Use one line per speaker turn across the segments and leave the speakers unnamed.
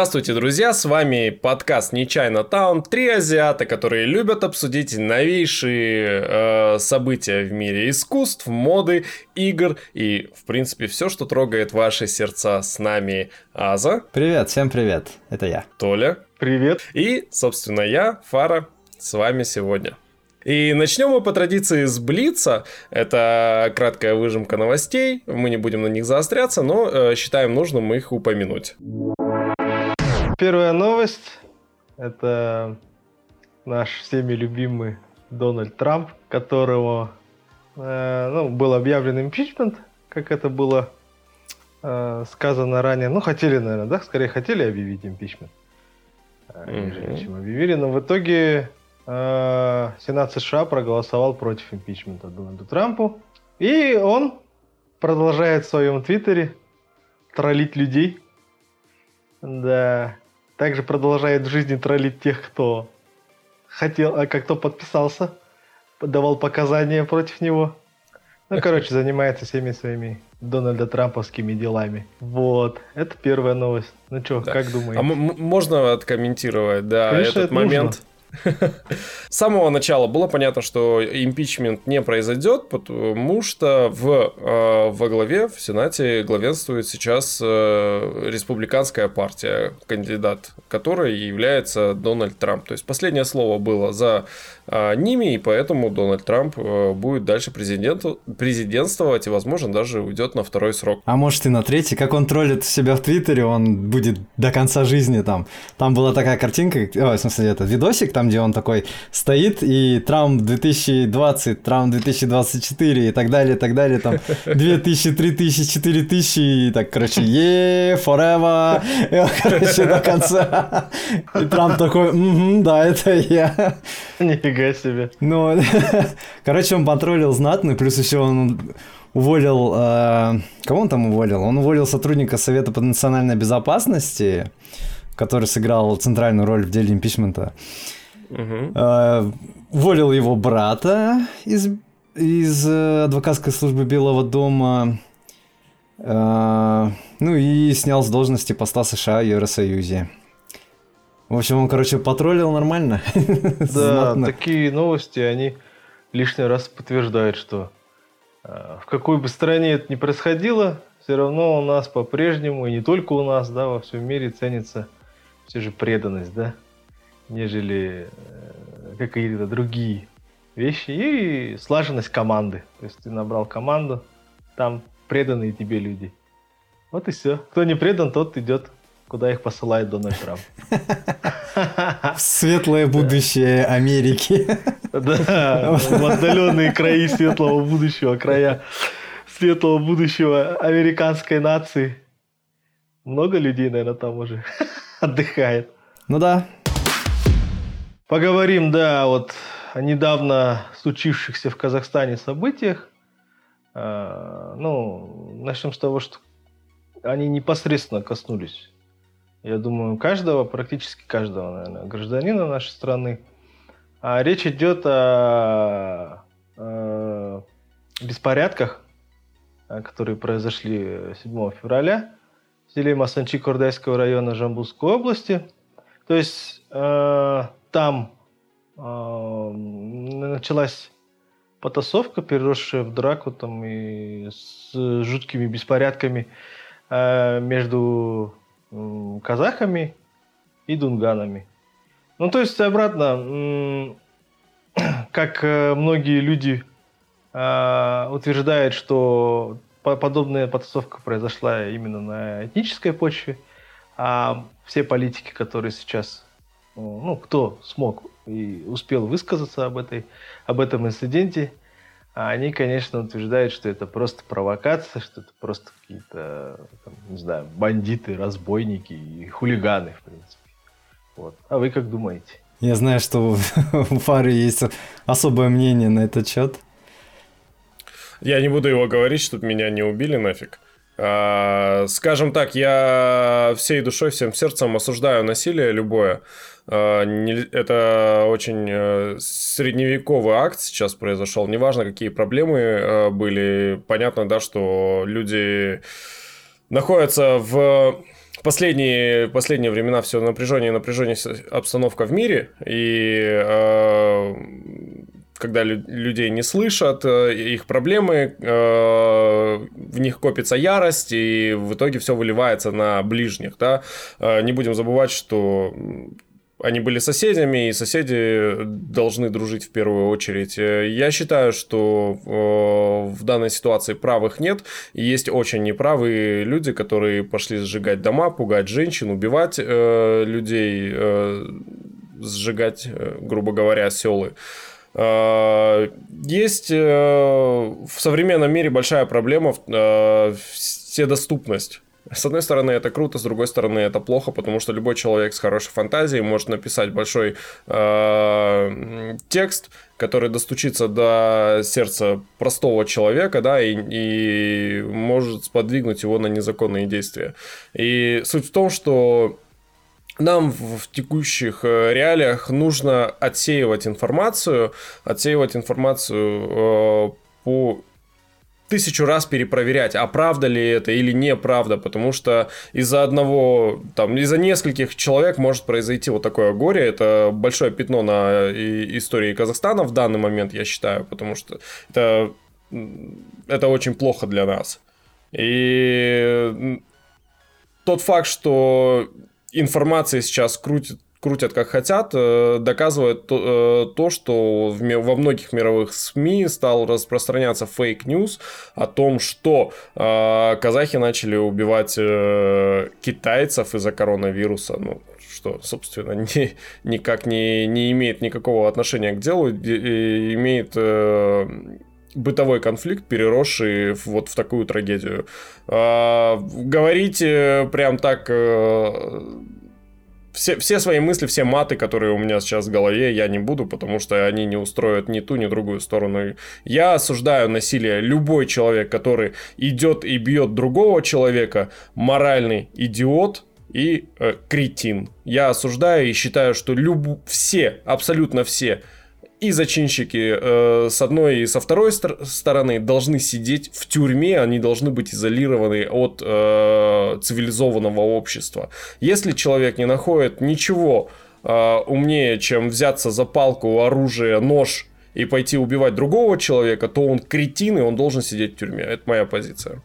Здравствуйте, друзья, с вами подкаст Нечайно Таун. Три азиата, которые любят обсудить новейшие э, события в мире искусств, моды, игр и, в принципе, все, что трогает ваши сердца. С нами Аза.
Привет, всем привет, это я.
Толя.
Привет.
И, собственно, я, Фара, с вами сегодня. И начнем мы по традиции с Блица. Это краткая выжимка новостей. Мы не будем на них заостряться, но э, считаем нужным их упомянуть.
Первая новость – это наш всеми любимый Дональд Трамп, которого э, ну, был объявлен импичмент, как это было э, сказано ранее. Ну, хотели, наверное, да? Скорее хотели объявить импичмент. Mm-hmm. Чем объявили, но в итоге э, Сенат США проголосовал против импичмента Дональду Трампу. И он продолжает в своем твиттере троллить людей. Да, также продолжает в жизни троллить тех, кто хотел, а как кто подписался, давал показания против него. Ну, короче, занимается всеми своими Дональда Трамповскими делами. Вот, это первая новость. Ну что, да. как думаете? А
можно откомментировать, да, Конечно, этот момент? Нужно. С самого начала было понятно, что импичмент не произойдет, потому что в, э, во главе, в Сенате главенствует сейчас э, республиканская партия, кандидат которой является Дональд Трамп. То есть последнее слово было за э, ними, и поэтому Дональд Трамп будет дальше президенту, президентствовать и, возможно, даже уйдет на второй срок.
А может и на третий. Как он троллит себя в Твиттере, он будет до конца жизни там. Там была такая картинка, о, в смысле, это видосик, там, где он такой стоит, и Трамп 2020, Трамп 2024 и так далее, и так далее, там 2000, 3000, 4000, и так, короче, е forever, и, короче, до конца. И Трамп такой, угу, да, это я.
Нифига себе.
Ну, короче, он контролил знатно, плюс еще он уволил... Э, кого он там уволил? Он уволил сотрудника Совета по национальной безопасности, который сыграл центральную роль в деле импичмента. Угу. уволил его брата из, из э, адвокатской службы Белого дома. Э, ну и снял с должности поста США в Евросоюзе. В общем, он, короче, потроллил нормально.
Да, такие новости, они лишний раз подтверждают, что в какой бы стране это ни происходило, все равно у нас по-прежнему, и не только у нас, да, во всем мире ценится все же преданность, да нежели э, какие-то другие вещи. И слаженность команды. То есть ты набрал команду, там преданные тебе люди. Вот и все. Кто не предан, тот идет, куда их посылает Дональд Трамп.
Светлое будущее Америки.
Да, в отдаленные краи светлого будущего, края светлого будущего американской нации. Много людей, наверное, там уже отдыхает.
Ну да,
Поговорим, да, вот о недавно случившихся в Казахстане событиях. А, ну, начнем с того, что они непосредственно коснулись, я думаю, каждого, практически каждого, наверное, гражданина нашей страны. А речь идет о, о беспорядках, которые произошли 7 февраля в селе Масанчи Кордайского района Жамбулской области. То есть э, там э, началась потасовка, переросшая в драку там и с жуткими беспорядками э, между э, казахами и дунганами. Ну, то есть обратно, э, как многие люди э, утверждают, что подобная потасовка произошла именно на этнической почве, а все политики, которые сейчас ну, кто смог и успел высказаться об, этой, об этом инциденте, они, конечно, утверждают, что это просто провокация, что это просто какие-то, там, не знаю, бандиты, разбойники и хулиганы, в принципе. Вот. А вы как думаете?
Я знаю, что у Фары есть особое мнение на этот счет.
Я не буду его говорить, чтобы меня не убили нафиг. А, скажем так, я всей душой, всем сердцем осуждаю насилие любое. А, это очень э, средневековый акт сейчас произошел. Неважно, какие проблемы э, были. Понятно, да, что люди находятся в последние, последние времена все напряжение напряжение обстановка в мире, и э, когда людей не слышат, э, их проблемы, э, в них копится ярость, и в итоге все выливается на ближних. Да? Э, не будем забывать, что они были соседями, и соседи должны дружить в первую очередь. Я считаю, что в данной ситуации правых нет, есть очень неправые люди, которые пошли сжигать дома, пугать женщин, убивать людей, сжигать, грубо говоря, селы. Э, есть э, в современном мире большая проблема э, вседоступность. С одной стороны, это круто, с другой стороны, это плохо, потому что любой человек с хорошей фантазией может написать большой э, текст, который достучится до сердца простого человека, да, и, и может сподвигнуть его на незаконные действия. И суть в том, что нам в текущих э, реалиях нужно отсеивать информацию, отсеивать информацию э, по тысячу раз перепроверять, а правда ли это или неправда, потому что из-за одного, там, из-за нескольких человек может произойти вот такое горе. Это большое пятно на истории Казахстана в данный момент, я считаю, потому что это, это очень плохо для нас. И тот факт, что информации сейчас крутят крутят как хотят, э, доказывает то, э, то что во многих мировых СМИ стал распространяться fake news о том, что э, казахи начали убивать китайцев из-за коронавируса. Ну, что, собственно, не, никак не, не имеет никакого отношения к делу, имеет бытовой конфликт, переросший вот в такую трагедию. А, говорить прям так э, все, все свои мысли, все маты, которые у меня сейчас в голове, я не буду, потому что они не устроят ни ту, ни другую сторону. Я осуждаю насилие. Любой человек, который идет и бьет другого человека, моральный идиот, и э, кретин. Я осуждаю и считаю, что люб... все, абсолютно все и зачинщики э, с одной и со второй стор- стороны должны сидеть в тюрьме, они должны быть изолированы от э, цивилизованного общества. Если человек не находит ничего э, умнее, чем взяться за палку, оружие, нож и пойти убивать другого человека, то он кретин, и он должен сидеть в тюрьме. Это моя позиция.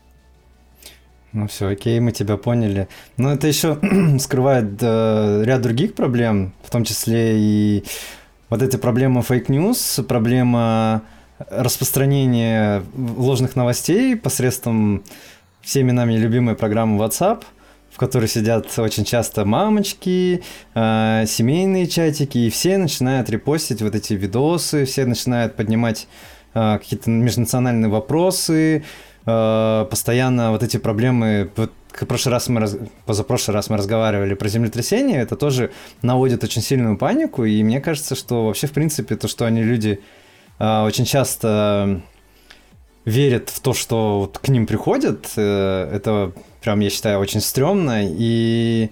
Ну все, окей, мы тебя поняли. Но это еще скрывает э, ряд других проблем, в том числе и вот эти проблемы fake news, проблема распространения ложных новостей посредством всеми нами любимой программы WhatsApp, в которой сидят очень часто мамочки, э, семейные чатики, и все начинают репостить вот эти видосы, все начинают поднимать э, какие-то межнациональные вопросы, э, постоянно вот эти проблемы, в прошлый раз мы раз... позапрошлый раз мы разговаривали про землетрясение, это тоже наводит очень сильную панику, и мне кажется, что вообще, в принципе, то, что они люди э, очень часто верят в то, что вот к ним приходят, э, это прям, я считаю, очень стрёмно, и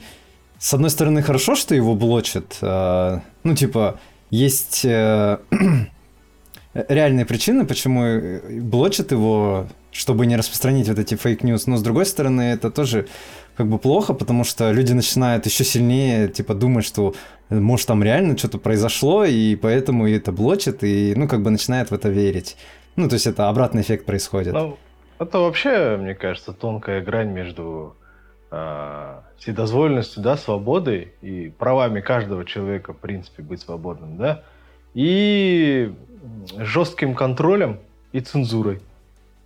с одной стороны, хорошо, что его блочат, э, ну, типа, есть э, реальные причины, почему блочат его чтобы не распространить вот эти fake news. Но с другой стороны, это тоже как бы плохо, потому что люди начинают еще сильнее, типа, думать, что может там реально что-то произошло, и поэтому это блочит, и, ну, как бы начинает в это верить. Ну, то есть это обратный эффект происходит. Ну,
это вообще, мне кажется, тонкая грань между э, вседозволенностью, да, свободой и правами каждого человека, в принципе, быть свободным, да, и жестким контролем и цензурой.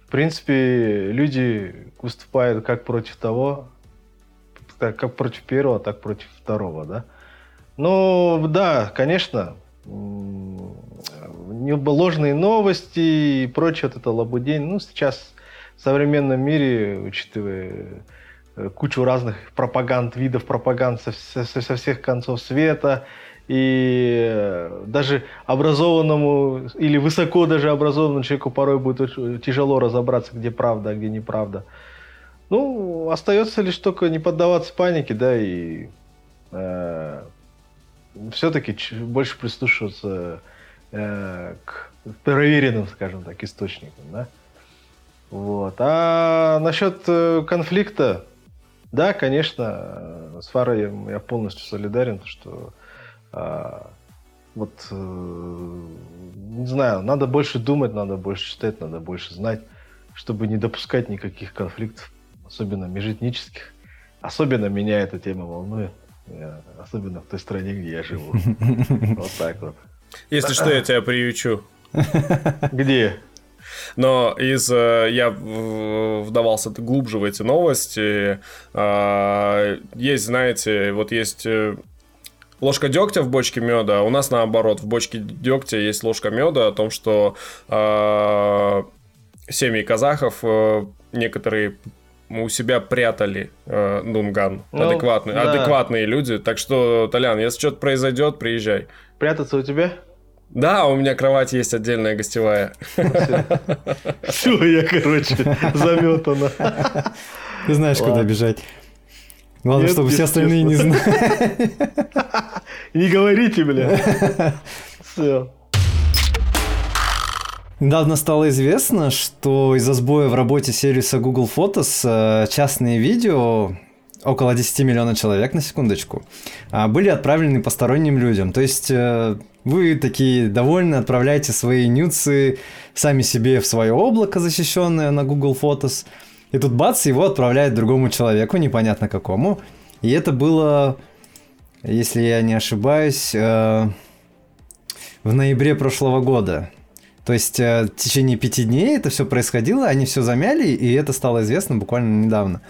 В принципе, люди выступают как против того, как против первого, так против второго, да. Ну, да, конечно, ложные новости и прочее, вот это лабудень. Ну, сейчас в современном мире, учитывая э, кучу разных пропаганд, видов пропаганд со, со, со всех концов света, и э, даже образованному или высоко даже образованному человеку порой будет тяжело разобраться, где правда, а где неправда. Ну, остается лишь только не поддаваться панике, да, и э, все-таки больше прислушиваться э, к проверенным, скажем так, источникам, да. Вот. А насчет э, конфликта, Да, конечно, с Фарой я полностью солидарен, что вот, э, не знаю, надо больше думать, надо больше читать, надо больше знать, чтобы не допускать никаких конфликтов, особенно межэтнических. Особенно меня эта тема волнует, особенно в той стране, где я живу. Вот так вот.
Если что, я тебя приючу.
Где?
Но из э, я вдавался глубже в эти новости. А, есть, знаете, вот есть э, ложка дегтя в бочке меда, а у нас наоборот, в бочке дегтя есть ложка меда о том, что э, семьи казахов э, некоторые у себя прятали э, Дунган. Ну, адекватные, да. адекватные люди. Так что, Толян, если что-то произойдет, приезжай.
Прятаться у тебя?
Да, у меня кровать есть отдельная гостевая.
Все, я, короче, заметана.
Ты знаешь, куда бежать. Главное, чтобы все остальные не знали.
Не говорите, бля. Все.
Недавно стало известно, что из-за сбоя в работе сервиса Google Photos э, частные видео около 10 миллионов человек на секундочку, а, были отправлены посторонним людям. То есть э, вы такие довольны, отправляете свои нюцы сами себе в свое облако, защищенное на Google Photos, и тут бац, его отправляет другому человеку, непонятно какому. И это было, если я не ошибаюсь, э, в ноябре прошлого года. То есть э, в течение пяти дней это все происходило, они все замяли, и это стало известно буквально недавно.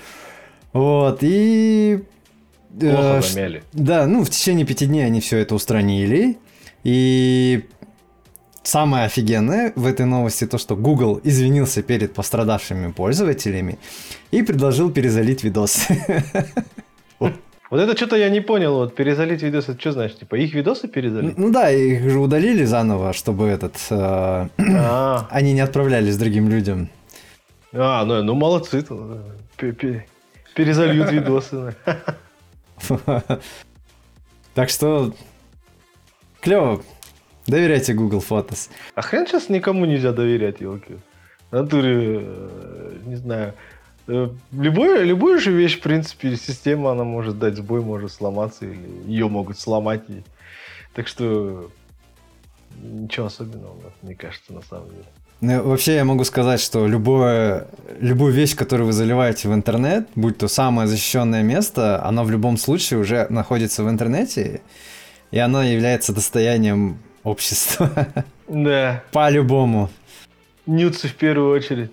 Вот, и...
Э, Плохо замяли.
Да, ну, в течение пяти дней они все это устранили. И самое офигенное в этой новости то, что Google извинился перед пострадавшими пользователями и предложил перезалить видосы.
Вот это что-то я не понял. Вот перезалить видосы, это что значит? Типа их видосы перезалить?
Ну да, их же удалили заново, чтобы этот... Э, а. они не отправлялись другим людям.
А, ну, ну молодцы. Перезальют видосы.
Так что клево. Доверяйте Google Photos.
А хрен сейчас никому нельзя доверять, елки. В натуре, э, не знаю, Э, любую, любую же вещь, в принципе, система, она может дать сбой, может сломаться, или ее могут сломать. И... Так что ничего особенного, мне кажется, на самом деле.
Ну, вообще я могу сказать, что любое, любую вещь, которую вы заливаете в интернет, будь то самое защищенное место, оно в любом случае уже находится в интернете, и оно является достоянием общества.
Да.
По-любому.
Нюцы в первую очередь.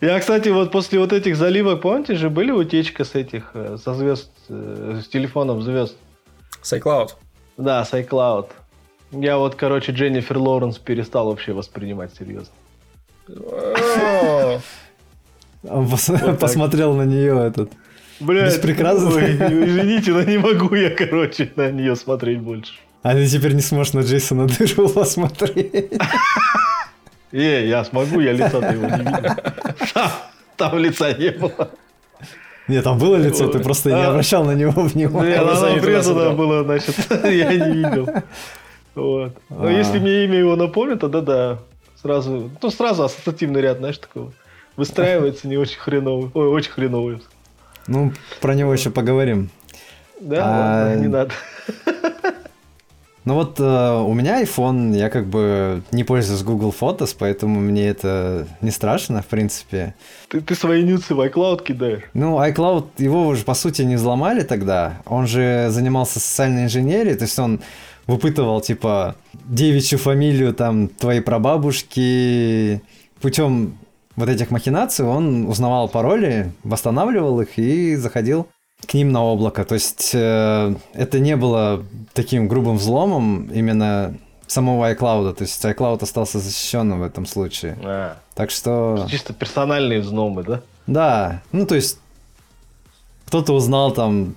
Я, кстати, вот после вот этих заливок, помните же, были утечка с этих, э, со звезд, э, с телефонов звезд?
С iCloud.
Да, с iCloud. Я вот, короче, Дженнифер Лоуренс перестал вообще воспринимать серьезно.
Посмотрел на нее этот.
Блядь, прекрасно. Извините, но не могу я, короче, на нее смотреть больше.
А ты теперь не сможешь на Джейсона Дырова смотреть.
Э, я смогу, я лица-то его не видел. Там лица не было.
Нет, там было лицо, ты просто не а. обращал на него внимания. Нет,
оно обрезано было, значит, я не видел. Вот. Но а. если мне имя его напомнит, тогда да. Сразу, ну, сразу ассоциативный ряд, знаешь, такого. Выстраивается не очень хреновый. Ой, очень хреновый.
Ну, про него еще поговорим.
Да, а... ладно, не надо.
Ну вот э, у меня iPhone, я как бы не пользуюсь Google Photos, поэтому мне это не страшно, в принципе.
Ты, ты свои нюцы в iCloud кидаешь?
Ну, iCloud, его уже, по сути, не взломали тогда. Он же занимался социальной инженерией, то есть он выпытывал, типа, девичью фамилию там твоей прабабушки. Путем вот этих махинаций он узнавал пароли, восстанавливал их и заходил к ним на облако. То есть э, это не было таким грубым взломом именно самого iCloud. То есть iCloud остался защищенным в этом случае. А, так что...
Чисто персональные взломы, да?
Да. Ну, то есть кто-то узнал там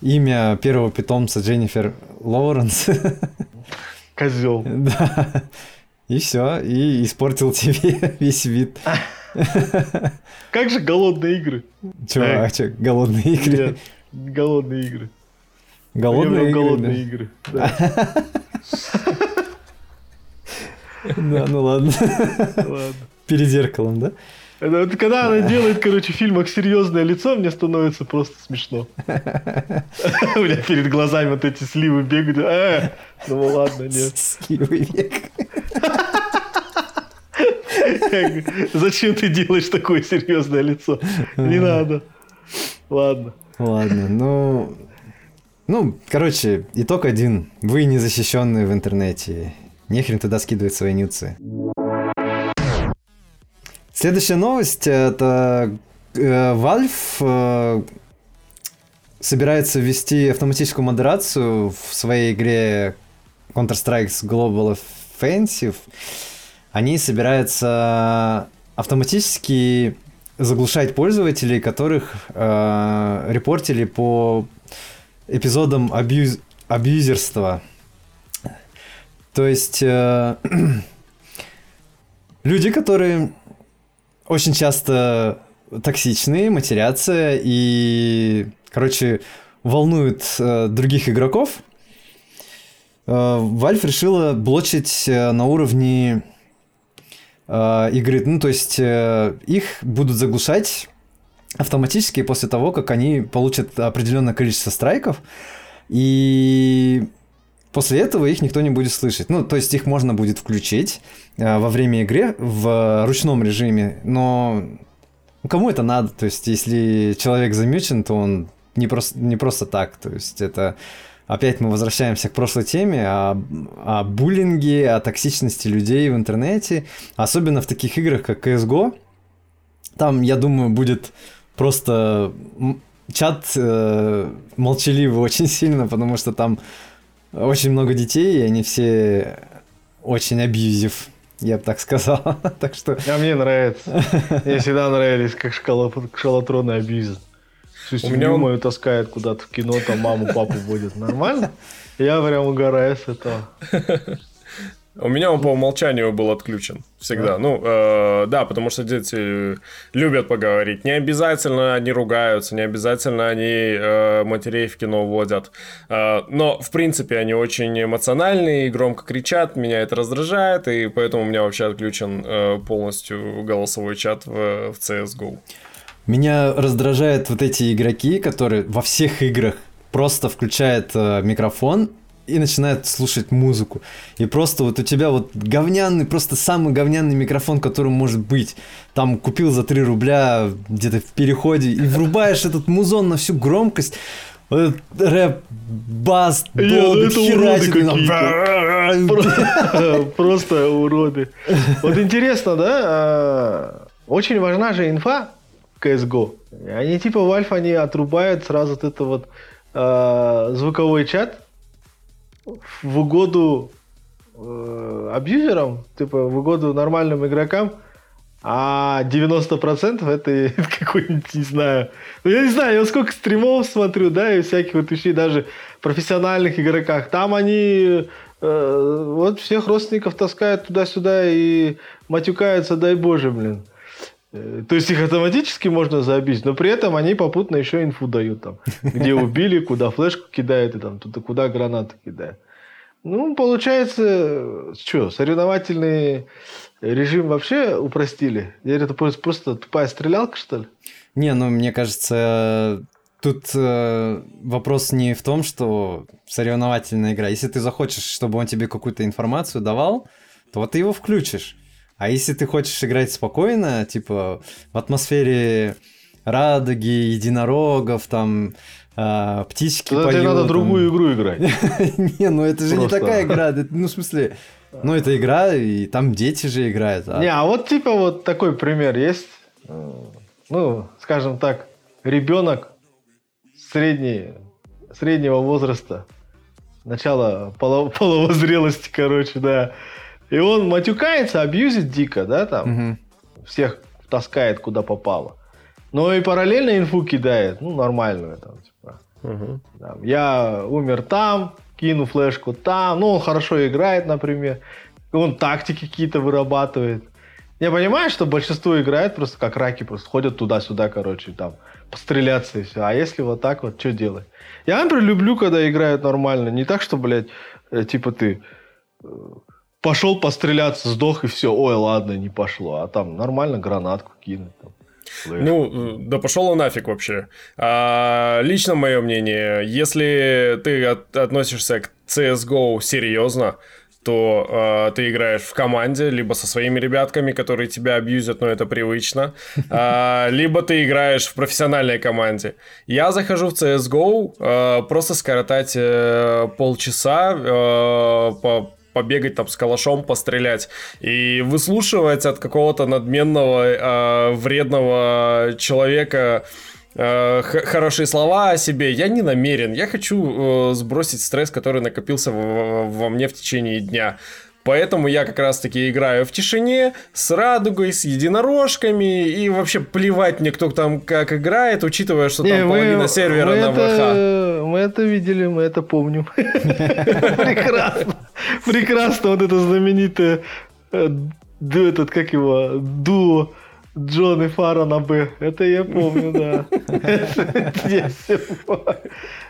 имя первого питомца Дженнифер Лоуренс.
Козел.
Да. И все, и испортил тебе весь вид.
Как же голодные игры?
Чего, а, че, голодные игры?
Нет, голодные игры.
Голодные игры?
Голодные игры, да.
Да, ну ладно.
Ладно.
Перед зеркалом, да?
Это вот когда она делает, короче, в фильмах серьезное лицо, мне становится просто смешно. У меня перед глазами вот эти сливы бегают. А, ну ладно, нет. Сливы бегают. Зачем ты делаешь такое серьезное лицо? Не надо. Ладно.
Ладно, ну... Ну, короче, итог один. Вы не защищенные в интернете. Нехрен туда скидывать свои нюцы. Следующая новость это э, Valve э, собирается ввести автоматическую модерацию в своей игре Counter-Strike Global Offensive. Они собираются автоматически заглушать пользователей, которых э, репортили по эпизодам абьюз, абьюзерства. То есть э, люди, которые очень часто токсичные, матерятся и, короче, волнуют э, других игроков. Э, Valve решила блочить э, на уровне э, игры. Ну, то есть э, их будут заглушать автоматически после того, как они получат определенное количество страйков. И После этого их никто не будет слышать. Ну, то есть их можно будет включить э, во время игры в ручном режиме, но кому это надо? То есть если человек замечен, то он не просто, не просто так. То есть это опять мы возвращаемся к прошлой теме о, о буллинге, о токсичности людей в интернете, особенно в таких играх, как CSGO. Там, я думаю, будет просто чат э, молчаливый очень сильно, потому что там очень много детей, и они все очень абьюзив, я бы так сказал. так что...
А мне нравится. Мне всегда нравились, как шкала, шкалатроны абьюзят. Всю семью он... мою таскает куда-то в кино, там маму, папу будет. Нормально? Я прям угораю с этого.
У меня он по умолчанию был отключен всегда. Да? Ну, э, да, потому что дети любят поговорить. Не обязательно они ругаются, не обязательно они э, матерей в кино водят. Э, но, в принципе, они очень эмоциональные и громко кричат. Меня это раздражает, и поэтому у меня вообще отключен э, полностью голосовой чат в, в CSGO.
Меня раздражают вот эти игроки, которые во всех играх просто включают э, микрофон и начинает слушать музыку. И просто вот у тебя вот говняный, просто самый говняный микрофон, который может быть. Там купил за 3 рубля где-то в переходе и врубаешь этот музон на всю громкость. рэп, бас, долбит, херачит.
Просто уроды. Вот интересно, да? А, очень важна же инфа в CSGO. Они типа Valve, они отрубают сразу вот это вот а, звуковой чат, в угоду э, абьюзерам, типа в угоду нормальным игрокам, а 90% это какой-нибудь, не знаю. Ну, я не знаю, я сколько стримов смотрю, да, и всяких вот вещей, даже профессиональных игроках. Там они э, вот всех родственников таскают туда-сюда и матюкаются, дай боже, блин. Э, то есть их автоматически можно забить, но при этом они попутно еще инфу дают там, где убили, куда флешку кидают и там туда, куда гранаты кидают. Ну, получается, что, соревновательный режим вообще упростили? Или это просто тупая стрелялка, что ли?
Не, ну, мне кажется, тут э, вопрос не в том, что соревновательная игра. Если ты захочешь, чтобы он тебе какую-то информацию давал, то ты его включишь. А если ты хочешь играть спокойно, типа в атмосфере радуги, единорогов, там а, птички Тогда
поют. тебе надо другую игру играть.
Не, ну это же не такая игра. Ну, в смысле, ну это игра, и там дети же играют.
А не, а вот типа вот такой пример есть. Ну, скажем так, ребенок средний, среднего возраста, начало половой зрелости, короче, да. И он матюкается, абьюзит дико, да, там. Угу. Всех таскает, куда попало. Но и параллельно инфу кидает, ну, нормальную там, типа. Угу. Там, я умер там, кину флешку там. Ну, он хорошо играет, например. Он тактики какие-то вырабатывает. Я понимаю, что большинство играет просто как раки, просто ходят туда-сюда, короче, там, постреляться и все. А если вот так вот, что делать? Я, например, люблю, когда играют нормально. Не так, что, блядь, э, типа ты э, пошел постреляться, сдох и все. Ой, ладно, не пошло. А там нормально гранатку кинуть. Там.
Ну, да пошел он нафиг вообще. А, лично мое мнение, если ты от, относишься к CSGO серьезно, то э, ты играешь в команде, либо со своими ребятками, которые тебя абьюзят, но это привычно, э, либо ты играешь в профессиональной команде. Я захожу в CSGO э, просто скоротать э, полчаса э, по побегать там с калашом, пострелять. И выслушивать от какого-то надменного, э, вредного человека э, хорошие слова о себе я не намерен. Я хочу э, сбросить стресс, который накопился во, во мне в течение дня. Поэтому я как раз-таки играю в тишине, с радугой, с единорожками, и вообще плевать мне, кто там как играет, учитывая, что не, там мы, половина сервера мы на
это, ВХ. Мы это видели, мы это помним. Прекрасно. Прекрасно вот это знаменитое э, этот, как его, дуо Джон и Фара на Б. Это я помню, да.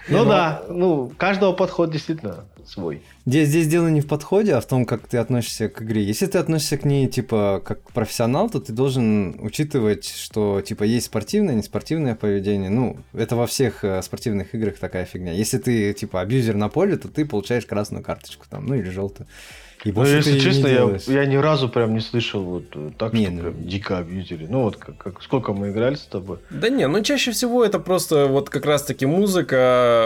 Ну да, ну, каждого подход действительно свой.
Здесь, здесь дело не в подходе, а в том, как ты относишься к игре. Если ты относишься к ней, типа, как профессионал, то ты должен учитывать, что, типа, есть спортивное, неспортивное поведение. Ну, это во всех э, спортивных играх такая фигня. Если ты, типа, абьюзер на поле, то ты получаешь красную карточку там, ну, или желтую.
И ну, если честно, я, я ни разу прям не слышал вот э, так, не, что ну... прям дико абьюзили. Ну вот как, как сколько мы играли с тобой.
Да не, ну чаще всего это просто вот как раз-таки музыка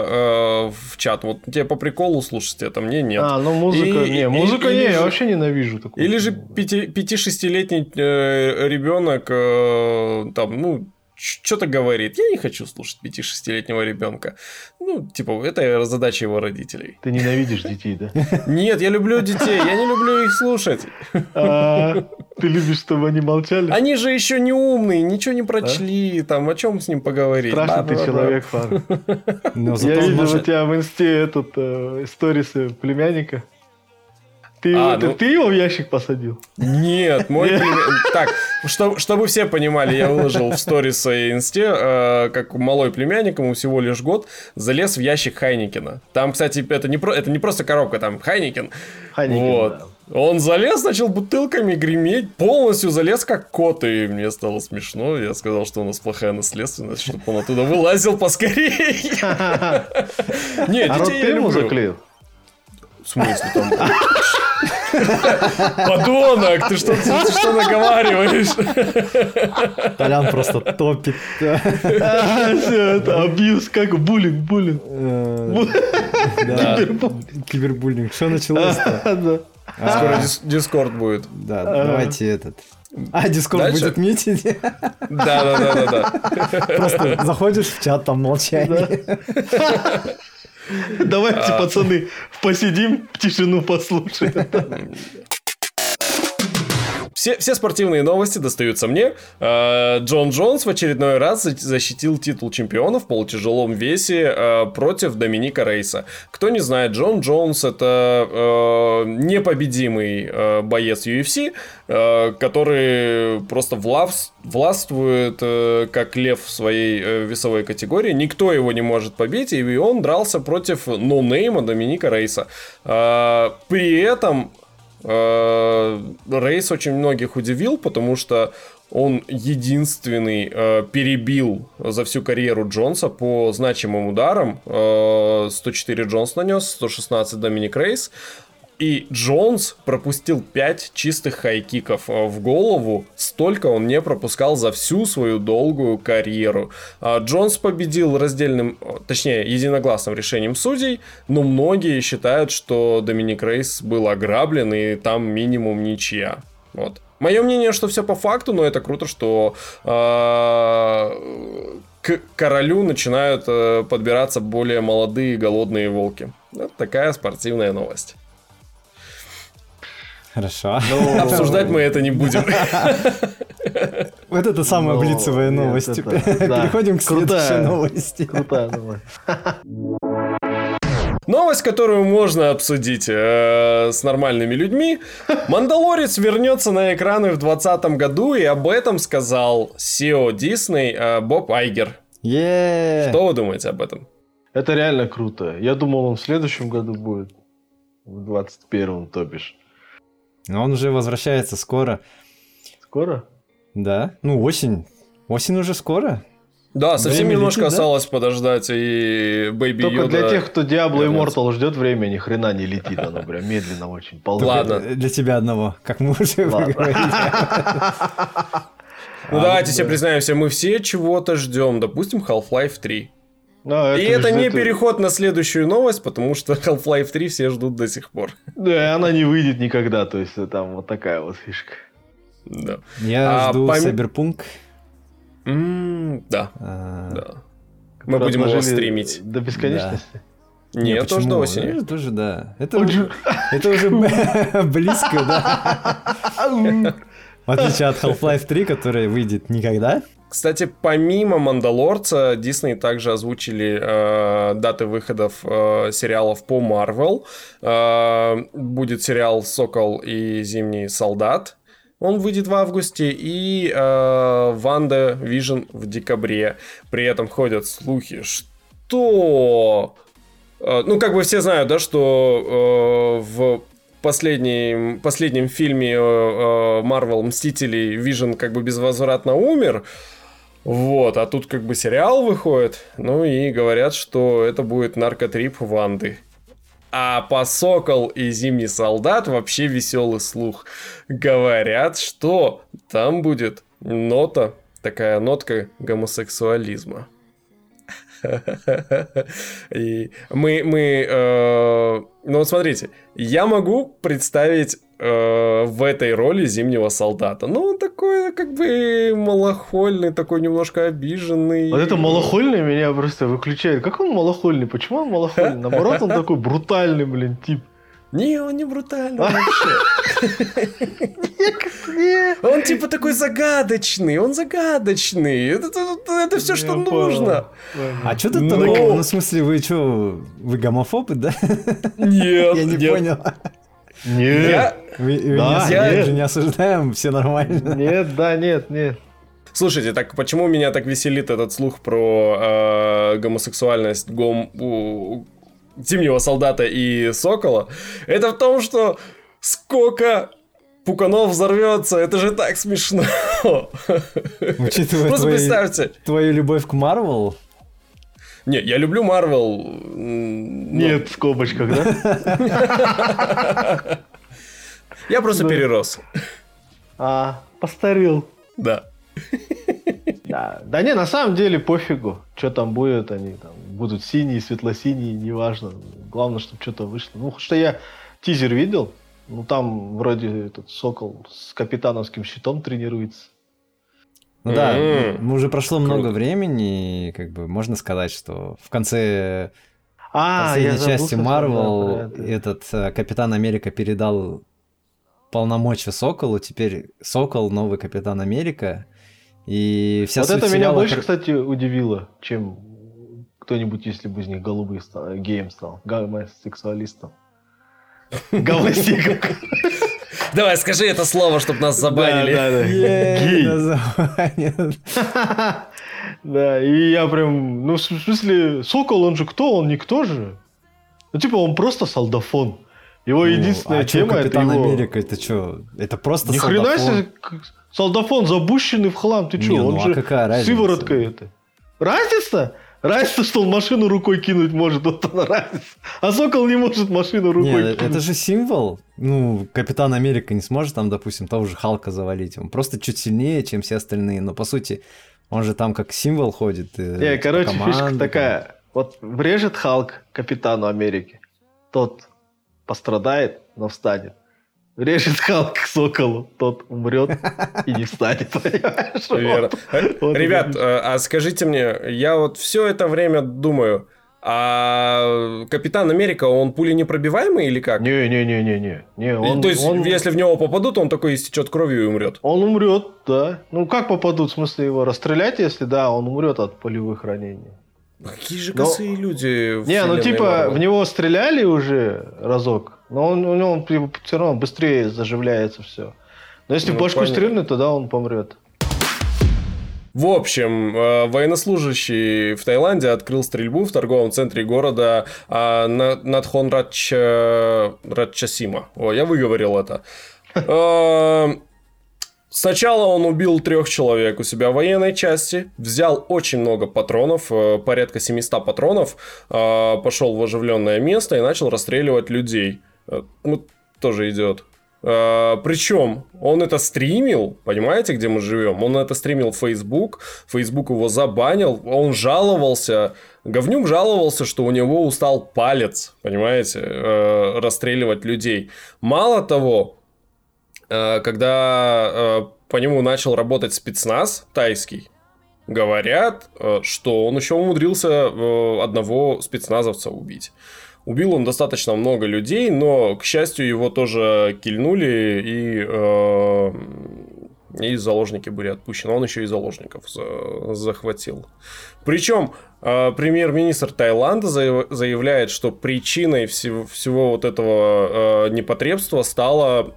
э, в чат. Вот тебе по приколу слушать это, мне нет.
А, ну музыка, и, не, музыка и, не, я вообще ненавижу такую.
Или же 5-6-летний э, ребенок э, там, ну, что-то говорит. Я не хочу слушать 5-6-летнего ребенка. Ну, типа, это задача его родителей.
Ты ненавидишь детей, да?
Нет, я люблю детей, я не люблю их слушать.
А, ты любишь, чтобы они молчали?
Они же еще не умные, ничего не прочли, там, о чем с ним поговорить.
Страшный ты человек, Фар. Я видел у тебя в инсте этот э, сторисы племянника. Ты, а, ты, ну... ты его в ящик посадил?
Нет, мой племянник... Так, чтобы, чтобы все понимали, я выложил в сторис своей инсте, э, как малой племянник, ему всего лишь год, залез в ящик Хайникина. Там, кстати, это не, про... это не просто коробка, там Хайникин. Хайникин, вот. да. Он залез, начал бутылками греметь, полностью залез как кот, и мне стало смешно. Я сказал, что у нас плохая наследственность, чтобы он оттуда вылазил поскорее.
Нет, детей я люблю. заклеил?
В смысле там? Подонок, ты что, ты что наговариваешь?
Толян просто топит.
Все, это абьюз, как буллинг, буллинг.
Кибербуллинг. Что началось-то?
Скоро Дискорд будет.
Да, давайте этот. А, Дискорд будет мьютить?
Да, да, да, да, да.
Просто заходишь в чат, там молчание.
Давайте, а. пацаны, посидим, тишину послушаем.
Все, все спортивные новости достаются мне. А, Джон Джонс в очередной раз защитил титул чемпиона в полутяжелом весе а, против Доминика Рейса. Кто не знает, Джон Джонс это непобедимый боец UFC, который просто властвует как лев в своей весовой категории. Никто его не может побить, и он дрался против ноунейма Доминика Рейса. При этом Рейс очень многих удивил, потому что он единственный э, перебил за всю карьеру Джонса по значимым ударам. Э, 104 Джонс нанес, 116 Доминик Рейс. И Джонс пропустил 5 чистых хайкиков э, в голову. Столько он не пропускал за всю свою долгую карьеру. А Джонс победил раздельным, э, точнее, единогласным решением судей, но многие считают, что Доминик Рейс был ограблен, и там минимум ничья. Вот. Мое мнение, что все по факту, но это круто, что э, к королю начинают э, подбираться более молодые голодные волки. Это такая спортивная новость.
Хорошо.
Ну, Обсуждать мы это не будем.
Вот это самая блицевая новость. Переходим к следующей новости. Крутая новость.
Новость, которую можно обсудить э, с нормальными людьми. Мандалорец вернется на экраны в 2020 году, и об этом сказал SEO Disney э, Боб Айгер.
Yeah.
Что вы думаете об этом?
Это реально круто. Я думал, он в следующем году будет. В 21-м, то бишь.
Но он уже возвращается скоро.
Скоро?
Да. Ну, осень. Осень уже скоро.
Да, совсем время немножко летит, осталось да? подождать, и Baby
Только
Yoda...
для тех, кто Diablo Immortal ждет время, ни хрена не летит, оно прям медленно очень.
Ползет. Ладно.
Для тебя одного, как мы уже говорили.
Ну давайте себе признаемся, мы все чего-то ждем, допустим, Half-Life 3. А, и это, не переход на следующую новость, потому что Half-Life 3 все ждут до сих пор.
Да, она не выйдет никогда, то есть там вот такая вот фишка.
Да.
Я а, жду пом... Cyberpunk.
Mm, да. А... да. Мы будем его стримить.
До бесконечности?
Да. Нет, Нет тоже до осени.
Это тоже, да. Это уже, это уже близко, да. В отличие от Half-Life 3, который выйдет никогда.
Кстати, помимо Мандалорца, Дисней также озвучили э, даты выходов э, сериалов по Марвел. Э, будет сериал Сокол и Зимний солдат. Он выйдет в августе, и э, Ванда Вижн в декабре. При этом ходят слухи, что... Э, ну, как бы все знают, да, что э, в последнем, последнем фильме э, э, Марвел Мстителей Вижн как бы безвозвратно умер. Вот, а тут как бы сериал выходит, ну и говорят, что это будет наркотрип Ванды. А по Сокол и Зимний Солдат вообще веселый слух. Говорят, что там будет нота, такая нотка гомосексуализма. И мы, мы, э, ну смотрите, я могу представить в этой роли зимнего солдата. Ну, он такой, как бы, малохольный, такой немножко обиженный.
Вот это малохольный меня просто выключает. Как он малохольный? Почему он малохольный? Наоборот, он такой брутальный, блин, тип.
Не, он не брутальный вообще. Он типа такой загадочный, он загадочный. Это, все, что нужно.
А что ты такое? Ну, в смысле, вы что, вы гомофобы, да?
Нет,
Я не понял.
Нет. Я...
Да, я нет. же не осуждаем, все нормально.
Нет, да, нет, нет.
Слушайте, так почему меня так веселит этот слух про э, гомосексуальность гом, у, Зимнего солдата и Сокола? Это в том, что сколько Пуканов взорвется, это же так смешно.
Учитывая Просто твои, представьте. Твою любовь к Марвел,
не, я люблю Марвел.
Нет, в скобочках, да?
Я просто перерос.
А, постарел.
Да.
Да. да не, на самом деле пофигу, что там будет, они там будут синие, светло-синие, неважно. Главное, чтобы что-то вышло. Ну, что я тизер видел, ну там вроде этот Сокол с капитановским щитом тренируется.
Ну да, mm-hmm. уже прошло Круто. много времени, и как бы можно сказать, что в конце а, последней части Марвел этот э, Капитан Америка передал полномочия Соколу, теперь Сокол новый Капитан Америка. И вся
вот это меня больше, кстати, удивило, чем кто-нибудь, если бы из них голубый стал, геем стал, гомосексуалистом.
Гомосексуалистом. Давай, скажи это слово, чтобы нас забанили.
Да, да, да. Гей. Да, и я прям, ну, в смысле, Сокол, он же кто? Он никто же. Ну, типа, он просто солдафон. Его ну, единственная а тема это его...
Америка, это что? Это просто
Ни хрена себе, солдафон запущенный в хлам, ты что? он ну, а же а сыворотка это. Разница? Разница, что он машину рукой кинуть может, вот она разница. А Сокол не может машину рукой Нет,
кинуть. это же символ. Ну, Капитан Америка не сможет там, допустим, того же Халка завалить. Он просто чуть сильнее, чем все остальные. Но, по сути, он же там как символ ходит.
Э, Не, короче, команды, фишка такая. Там. Вот врежет Халк Капитану Америки. Тот пострадает, но встанет режет Халк соколу, тот умрет и не встанет, понимаешь?
Вот. Ребят, э, а скажите мне, я вот все это время думаю, а Капитан Америка, он пули непробиваемый или как?
Не-не-не-не-не. не. Он,
То есть,
он...
если в него попадут, он такой истечет кровью и умрет?
Он умрет, да. Ну, как попадут? В смысле, его расстрелять, если да, он умрет от полевых ранений.
Какие же косые Но... люди.
Не, ну типа Марвел. в него стреляли уже разок, но он, у него все равно быстрее заживляется все. Но если ну, в башку стрельнуть, тогда он помрет.
В общем, э, военнослужащий в Таиланде открыл стрельбу в торговом центре города а, Надхон Радчасима. О, я выговорил это. Сначала он убил трех человек у себя в военной части, взял очень много патронов, э, порядка 700 патронов, э, пошел в оживленное место и начал расстреливать людей. Э, ну, тоже идет. Причем он это стримил, понимаете, где мы живем? Он это стримил в Facebook, Facebook его забанил, он жаловался, Говнюк жаловался, что у него устал палец, понимаете, расстреливать людей. Мало того, когда э, по нему начал работать спецназ тайский, говорят, э, что он еще умудрился одного спецназовца убить. Убил он достаточно много людей, но, к счастью, его тоже кильнули и, и заложники были отпущены. Он еще и заложников захватил. Причем премьер-министр Таиланда заявляет, что причиной всего, всего вот этого непотребства стало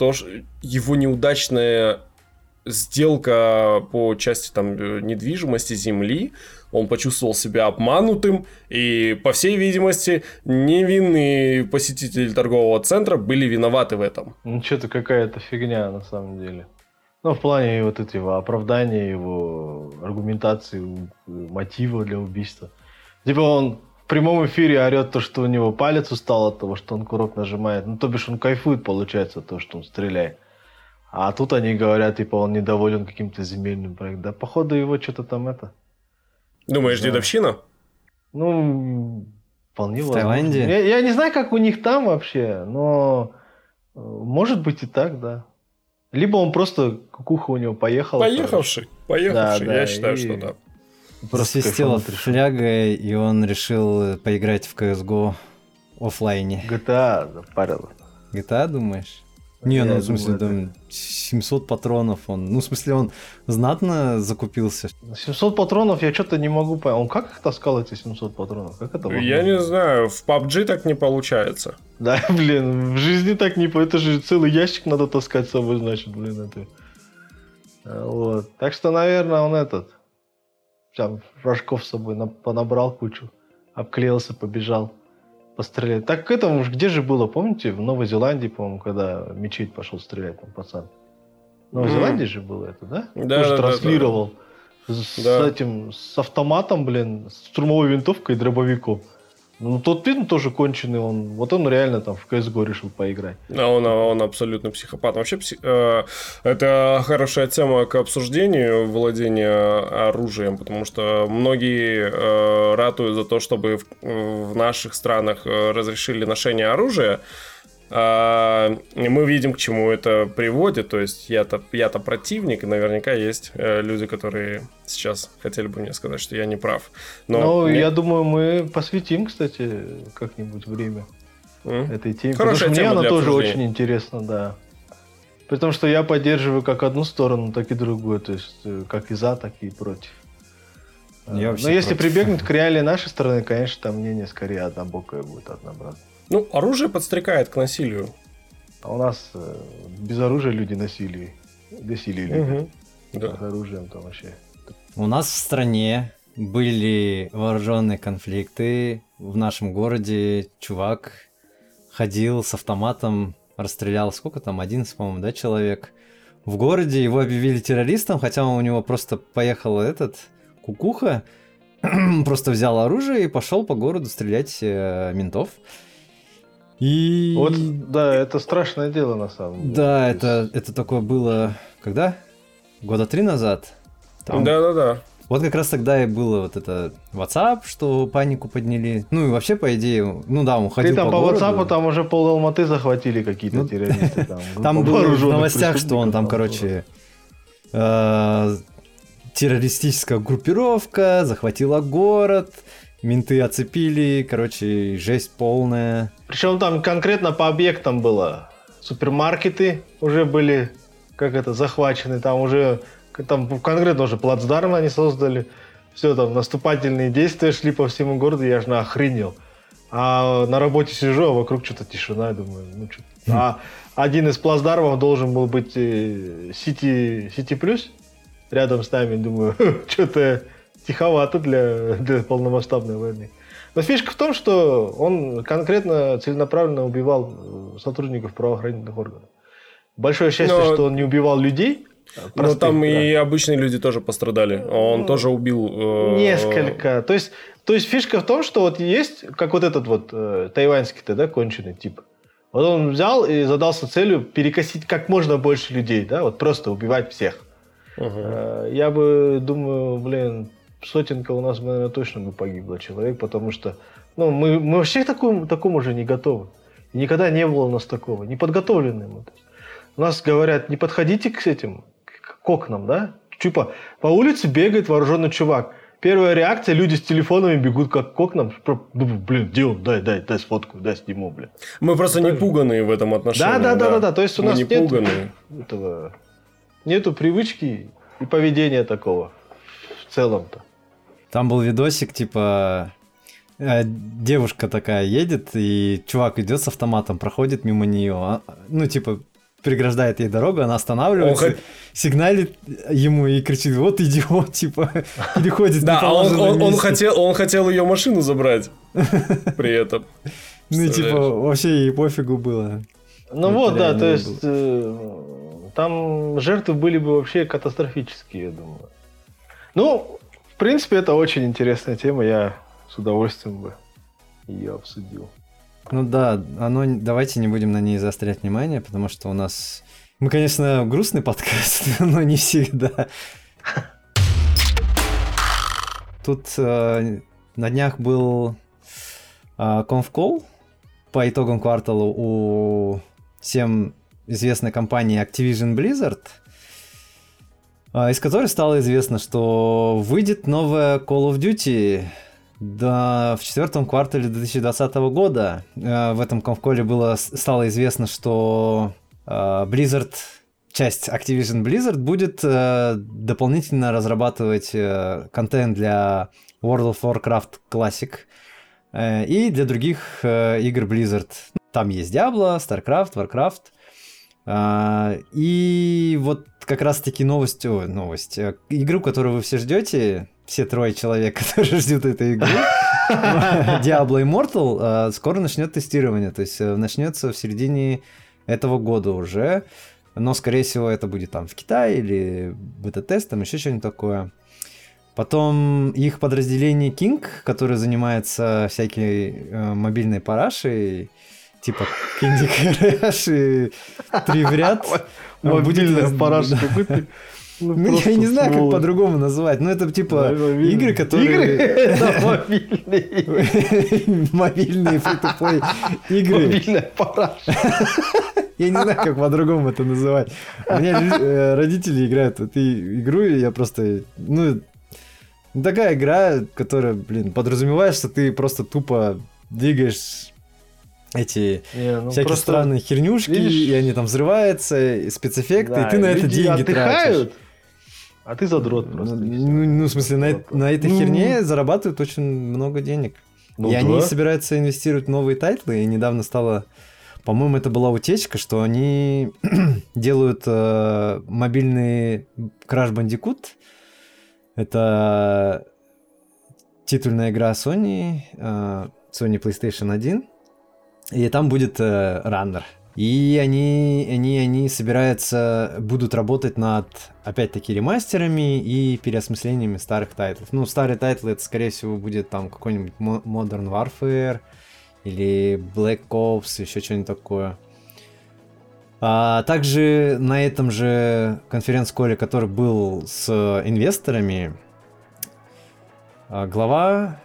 то, что его неудачная сделка по части там э, недвижимости земли, он почувствовал себя обманутым, и, по всей видимости, невинные посетители торгового центра были виноваты в этом.
Ну, что-то какая-то фигня, на самом деле. Ну, в плане вот этого оправдания его, аргументации, мотива для убийства. Типа он прямом эфире орет то, что у него палец устал от того, что он курок нажимает. Ну, то бишь он кайфует, получается, того, что он стреляет. А тут они говорят, типа, он недоволен каким-то земельным проектом. Да, походу, его что-то там это...
Думаешь, да. дедовщина?
Ну, вполне
В возможно. Таиланде? Я,
я не знаю, как у них там вообще, но э, может быть и так, да. Либо он просто кукуха у него поехал.
Поехавший, поехавший, да, я да, считаю, и... что да.
Просвистела фляга, и он решил поиграть в CSGO офлайне.
GTA запарил.
GTA, думаешь? Не, ну, в смысле, там 700 патронов он... Ну, в смысле, он знатно закупился.
700 патронов я что-то не могу понять. Он как их таскал, эти 700 патронов? Как это
возможно? Я не знаю, в PUBG так не получается.
Да, блин, в жизни так не... Это же целый ящик надо таскать с собой, значит, блин, это... Вот. Так что, наверное, он этот там рожков с собой понабрал кучу, обклеился, побежал, пострелял. Так к этому где же было, помните, в Новой Зеландии, по-моему, когда мечеть пошел стрелять там пацан. В Новой mm. Зеландии же было это, да?
Да, Тоже
да, транслировал. Да, да. С, да. этим, с автоматом, блин, с штурмовой винтовкой и дробовиком. Ну, тот фильм тоже конченый, он, вот он реально там в CSGO решил поиграть.
А он, он абсолютно психопат. Вообще, псих, э, это хорошая тема к обсуждению владения оружием, потому что многие э, ратуют за то, чтобы в, наших странах э, разрешили ношение оружия, мы видим, к чему это приводит. То есть я-то я-то противник, и наверняка есть э, люди, которые сейчас хотели бы мне сказать, что я не прав.
Но ну, мне... я думаю, мы посвятим, кстати, как-нибудь время mm? этой теме. Хорошая потому что мне она тоже очень интересна, да. При том, что я поддерживаю как одну сторону, так и другую. То есть э, как и за, так и против. Я Но если против. прибегнуть к реалии нашей стороны, конечно, там мнение скорее однобокое будет, однообразное.
Ну, оружие подстрекает к насилию.
А у нас э, без оружия люди насилие. Насилие угу. Да. С оружием там вообще.
У нас в стране были вооруженные конфликты. В нашем городе чувак ходил с автоматом, расстрелял сколько там, 11, по-моему, да, человек. В городе его объявили террористом, хотя у него просто поехал этот кукуха, просто взял оружие и пошел по городу стрелять э, ментов. И...
Вот, да, это страшное дело на самом деле.
Да, это, это такое было, когда? Года три назад?
Там... Да-да-да.
Вот как раз тогда и было вот это WhatsApp, что панику подняли. Ну и вообще, по идее, ну да, он ходил
Ты там
по,
по WhatsApp там уже пол Алматы захватили какие-то ну, террористы. Там,
там было в новостях, что он там, короче, э, террористическая группировка захватила город, менты оцепили, короче, жесть полная.
Причем там конкретно по объектам было. Супермаркеты уже были, как это, захвачены, там уже, там конкретно уже плацдарм они создали. Все, там наступательные действия шли по всему городу, я же охренел. А на работе сижу, а вокруг что-то тишина, я думаю, ну что А один из плацдармов должен был быть Сити, Сити Плюс рядом с нами, думаю, что-то тиховато для, для полномасштабной войны. Но фишка в том, что он конкретно целенаправленно убивал э, сотрудников правоохранительных органов. большое счастье, Но... что он не убивал людей.
Простых, Но там да. и обычные люди тоже пострадали. Он ну, тоже убил...
Э... Несколько. То есть, то есть фишка в том, что вот есть, как вот этот вот э, тайваньский-то, да, конченый тип. Вот он взял и задался целью перекосить как можно больше людей, да, вот просто убивать всех. Угу. Я бы думаю, блин, сотенка у нас, наверное, точно бы погибло человек, потому что ну, мы, мы вообще к такому, такому уже не готовы. И никогда не было у нас такого, не подготовлены мы. У нас говорят, не подходите к этим, к окнам, да? Типа, по улице бегает вооруженный чувак. Первая реакция, люди с телефонами бегут как к окнам. Блин, где он? Дай, дай, дай сфотку, дай сниму, блин.
Мы просто не пуганные в этом отношении.
Да, да, да, да, да. То есть у нас не нет этого, нету привычки и поведения такого в целом-то.
Там был видосик, типа, э, девушка такая едет, и чувак идет с автоматом, проходит мимо нее. А, ну, типа, преграждает ей дорогу, она останавливается, он... сигналит ему и кричит, вот идиот, типа, переходит
Да, а он, он, он, хотел, он хотел ее машину забрать при этом.
Ну, типа, вообще ей пофигу было.
Ну вот, да, то есть э, там жертвы были бы вообще катастрофические, я думаю. Ну, принципе, это очень интересная тема, я с удовольствием бы ее обсудил.
Ну да, оно, давайте не будем на ней заострять внимание, потому что у нас... Мы, конечно, грустный подкаст, но не всегда. Тут э, на днях был э, конфкол по итогам квартала у всем известной компании Activision Blizzard, из которой стало известно, что выйдет новая Call of Duty да, в четвертом квартале 2020 года э, в этом конфколе было, стало известно, что э, Blizzard, часть Activision Blizzard будет э, дополнительно разрабатывать э, контент для World of Warcraft Classic э, и для других игр Blizzard. Там есть Diablo, StarCraft, Warcraft. Э, и вот как раз-таки новость, о, новость, э, игру, которую вы все ждете, все трое человек, которые ждут эту игру, Diablo Immortal, э, скоро начнет тестирование. То есть э, начнется в середине этого года уже. Но, скорее всего, это будет там в Китае или бета-тест, там еще что-нибудь такое. Потом их подразделение King, которое занимается всякой э, мобильной парашей, типа Candy Crush и три в ряд.
Мобильная параша,
ну, ну я не знаю, как по-другому называть. Ну, это типа игры, которые...
Игры? мобильные.
Мобильные фри игры.
Мобильная параша.
Я не знаю, как по-другому это называть. У меня э, родители играют в эту игру, и я просто... Ну, такая игра, которая, блин, подразумевает, что ты просто тупо двигаешь эти не, ну всякие странные хернюшки, видишь, и они там взрываются, и спецэффекты, да, и ты на это деньги отдыхают, тратишь.
А ты задрот просто. Ну,
ну, ну в смысле, на, на этой ну... херне зарабатывают очень много денег. Ну, и да. они собираются инвестировать в новые тайтлы, и недавно стало... По-моему, это была утечка, что они делают э, мобильный Crash Bandicoot. Это титульная игра Sony, э, Sony PlayStation 1. И там будет э, раннер. И они, они, они собираются, будут работать над, опять-таки, ремастерами и переосмыслениями старых тайтлов. Ну, старые тайтлы, это, скорее всего, будет там какой-нибудь Modern Warfare или Black Ops, еще что-нибудь такое. А также на этом же конференц-коле, который был с инвесторами, а, глава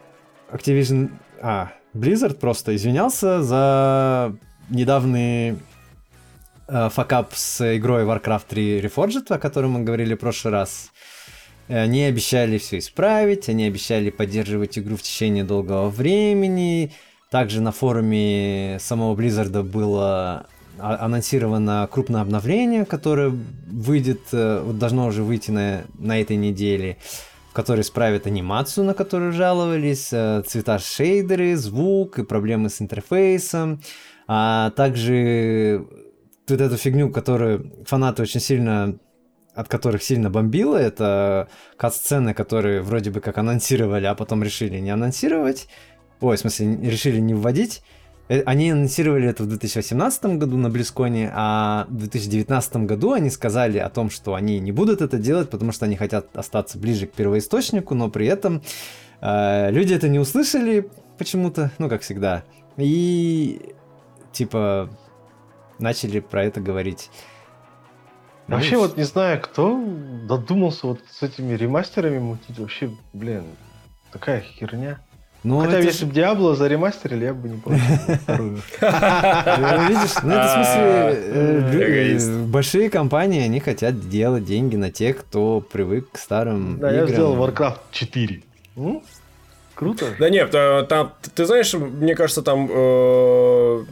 Activision... А, Blizzard просто извинялся за недавний э, факап с игрой Warcraft 3 Reforged, о котором мы говорили в прошлый раз. Они обещали все исправить, они обещали поддерживать игру в течение долгого времени. Также на форуме самого Blizzard было а, анонсировано крупное обновление, которое выйдет, э, должно уже выйти на, на этой неделе, в которой исправят анимацию, на которую жаловались, э, цвета шейдеры, звук и проблемы с интерфейсом а также вот эту фигню, которую фанаты очень сильно от которых сильно бомбило, это кат-сцены, которые вроде бы как анонсировали, а потом решили не анонсировать. Ой, в смысле, решили не вводить. Э, они анонсировали это в 2018 году на Близконе, а в 2019 году они сказали о том, что они не будут это делать, потому что они хотят остаться ближе к первоисточнику, но при этом э, люди это не услышали почему-то, ну, как всегда. И, типа, начали про это говорить.
Вообще, ну, вот не знаю, кто додумался вот с этими ремастерами мутить. Вообще, блин, такая херня. Ну, Хотя, если же... бы Диабло заремастерили, я бы не вторую.
Ну, видишь, ну это в смысле, э, э, большие компании, они хотят делать деньги на тех, кто привык к старым
Да, я сделал Warcraft 4. Круто.
Да нет, там, ты знаешь, мне кажется, там э,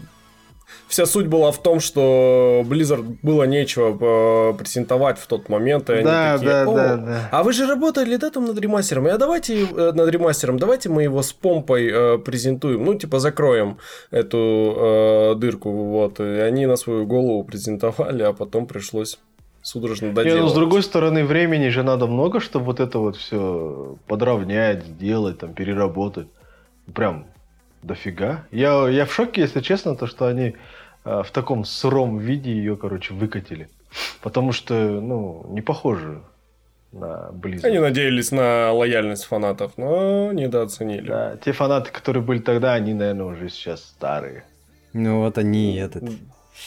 вся суть была в том, что Blizzard было нечего э, презентовать в тот момент. И
да, они такие, да, да, да.
А вы же работали да, там над ремастером. А давайте э, над ремастером, давайте мы его с помпой э, презентуем. Ну, типа, закроем эту э, дырку. Вот. И они на свою голову презентовали, а потом пришлось судорожно доделать. Не, ну,
с другой стороны, времени же надо много, чтобы вот это вот все подровнять, сделать, там, переработать. Прям дофига. Я, я в шоке, если честно, то, что они в таком сыром виде ее, короче, выкатили. Потому что, ну, не похоже на Blizzard.
Они надеялись на лояльность фанатов, но недооценили.
Да, те фанаты, которые были тогда, они, наверное, уже сейчас старые.
Ну вот они этот.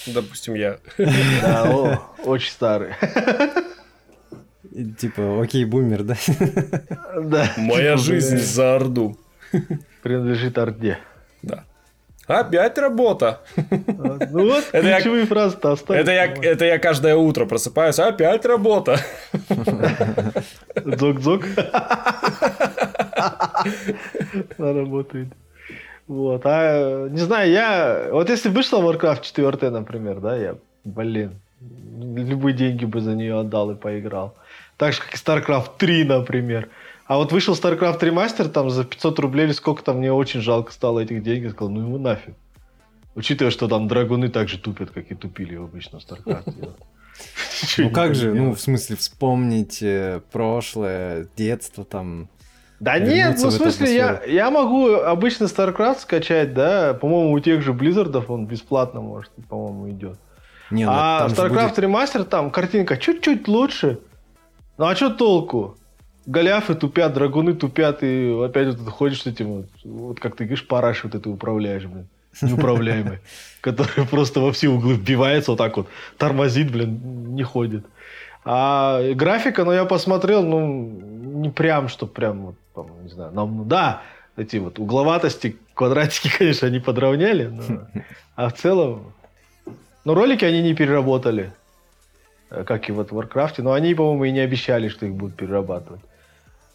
Допустим, я.
Да, о, очень старый.
Типа, окей, бумер, да?
Да.
Моя типа, жизнь за Орду
принадлежит Орде.
Да. Опять работа.
Ну вот, это ключевые я, фразы-то
оставь. Это я, это я каждое утро просыпаюсь, опять работа.
Дзок-дзок. Она работает. Вот. А, не знаю, я... Вот если вышла Warcraft 4, например, да, я, блин, любые деньги бы за нее отдал и поиграл. Так же, как и StarCraft 3, например. А вот вышел StarCraft ремастер там за 500 рублей или сколько там, мне очень жалко стало этих денег. Я сказал, ну ему нафиг. Учитывая, что там драгуны так же тупят, как и тупили в обычном StarCraft.
Ну как же, ну в смысле вспомнить э, прошлое, детство там.
Да нет, ну в смысле я, я могу обычно StarCraft скачать, да, по-моему у тех же Blizzard ов он бесплатно может, по-моему, идет. Не, ну, а StarCraft будет... ремастер там картинка чуть-чуть лучше. Ну а что толку? Голиафы тупят, драгуны тупят, и опять вот ходишь с этим, вот, вот как ты говоришь, параш вот это управляешь, блин, неуправляемый, который просто во все углы вбивается вот так вот, тормозит, блин, не ходит. А графика, ну, я посмотрел, ну, не прям, что прям, вот, там, не знаю, нам, да, эти вот угловатости, квадратики, конечно, они подровняли, но, а в целом, ну, ролики они не переработали, как и вот в Warcraft, но они, по-моему, и не обещали, что их будут перерабатывать.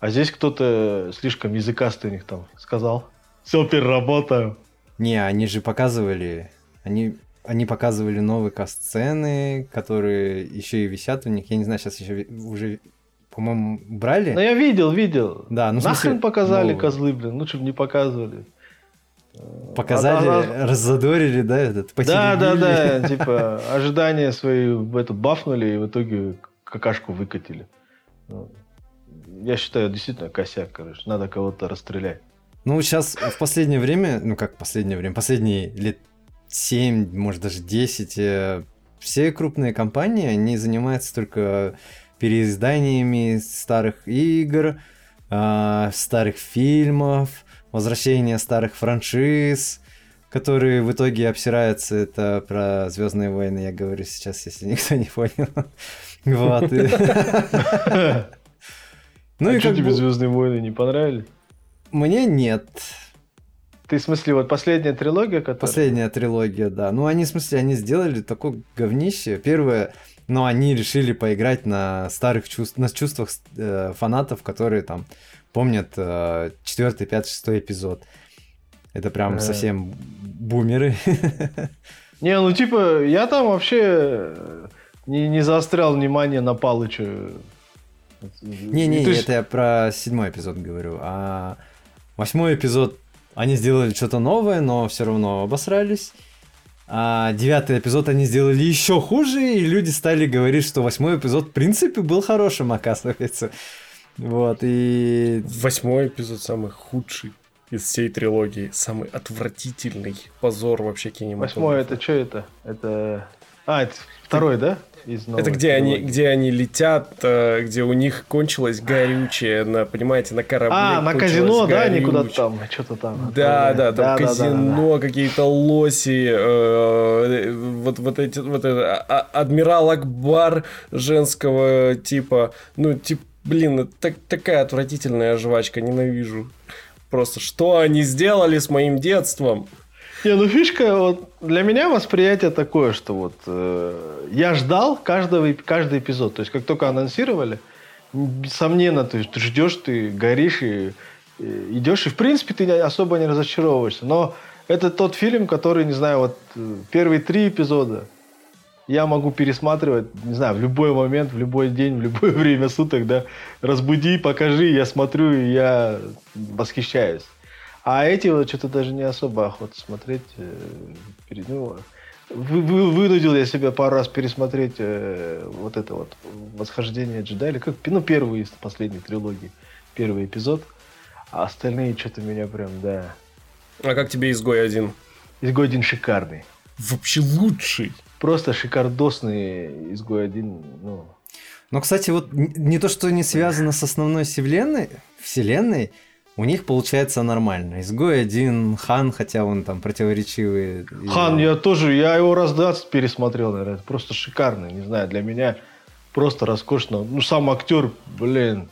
А здесь кто-то слишком языкастый у них там сказал. Все переработаю.
Не, они же показывали, они, они показывали новые касцены, которые еще и висят у них. Я не знаю, сейчас еще уже, по-моему, брали.
Ну, я видел, видел.
Да, ну,
Нахрен смысле, показали новые. козлы, блин, лучше бы не показывали.
Показали, а, а, раззадорили, да, этот,
Да, да, да, типа ожидания свои в эту бафнули и в итоге какашку выкатили я считаю, действительно косяк, короче. Надо кого-то расстрелять.
Ну, сейчас в последнее время, ну как последнее время, последние лет 7, может даже 10, э, все крупные компании, они занимаются только переизданиями старых игр, э, старых фильмов, возвращение старых франшиз, которые в итоге обсираются. Это про Звездные войны я говорю сейчас, если никто не понял. Вот.
Ну а и что тебе бы... Звездные войны не понравились?
Мне нет.
Ты в смысле вот последняя трилогия, которая...
Последняя трилогия, да. Ну они в смысле они сделали такое говнище. Первое, но они решили поиграть на старых чувств, на чувствах э, фанатов, которые там помнят э, четвертый, пятый, шестой эпизод. Это прям а... совсем бумеры.
Не, ну типа, я там вообще не, не заострял внимание на Палыча
не-не, это я про седьмой эпизод говорю. А восьмой эпизод они сделали что-то новое, но все равно обосрались. А девятый эпизод они сделали еще хуже, и люди стали говорить, что восьмой эпизод в принципе был хорошим, оказывается. Вот, и...
Восьмой эпизод самый худший. из всей трилогии. Самый отвратительный позор вообще кинематографа.
Восьмой это что это? Это... А, это второй, да?
Это где они, где они летят, э, где у них кончилось горючее, на, понимаете, на корабле.
А, на казино, горючее. да, они куда-то там, что-то там.
Да, да, там да, казино, да, да, какие-то лоси, э, вот, вот эти, вот это, а, а, адмирал Акбар женского типа, ну, типа, блин, так, такая отвратительная жвачка, ненавижу. Просто что они сделали с моим детством?
Не, ну фишка, вот для меня восприятие такое, что вот э, я ждал каждого, каждый эпизод. То есть, как только анонсировали, сомненно, то есть, ты ждешь, ты горишь и, и идешь, и в принципе ты особо не разочаровываешься. Но это тот фильм, который, не знаю, вот э, первые три эпизода я могу пересматривать, не знаю, в любой момент, в любой день, в любое время суток, да. Разбуди, покажи, я смотрю, и я восхищаюсь. А эти вот что-то даже не особо охота смотреть. Э, ну, вы, вы, вынудил я себя пару раз пересмотреть э, вот это вот «Восхождение джедая», или как, ну, первый из последней трилогии, первый эпизод. А остальные что-то меня прям, да...
А как тебе «Изгой один»?
«Изгой один» шикарный.
Вообще лучший.
Просто шикардосный «Изгой один», ну...
Но, кстати, вот не то, что не связано с основной вселенной, вселенной, у них получается нормально. Изгой один, Хан, хотя он там противоречивый.
Хан, я тоже, я его раз 20 пересмотрел, наверное. Просто шикарный, не знаю, для меня просто роскошно. Ну, сам актер, блин,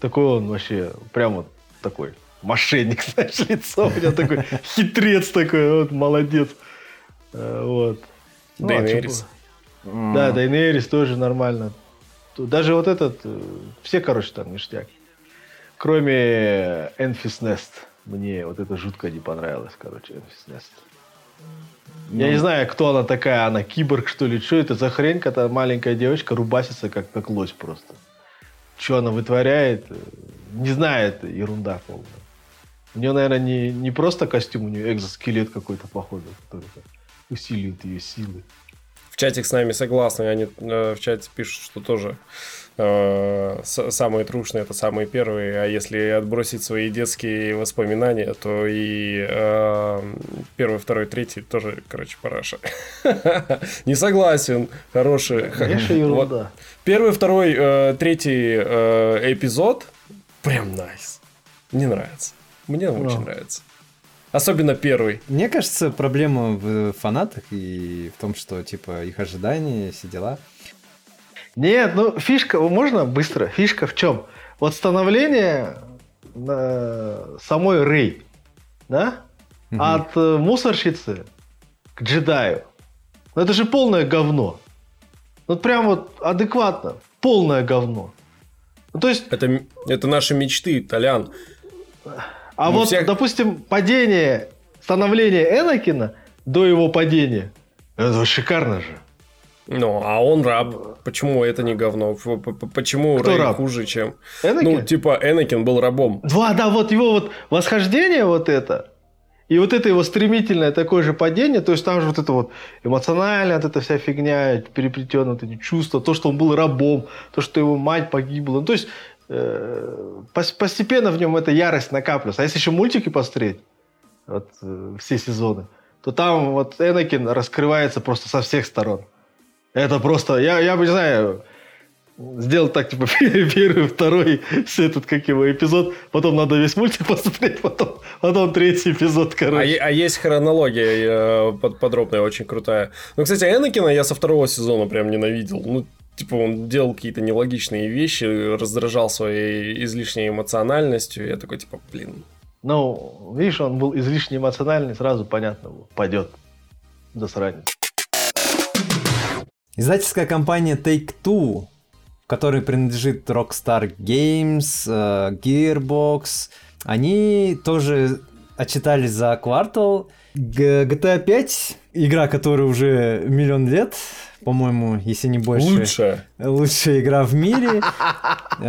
такой он вообще, прям вот такой мошенник, знаешь, лицо у него такой, хитрец такой, вот, молодец. Э, вот.
Ну, Дейнерис.
А, да, Дейнерис тоже нормально. Даже вот этот, э, все, короче, там ништяк. Кроме Enfys Nest. Мне вот это жутко не понравилось, короче, Enfys Nest. Ну. Я не знаю, кто она такая, она киборг, что ли, что это за хрень, когда маленькая девочка рубасится, как, как лось просто. Что она вытворяет, не знаю, это ерунда полная. У нее, наверное, не, не просто костюм, у нее экзоскелет какой-то, походу, который усиливает ее силы.
В чатик с нами согласны, они э, в чате пишут, что тоже самые трушные это самые первые, а если отбросить свои детские воспоминания, то и э, первый, второй, третий тоже, короче, параша. Не согласен, хороший.
Ерунда.
Первый, второй, э, третий э, эпизод прям найс. Мне нравится. Мне очень нравится. Особенно первый.
Мне кажется, проблема в фанатах и в том, что, типа, их ожидания, все дела.
Нет, ну фишка, можно быстро? Фишка в чем? Вот становление э, самой Рэй, да? Угу. От э, мусорщицы к джедаю. Ну это же полное говно. Вот прям вот адекватно. Полное говно.
Ну, то есть... Это, это наши мечты, Толян.
А Мы вот, всех... допустим, падение, становление Энакина до его падения. Это шикарно же.
Ну, а он раб. Почему это не говно? Почему Кто Рэй раб? хуже, чем... Энакин? Ну, типа, Энакин был рабом.
Да, да, вот его вот восхождение вот это, и вот это его стремительное такое же падение, то есть там же вот это вот эмоциональная вот эта вся фигня, переплетенные вот эти чувства, то, что он был рабом, то, что его мать погибла. Ну, то есть э, постепенно в нем эта ярость накапливается. А если еще мультики посмотреть, вот э, все сезоны, то там вот Энакин раскрывается просто со всех сторон. Это просто, я, я бы не знаю, сделать так, типа, первый, второй, все этот, как его, эпизод, потом надо весь мультик посмотреть, потом, потом третий эпизод, короче.
А, а есть хронология э, подробная, очень крутая. Ну, кстати, Энакина я со второго сезона прям ненавидел. Ну, типа, он делал какие-то нелогичные вещи, раздражал своей излишней эмоциональностью. Я такой, типа, блин.
Ну, видишь, он был излишне эмоциональный, сразу понятно, пойдет. Засранец.
Издательская компания Take-Two, которой принадлежит Rockstar Games, э, Gearbox, они тоже отчитались за квартал. GTA 5, игра, которая уже миллион лет, по-моему, если не больше.
Лучшая.
Лучшая игра в мире.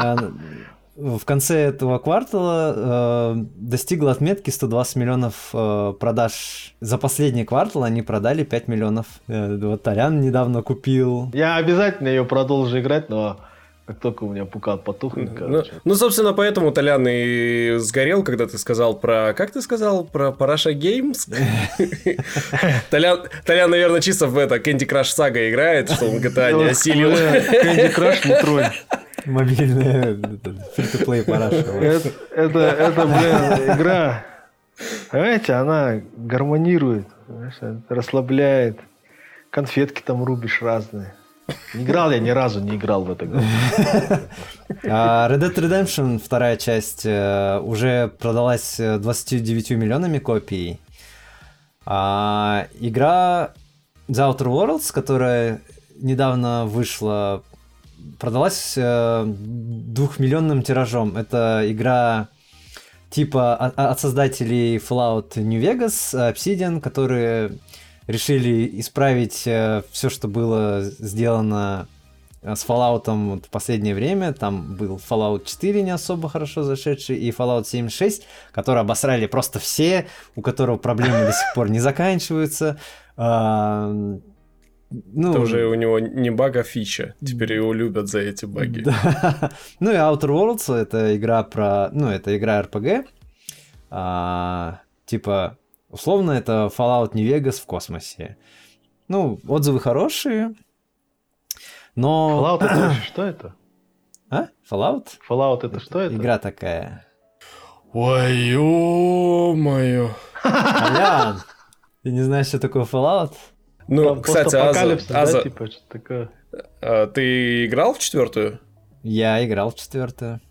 В конце этого квартала э, достигла отметки 120 миллионов э, продаж. За последний квартал они продали 5 миллионов. Э, вот Толян недавно купил.
Я обязательно ее продолжу играть, но Как только у меня пукан потухнет,
Ну, ну, собственно, поэтому Толян и сгорел, когда ты сказал про... Как ты сказал? Про Параша Геймс? Толян, Толян, наверное, чисто в это Candy Crush Saga играет, что он GTA не осилил.
Candy Crush не тронь.
Мобильная фри-то-плей Параша.
Это, это, это, блин, игра. Понимаете, она гармонирует, расслабляет. Конфетки там рубишь разные. Не играл я ни разу, не играл в это.
А, Red Dead Redemption, вторая часть, э, уже продалась 29 миллионами копий. А игра The Outer Worlds, которая недавно вышла, продалась э, двухмиллионным тиражом. Это игра типа от создателей Fallout New Vegas, Obsidian, которые решили исправить э, все, что было сделано э, с Fallout вот в последнее время. Там был Fallout 4 не особо хорошо зашедший и Fallout 76, который обосрали просто все, у которого проблемы до сих пор не заканчиваются.
Ну, это уже у него не баг, а фича. Теперь его любят за эти баги.
Да. Ну и Outer Worlds это игра про... Ну, это игра RPG. А, типа Условно, это Fallout New Vegas в космосе. Ну, отзывы хорошие, но...
Fallout это вообще что это?
А? Fallout?
Fallout это что это?
Игра такая.
Ой, ё-моё.
Алян, ты не знаешь, что такое Fallout?
Ну, Там кстати, Аза, Аза, да, типа, что такое. А, ты играл в четвертую?
Я играл в четвертую.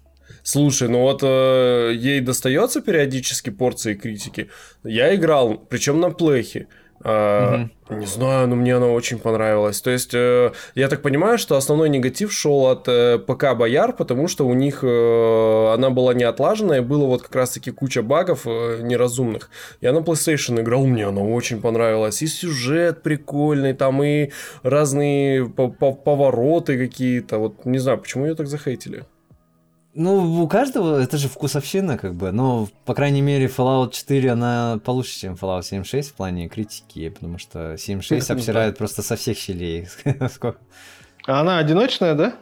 Слушай, ну вот э, ей достается периодически порции критики. Я играл, причем на плехе. Угу. Не знаю, но мне она очень понравилась. То есть, э, я так понимаю, что основной негатив шел от э, ПК Бояр, потому что у них э, она была не отлажена, и было вот как раз-таки куча багов неразумных. Я на PlayStation играл, мне она очень понравилась. И сюжет прикольный, там и разные повороты какие-то. Вот не знаю, почему ее так захейтили.
Ну, у каждого это же вкусовщина, как бы. Но, по крайней мере, Fallout 4, она получше, чем Fallout 76 в плане критики, потому что 76 обсирает просто со всех щелей.
А она одиночная, да?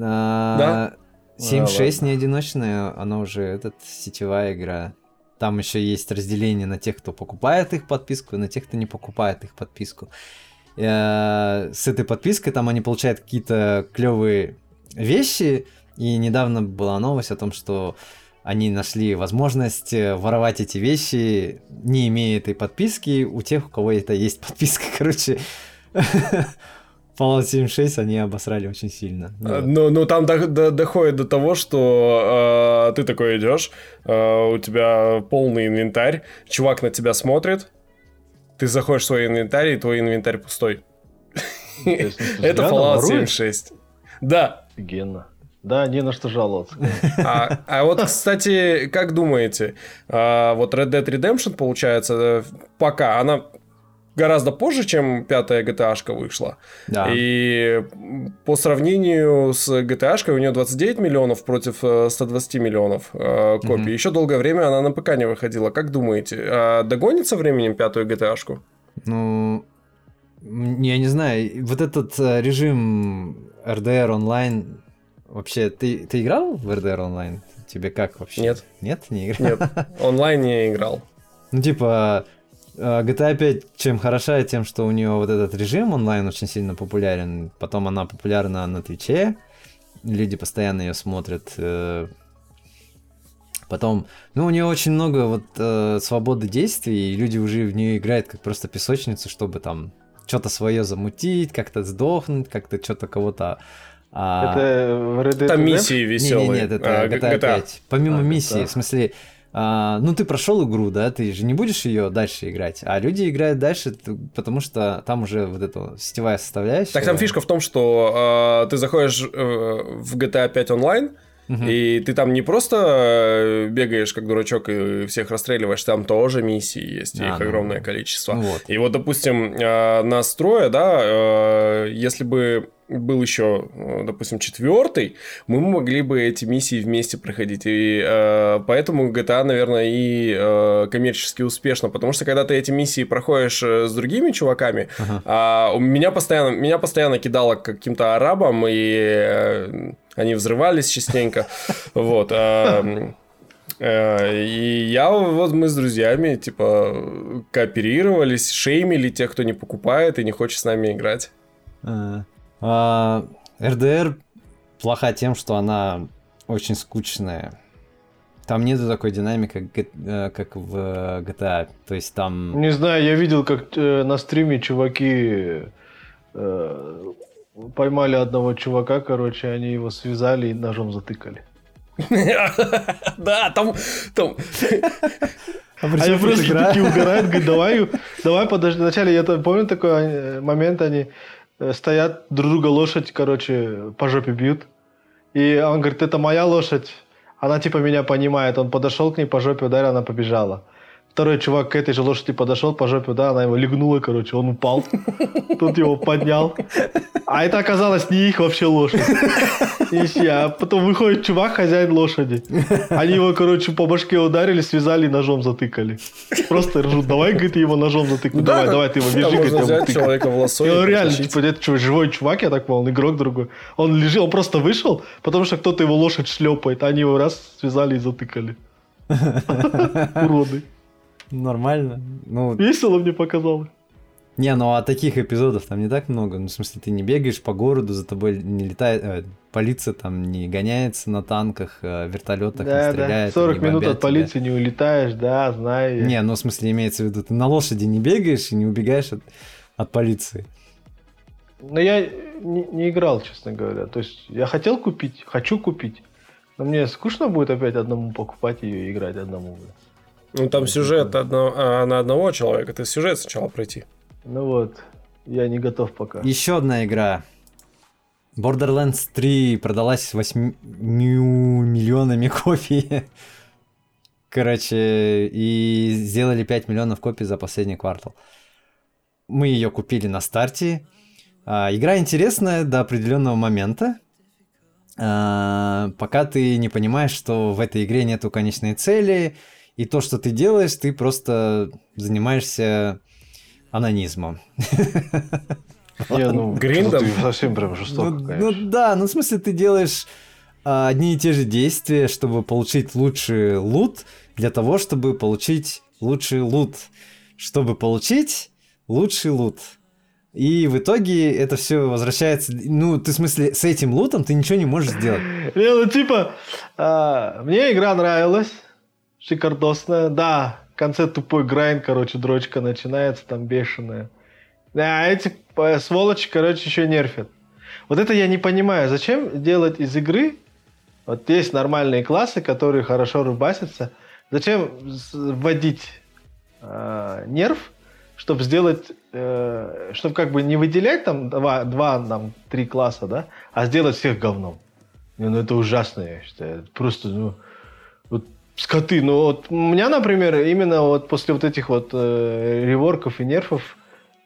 А, да. 7.6 не одиночная, она уже этот сетевая игра. Там еще есть разделение на тех, кто покупает их подписку, и на тех, кто не покупает их подписку. Э, с этой подпиской там они получают какие-то клевые вещи, и недавно была новость о том, что они нашли возможность э, воровать эти вещи, не имея этой подписки, у тех, у кого это есть подписка. Короче, Fallout 76 они обосрали очень сильно.
Ну, ну, ну там до, до, доходит до того, что э, ты такой идешь, э, у тебя полный инвентарь, чувак на тебя смотрит, ты заходишь в свой инвентарь, и твой инвентарь пустой. Это Fallout 76. Да.
Офигенно. Да, не на что жаловаться.
А, а вот, кстати, как думаете, а, вот Red Dead Redemption, получается, э, пока она гораздо позже, чем пятая GTA-шка вышла. Да. И по сравнению с GTA-шкой у нее 29 миллионов против 120 э, миллионов э, копий. Угу. Еще долгое время она на ПК не выходила. Как думаете, а догонит со временем пятую GTA-шку?
Ну, я не знаю. Вот этот э, режим RDR онлайн Вообще, ты, ты играл в RDR онлайн? Тебе как вообще?
Нет.
Нет, не играл?
Нет, онлайн не играл.
Ну, типа, э, GTA 5 чем хороша, тем, что у нее вот этот режим онлайн очень сильно популярен. Потом она популярна на Твиче. Люди постоянно ее смотрят. Э. Потом, ну, у нее очень много вот э, свободы действий, и люди уже в нее играют как просто песочницу, чтобы там что-то свое замутить, как-то сдохнуть, как-то что-то кого-то
а... Это Red Dead
Там миссии веселые.
Нет, нет, это а, GTA, GTA 5. Помимо а, миссии, GTA. в смысле, а, ну ты прошел игру, да, ты же не будешь ее дальше играть, а люди играют дальше, потому что там уже вот эта сетевая составляющая.
Так там фишка в том, что э, ты заходишь э, в GTA 5 онлайн, Угу. И ты там не просто э, бегаешь как дурачок и всех расстреливаешь, там тоже миссии есть, а, их ну, огромное количество. Вот. И вот, допустим, э, настроя, да, э, если бы был еще, э, допустим, четвертый, мы могли бы эти миссии вместе проходить. И э, поэтому GTA, наверное, и э, коммерчески успешно. Потому что когда ты эти миссии проходишь э, с другими чуваками, ага. а у меня постоянно, меня постоянно кидало к каким-то арабам, и э, они взрывались частенько. Вот. А, э, и я вот мы с друзьями, типа, кооперировались, шеймили тех, кто не покупает и не хочет с нами играть.
А, а, РДР плоха тем, что она очень скучная. Там нету такой динамики, как, э, как в GTA. То есть там...
Не знаю, я видел, как э, на стриме чуваки э, поймали одного чувака, короче, они его связали и ножом затыкали.
Да, там... там...
А, а я просто такие угорают, говорят, давай, давай подожди. Вначале я помню такой э, момент, они Э, стоят, друг друга лошадь, короче, по жопе бьют. И он говорит, это моя лошадь. Она типа меня понимает. Он подошел к ней, по жопе ударил, она побежала. Второй чувак к этой же лошади подошел, по жопе, да, она его легнула, короче, он упал. Тут его поднял. А это оказалось не их вообще лошадь. И а потом выходит чувак, хозяин лошади. Они его, короче, по башке ударили, связали и ножом затыкали. Просто ржут. Давай, говорит, его ножом затыкай. Да, давай, давай, ты его вяжи, говорит, взять человека в лосо. Ну, реально, типа, это живой чувак, я так понял, игрок другой. Он лежал, он просто вышел, потому что кто-то его лошадь шлепает. Они его раз связали и затыкали. Уроды.
Нормально. Ну...
Весело мне показалось.
Не, ну а таких эпизодов там не так много. Ну, в смысле, ты не бегаешь по городу, за тобой не летает, э, полиция там не гоняется на танках, э, вертолетах да, не стреляет.
Да. 40 минут от полиции тебя. не улетаешь, да, знаю.
Не, ну в смысле имеется в виду, ты на лошади не бегаешь и не убегаешь от, от полиции.
Но я не, не играл, честно говоря. То есть я хотел купить, хочу купить. Но мне скучно будет опять одному покупать ее и играть одному.
Ну там сюжет одно, а, на одного человека, ты сюжет сначала пройти.
Ну вот, я не готов пока.
Еще одна игра. Borderlands 3 продалась 8 миллионами копий. Короче, и сделали 5 миллионов копий за последний квартал. Мы ее купили на старте. А, игра интересная до определенного момента. А, пока ты не понимаешь, что в этой игре нету конечной цели, и то, что ты делаешь, ты просто занимаешься анонизмом.
Не, ну, Гриндом? совсем прям жестоко,
ну, ну да, ну в смысле ты делаешь а, одни и те же действия, чтобы получить лучший лут, для того, чтобы получить лучший лут. Чтобы получить лучший лут. И в итоге это все возвращается. Ну, ты в смысле, с этим лутом ты ничего не можешь сделать.
Не, ну типа, а, мне игра нравилась шикардосная. Да, в конце тупой грайн, короче, дрочка начинается там бешеная. А эти э, сволочи, короче, еще нерфят. Вот это я не понимаю. Зачем делать из игры... Вот есть нормальные классы, которые хорошо рубасятся. Зачем вводить э, нерв, чтобы сделать... Э, чтобы как бы не выделять там два, два там, три класса, да, а сделать всех говном. Ну, это ужасно, я считаю. Просто, ну... Вот скоты. Ну вот у меня, например, именно вот после вот этих вот э, реворков и нерфов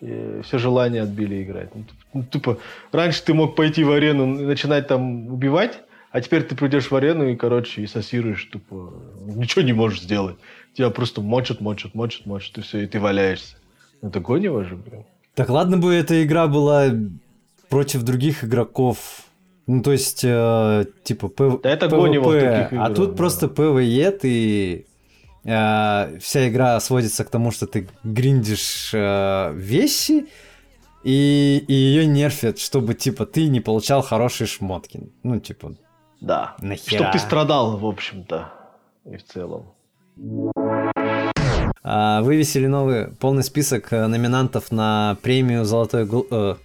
э, все желание отбили играть. Ну, ну, тупо раньше ты мог пойти в арену и начинать там убивать, а теперь ты придешь в арену и, короче, и сосируешь, тупо ничего не можешь сделать. Тебя просто мочат, мочат, мочат, мочат, и все, и ты валяешься. Это гонево же, блин.
Так ладно бы эта игра была против других игроков, ну, то есть, э, типа, П...
да это PvP,
а тут да. просто PvE, ты... Э, вся игра сводится к тому, что ты гриндишь э, вещи, и, и ее нерфят, чтобы, типа, ты не получал хорошие шмотки. Ну, типа,
да. Нахера? Чтобы ты страдал, в общем-то, и в целом.
А, вывесили новый полный список э, номинантов на премию Золотой, Гл... э,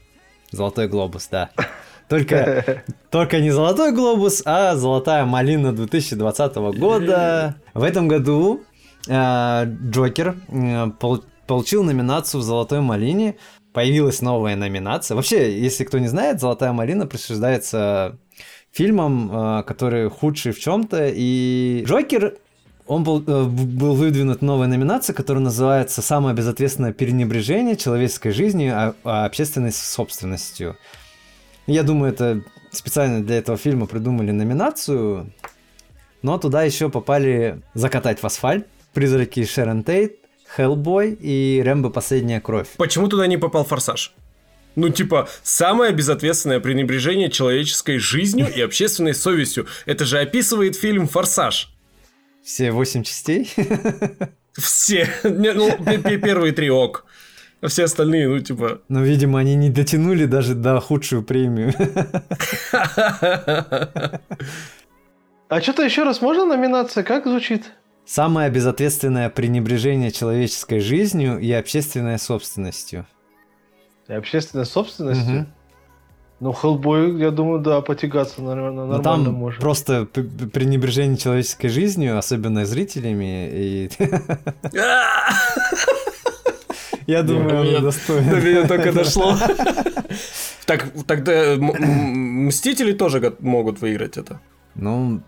Золотой глобус, да. Только, только не золотой глобус, а золотая малина 2020 года. В этом году э, Джокер э, пол, получил номинацию в золотой малине. Появилась новая номинация. Вообще, если кто не знает, золотая малина присуждается фильмам, э, которые худшие в чем-то. И Джокер он был, э, был выдвинут новая номинация, которая называется «Самое безответственное пренебрежение человеческой жизнью, а, а общественной собственностью». Я думаю, это специально для этого фильма придумали номинацию. Но туда еще попали «Закатать в асфальт», «Призраки Шерон Тейт», «Хеллбой» и «Рэмбо. Последняя кровь».
Почему туда не попал «Форсаж»? Ну, типа, самое безответственное пренебрежение человеческой жизнью и общественной совестью. Это же описывает фильм «Форсаж».
Все восемь частей?
Все. Ну, первые три ок. А все остальные, ну, типа...
Ну, видимо, они не дотянули даже до худшую премию.
А что-то еще раз можно номинация? Как звучит?
Самое безответственное пренебрежение человеческой жизнью и общественной собственностью.
И общественной собственностью? Угу. Ну, Хеллбой, я думаю, да, потягаться, наверное, нормально
Но там
может.
просто пренебрежение человеческой жизнью, особенно зрителями, и... Я думаю, он достоин.
До меня только дошло. Так, тогда Мстители тоже могут выиграть это.
Ну,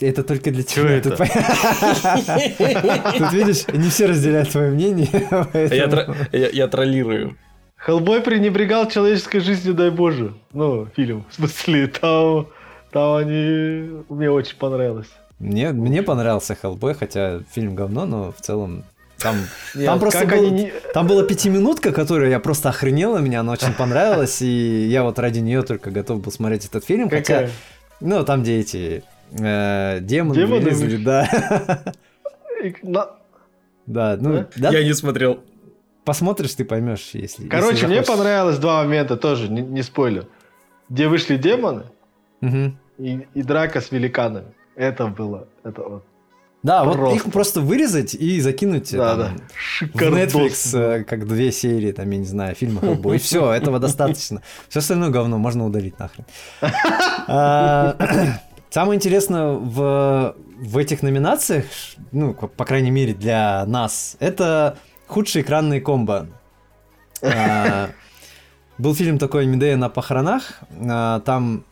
это только для тебя. Это? Тут, тут видишь, не все разделяют твое мнение.
Я, я троллирую.
Хеллбой пренебрегал человеческой жизнью, дай боже. Ну, фильм. В смысле, там, там они... Мне очень понравилось.
Мне, мне понравился Хеллбой, хотя фильм говно, но в целом там, Нет, там просто был, они... там была пятиминутка, которая я просто охренела, мне она очень понравилась, и я вот ради нее только готов был смотреть этот фильм. Какая? Хотя, ну, там, где эти э, демоны, демоны вылезли, да. Да, ну... Да?
Я не смотрел.
Посмотришь, ты поймешь, если.
Короче,
если
мне понравилось два момента тоже, не, не спойлер. Где вышли демоны
угу.
и, и драка с великанами. Это было. Это вот.
Да, просто. вот их просто вырезать и закинуть да, там, да. в Netflix, э, как две серии, там, я не знаю, фильма Хеллбой. И все, этого достаточно. Все остальное говно можно удалить нахрен. А, самое интересное в, в этих номинациях, ну, по крайней мере для нас, это Худшие экранные комбо. А, был фильм такой «Медея на похоронах». А, там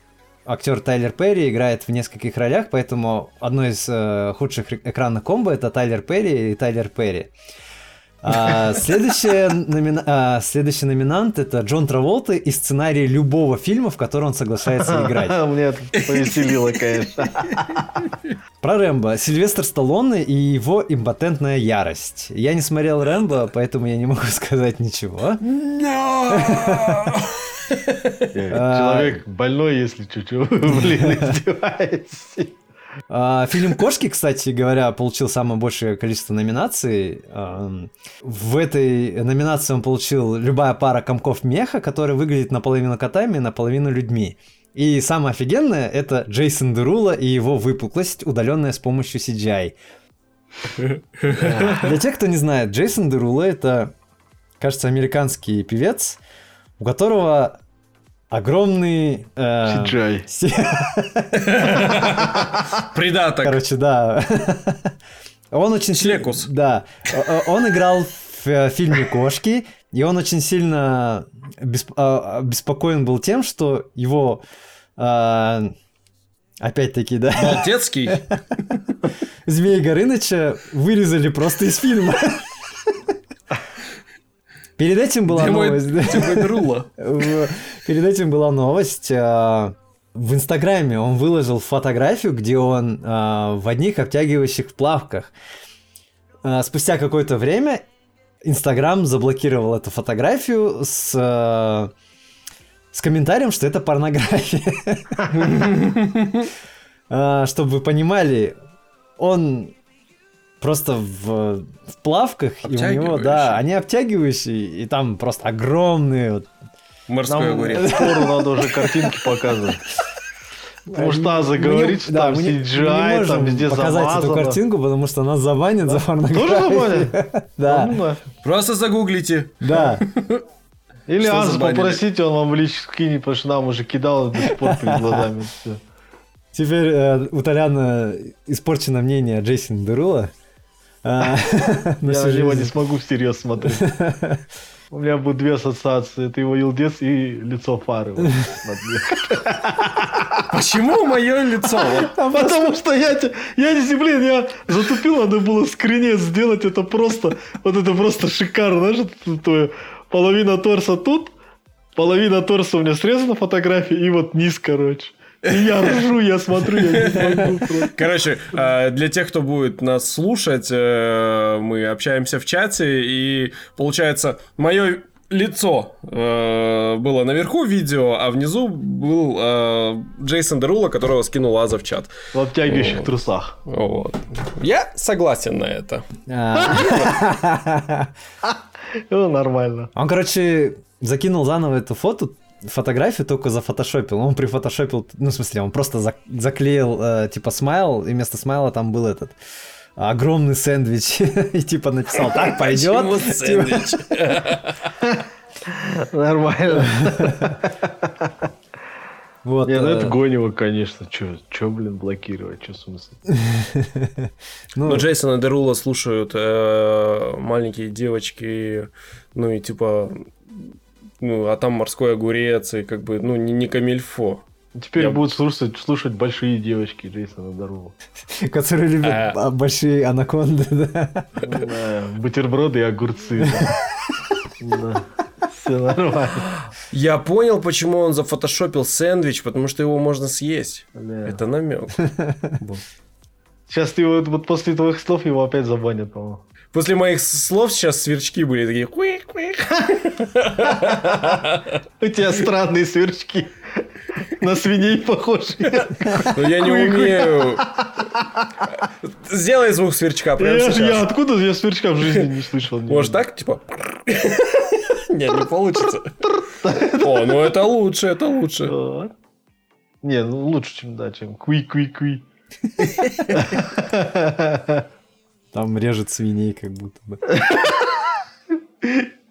актер Тайлер Перри играет в нескольких ролях, поэтому одно из э, худших экранных комбо это Тайлер Перри и Тайлер Перри. А, следующая номина... а, следующий номинант это Джон Траволта и сценарий любого фильма, в который он соглашается играть.
Мне повеселило, конечно.
Про Рэмбо. Сильвестр Сталлоне и его импотентная ярость. Я не смотрел Рэмбо, поэтому я не могу сказать ничего.
Человек больной, если чуть-чуть, блин, издевается.
А, фильм «Кошки», кстати говоря, получил самое большее количество номинаций. В этой номинации он получил «Любая пара комков меха», которая выглядит наполовину котами, наполовину людьми. И самое офигенное – это Джейсон Дерула и его выпуклость, удаленная с помощью CGI. Для тех, кто не знает, Джейсон Дерула – это, кажется, американский певец, у которого огромный...
Э,
Придаток.
Короче, да. Он очень...
Шлекус.
Да. Он играл в э, фильме «Кошки», и он очень сильно беспокоен был тем, что его... Опять-таки, да.
Молодецкий.
Змея Горыныча вырезали просто из фильма. Перед этим была новость. Перед этим была новость. В Инстаграме он выложил фотографию, где он а, в одних обтягивающих плавках. А, спустя какое-то время Инстаграм заблокировал эту фотографию с, с комментарием, что это порнография. Чтобы вы понимали, он просто в, в плавках, и у него, да, они обтягивающие, и там просто огромные. Вот.
Морской огурец.
Скоро надо уже картинки показывать. Потому что Аза говорит, что там CGI, там везде
показать эту картинку, потому что нас забанят за порнографию.
Тоже забанят?
Да.
Просто загуглите.
Да.
Или Аза попросите, он вам в личку скинет, потому что нам уже кидал до сих пор перед глазами.
Теперь э, у Толяна испорчено мнение Джейсона Дерула.
А, Я на него не смогу всерьез смотреть. У меня будут две ассоциации. Это его елдец и лицо фары.
Почему мое лицо?
Потому что я, я не блин, я затупил, надо было скринец сделать. Это просто, вот это просто шикарно. Знаешь, половина торса тут, половина торса у меня срезана фотография, и вот низ, короче. Я ржу, я смотрю, я не могу просто.
Короче, э, для тех, кто будет нас слушать, э, мы общаемся в чате, и получается, мое лицо э, было наверху видео, а внизу был э, Джейсон Дерула, которого скинул Аза в чат.
В обтягивающих вот. трусах.
Вот. Я согласен на это.
Ну, нормально.
Он, короче, закинул заново эту фото, фотографию только зафотошопил. Он прифотошопил, ну, в смысле, он просто заклеил, э, типа, смайл, и вместо смайла там был этот огромный сэндвич и типа написал, так пойдет. сэндвич?
Нормально. Вот, Нет, ну это э, гонево, конечно. Че, че, блин, блокировать? Че смысл?
ну, ну, Джейсона Дерула слушают э, маленькие девочки, ну и типа, ну, а там морской огурец, и как бы, ну, не, не камильфо.
Теперь я... будут слушать, слушать большие девочки Джейсона Дарула.
Которые любят а... а большие анаконды,
да? Бутерброды и огурцы. Все нормально.
Я понял, почему он зафотошопил сэндвич, потому что его можно съесть. Это намек.
Сейчас ты вот, вот после твоих слов его опять забанят, по-моему.
После моих слов сейчас сверчки были такие.
У тебя странные сверчки. На свиней похож.
Ну я не умею. Сделай звук сверчка прямо я, сейчас.
Я откуда я сверчка в жизни не слышал.
Может так, типа? Не, не получится. О, ну это лучше, это лучше.
Не, ну лучше, чем да, чем куи-куи-куи.
Там режет свиней как будто бы.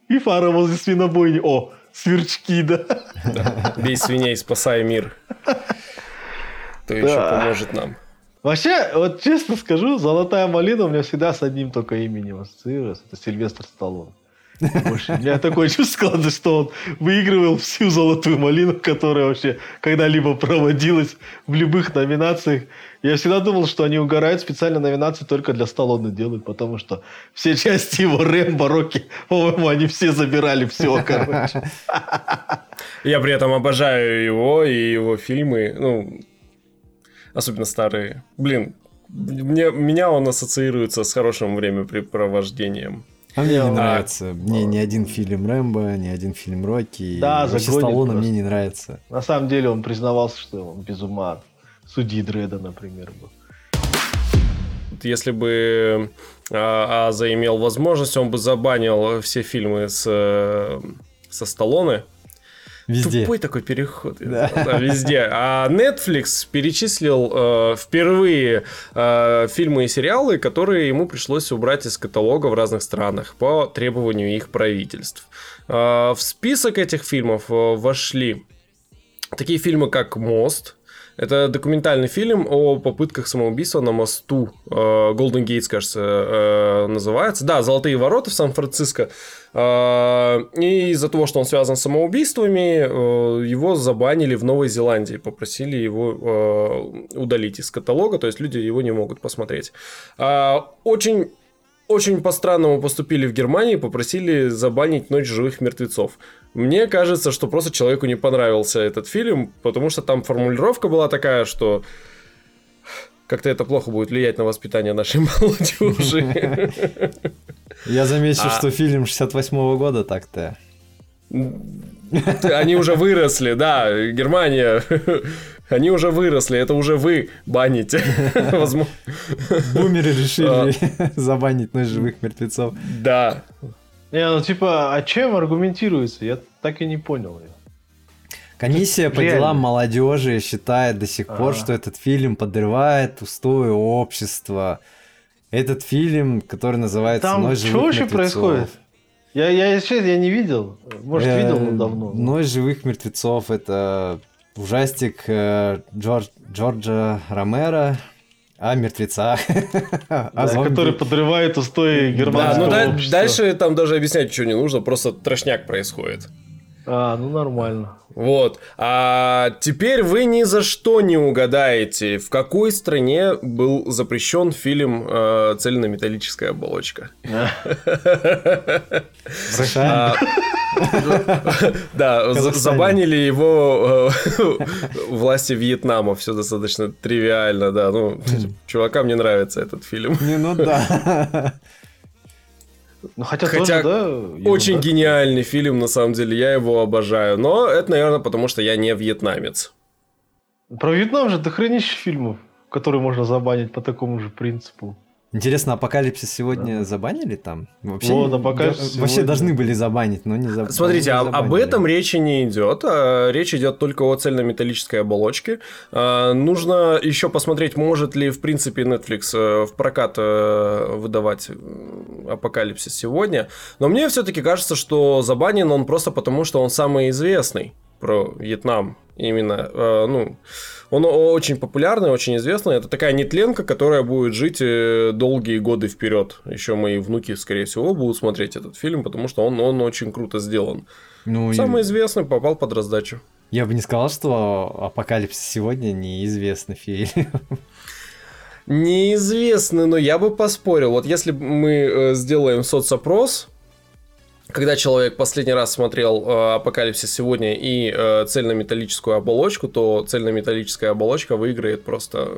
И фара возле свинобойни. О, сверчки, да.
да. Бей свиней, спасай мир. Кто еще поможет нам?
Вообще, вот честно скажу, «Золотая малина» у меня всегда с одним только именем ассоциируется. Это Сильвестр Сталлоне. Больше. У меня такое чувство складывается, что он выигрывал всю золотую малину, которая вообще когда-либо проводилась в любых номинациях. Я всегда думал, что они угорают специально номинации только для Сталлоне делают, потому что все части его Рэмбо, Рокки, по-моему, они все забирали все, короче.
Я при этом обожаю его и его фильмы, ну, особенно старые. Блин, мне, меня он ассоциируется с хорошим времяпрепровождением.
А мне не а, нравится. Мне ни один фильм Рэмбо, ни один фильм Рокки. Да, Вообще Сталлоне мне не нравится.
На самом деле он признавался, что он без ума. Судьи Дреда, например, был.
Если бы а, Аза имел возможность, он бы забанил все фильмы с, э, со Сталлоне
Везде.
Тупой такой переход. Да. Да, везде. А Netflix перечислил э, впервые э, фильмы и сериалы, которые ему пришлось убрать из каталога в разных странах по требованию их правительств. Э, в список этих фильмов э, вошли такие фильмы, как «Мост», это документальный фильм о попытках самоубийства на мосту. Golden Gates, кажется, э, называется. Да, «Золотые ворота» в Сан-Франциско. Э, и из-за того, что он связан с самоубийствами, э, его забанили в Новой Зеландии. Попросили его удалить из каталога, то есть люди его не могут посмотреть. Очень очень по-странному поступили в Германии, попросили забанить «Ночь живых мертвецов». Мне кажется, что просто человеку не понравился этот фильм, потому что там формулировка была такая, что как-то это плохо будет влиять на воспитание нашей молодежи.
Я заметил, а... что фильм 68-го года так-то.
Они уже выросли, да, Германия. Они уже выросли, это уже вы баните.
Бумеры решили а. забанить ночь живых мертвецов.
Да.
Не, ну типа, а чем аргументируется? Я так и не понял.
Комиссия по делам молодежи считает до сих пор, что этот фильм подрывает устои общества. Этот фильм, который называется
Там
«Ночь
живых мертвецов». Там что вообще происходит? Я, я, честно, я не видел. Может, э, видел, но давно.
«Ночь живых мертвецов» — это ужастик э, Джордж, Джорджа Ромера о мертвецах.
о который подрывает устои германского да, ну,
Дальше там даже объяснять ничего не нужно, просто трошняк происходит.
А, ну нормально.
Вот. А теперь вы ни за что не угадаете, в какой стране был запрещен фильм э, «Цельнометаллическая оболочка».
А,
Да, забанили его э, власти Вьетнама. Все достаточно тривиально, да. Ну, чувакам не нравится этот фильм.
Не, ну да.
Ну, хотя, хотя тоже, да, очень да? гениальный фильм, на самом деле, я его обожаю. Но это, наверное, потому что я не вьетнамец.
Про Вьетнам же дохренище фильмов, которые можно забанить по такому же принципу.
Интересно, Апокалипсис сегодня да. забанили там? Вообще, вот, апокалипсис сегодня... вообще должны были забанить, но не забанили.
Смотрите, не а, об этом речи не идет. А, речь идет только о цельнометаллической оболочке. А, нужно еще посмотреть, может ли, в принципе, Netflix э, в прокат э, выдавать Апокалипсис сегодня. Но мне все-таки кажется, что забанен он просто потому, что он самый известный про Вьетнам. Именно, ну, он очень популярный, очень известный. Это такая нетленка, которая будет жить э, долгие годы вперед. Еще мои внуки, скорее всего, будут смотреть этот фильм, потому что он, он очень круто сделан. Ну, Самый и... известный попал под раздачу.
Я бы не сказал, что Апокалипсис сегодня неизвестный фильм.
Неизвестный, но я бы поспорил. Вот если мы э, сделаем соцопрос, когда человек последний раз смотрел э, Апокалипсис сегодня и э, цельнометаллическую оболочку, то цельнометаллическая оболочка выиграет просто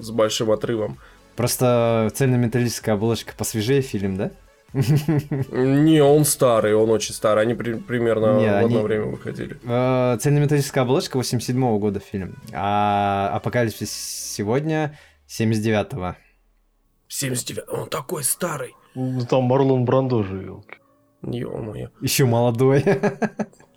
с большим отрывом.
Просто цельнометаллическая оболочка посвежее фильм, да?
Не, он старый, он очень старый. Они при, примерно Не, в одно они... время выходили.
Э, цельнометаллическая оболочка 87 -го года фильм, а Апокалипсис сегодня 79-го.
79 он такой старый.
Ну, там Марлон Брандо же, елки.
Ё-моё.
Еще молодой.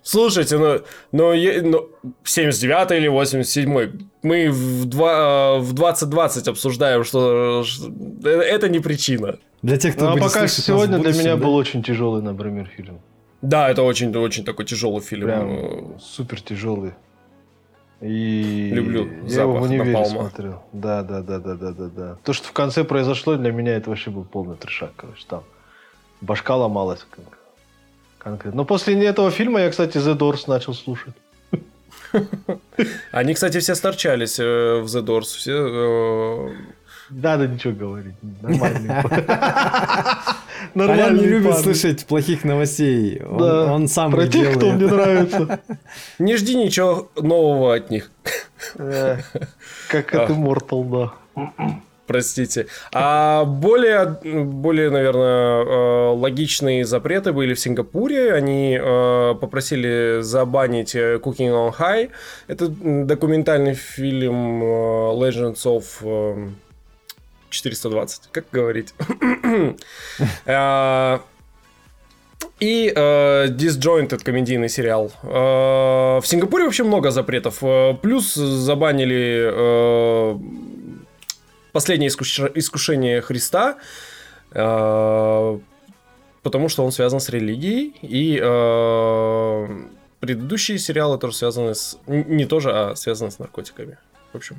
Слушайте, ну, ну, ну 79 или 87 мы в, 2, в 2020 обсуждаем, что, что это не причина.
Для тех, кто ну, а пока сегодня для меня да? был очень тяжелый, например, фильм.
Да, это очень, очень такой тяжелый фильм.
Прям супер тяжелый. И
люблю
я запах его в универе напалма. смотрел. Да, да, да, да, да, да, да. То, что в конце произошло, для меня это вообще был полный трешак, короче, там башка ломалась конкретно. Но после этого фильма я, кстати, The Doors начал слушать.
Они, кстати, все сторчались э, в The Doors. Все, э...
Да, да, ничего говорить. Нормально.
Нормально. не любит слышать плохих новостей. Он, да, он сам
про тех, кто мне нравится.
Не жди ничего нового от них.
Э, как это Immortal, да
простите. А более, более, наверное, э, логичные запреты были в Сингапуре. Они э, попросили забанить э, Cooking on High. Это документальный фильм Legends of 420, как говорить. И э, Disjointed комедийный сериал. Э, в Сингапуре вообще много запретов. Плюс забанили э, последнее искушение Христа, э, потому что он связан с религией, и э, предыдущие сериалы тоже связаны с... Не тоже, а связаны с наркотиками. В общем,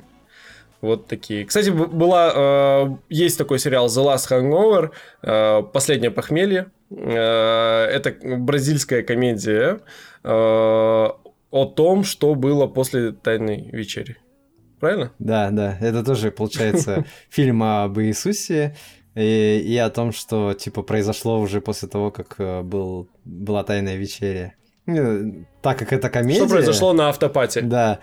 вот такие. Кстати, была, э, есть такой сериал The Last Hangover, Последнее похмелье. это бразильская комедия о том, что было после Тайной вечери правильно?
Да, да. Это тоже, получается, фильм об Иисусе и, и о том, что, типа, произошло уже после того, как э, был, была тайная вечеря. Так как это комедия...
Что произошло на автопате.
Да,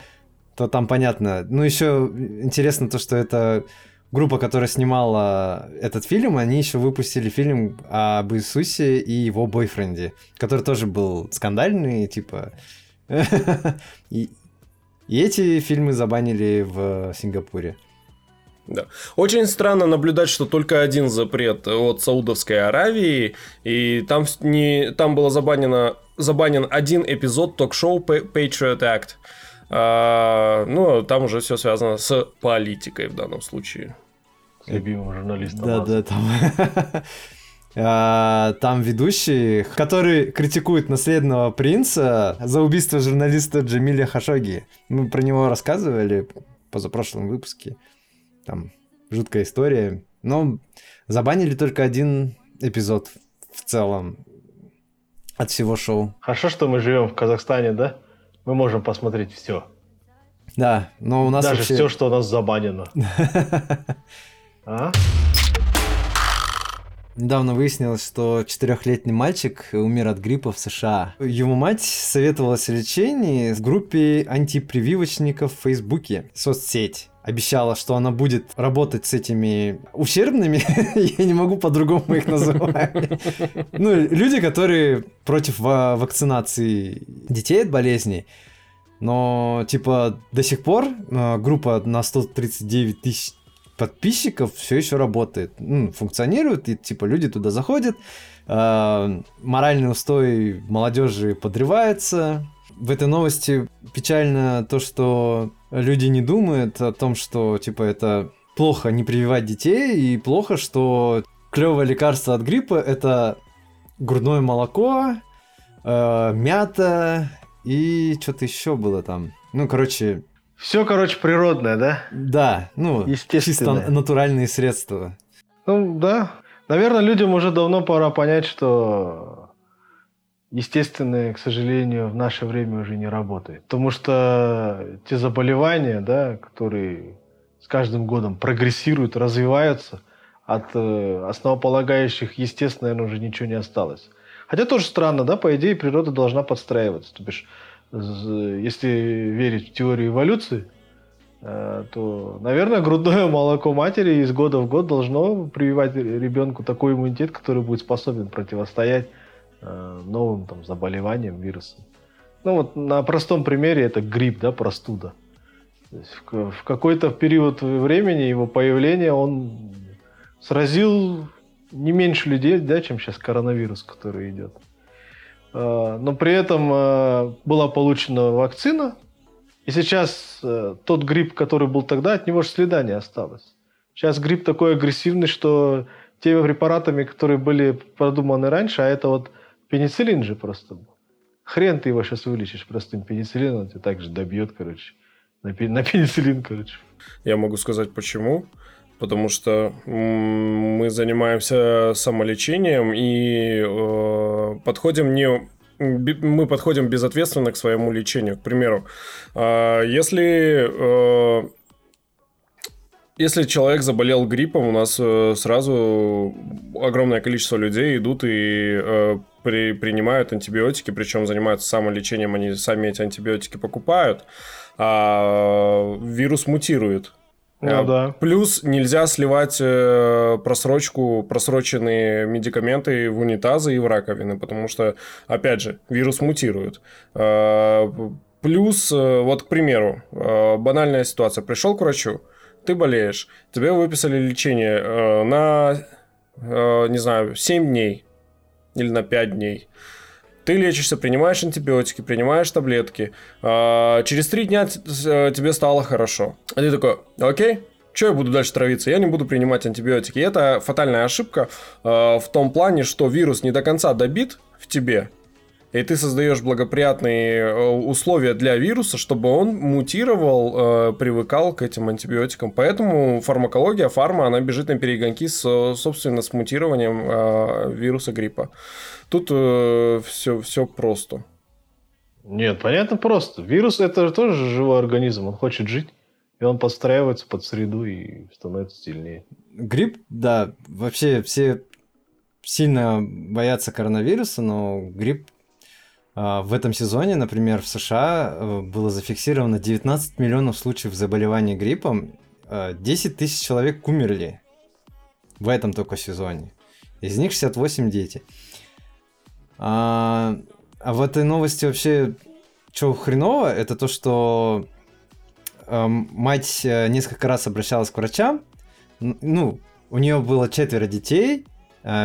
то там понятно. Ну, еще интересно то, что это группа, которая снимала этот фильм, они еще выпустили фильм об Иисусе и его бойфренде, который тоже был скандальный, типа... и, и эти фильмы забанили в Сингапуре.
Да. Очень странно наблюдать, что только один запрет от Саудовской Аравии, и там, не, там было забанено, забанен один эпизод ток-шоу Patriot Act. А, ну, там уже все связано с политикой в данном случае.
Любимым журналистом.
Да, да, там. А, там ведущий, который критикует наследного принца за убийство журналиста Джамиля Хашоги. Мы про него рассказывали позапрошлом выпуске. Там жуткая история. Но забанили только один эпизод в целом от всего шоу.
Хорошо, что мы живем в Казахстане, да? Мы можем посмотреть все.
Да, но у нас
Даже вообще... все, что у нас забанено. А?
Недавно выяснилось, что четырехлетний мальчик умер от гриппа в США. Его мать советовалась о лечении в группе антипрививочников в Фейсбуке, соцсеть обещала, что она будет работать с этими ущербными, я не могу по-другому их называть. Ну, люди, которые против вакцинации детей от болезней, но, типа, до сих пор э, группа на 139 тысяч подписчиков все еще работает, функционирует, и, типа, люди туда заходят, э, моральный устой молодежи подрывается. В этой новости печально то, что люди не думают о том, что, типа, это плохо не прививать детей, и плохо, что клевое лекарство от гриппа это грудное молоко, э, мята и что-то еще было там. Ну, короче...
Все, короче, природное, да?
Да, ну, чисто натуральные средства.
Ну, да. Наверное, людям уже давно пора понять, что естественное, к сожалению, в наше время уже не работает. Потому что те заболевания, да, которые с каждым годом прогрессируют, развиваются, от э, основополагающих, естественно, наверное, уже ничего не осталось. Хотя тоже странно, да, по идее природа должна подстраиваться. То бишь, если верить в теорию эволюции, э, то, наверное, грудное молоко матери из года в год должно прививать ребенку такой иммунитет, который будет способен противостоять э, новым там, заболеваниям, вирусам. Ну вот на простом примере это грипп, да, простуда. То есть в, в какой-то период времени его появления он сразил не меньше людей, да, чем сейчас коронавирус, который идет. А, но при этом а, была получена вакцина, и сейчас э, тот грипп, который был тогда, от него же следа не осталось. Сейчас грипп такой агрессивный, что теми препаратами, которые были продуманы раньше, а это вот пенициллин же просто был. Хрен ты его сейчас вылечишь простым пенициллином, тебя также добьет, короче. На, пенициллин, короче.
Я могу сказать почему потому что мы занимаемся самолечением и э, подходим не мы подходим безответственно к своему лечению. К примеру, э, если э, если человек заболел гриппом, у нас э, сразу огромное количество людей идут и э, при, принимают антибиотики, причем занимаются самолечением, они сами эти антибиотики покупают, а вирус мутирует.
Ну, а, да.
Плюс нельзя сливать э, просрочку, просроченные медикаменты в унитазы и в раковины, потому что, опять же, вирус мутирует. Э, плюс, э, вот, к примеру, э, банальная ситуация. Пришел к врачу, ты болеешь, тебе выписали лечение э, на, э, не знаю, 7 дней или на 5 дней. Ты лечишься, принимаешь антибиотики, принимаешь таблетки. А, через три дня э, тебе стало хорошо. А ты такой, окей, что я буду дальше травиться? Я не буду принимать антибиотики. И это фатальная ошибка э, в том плане, что вирус не до конца добит в тебе, и ты создаешь благоприятные э, условия для вируса, чтобы он мутировал, э, привыкал к этим антибиотикам. Поэтому фармакология, фарма, она бежит на перегонки, с, собственно, с мутированием э, вируса гриппа. Тут все, все просто.
Нет, понятно просто. Вирус это же тоже живой организм, он хочет жить. И он подстраивается под среду и становится сильнее.
Грипп, да, вообще все сильно боятся коронавируса, но грипп в этом сезоне, например, в США э, было зафиксировано 19 миллионов случаев заболевания гриппом, 10 а, тысяч человек умерли в этом только сезоне. Из них 68 дети. А, а в этой новости вообще что хреново, это то, что э, мать несколько раз обращалась к врачам. Ну, у нее было четверо детей,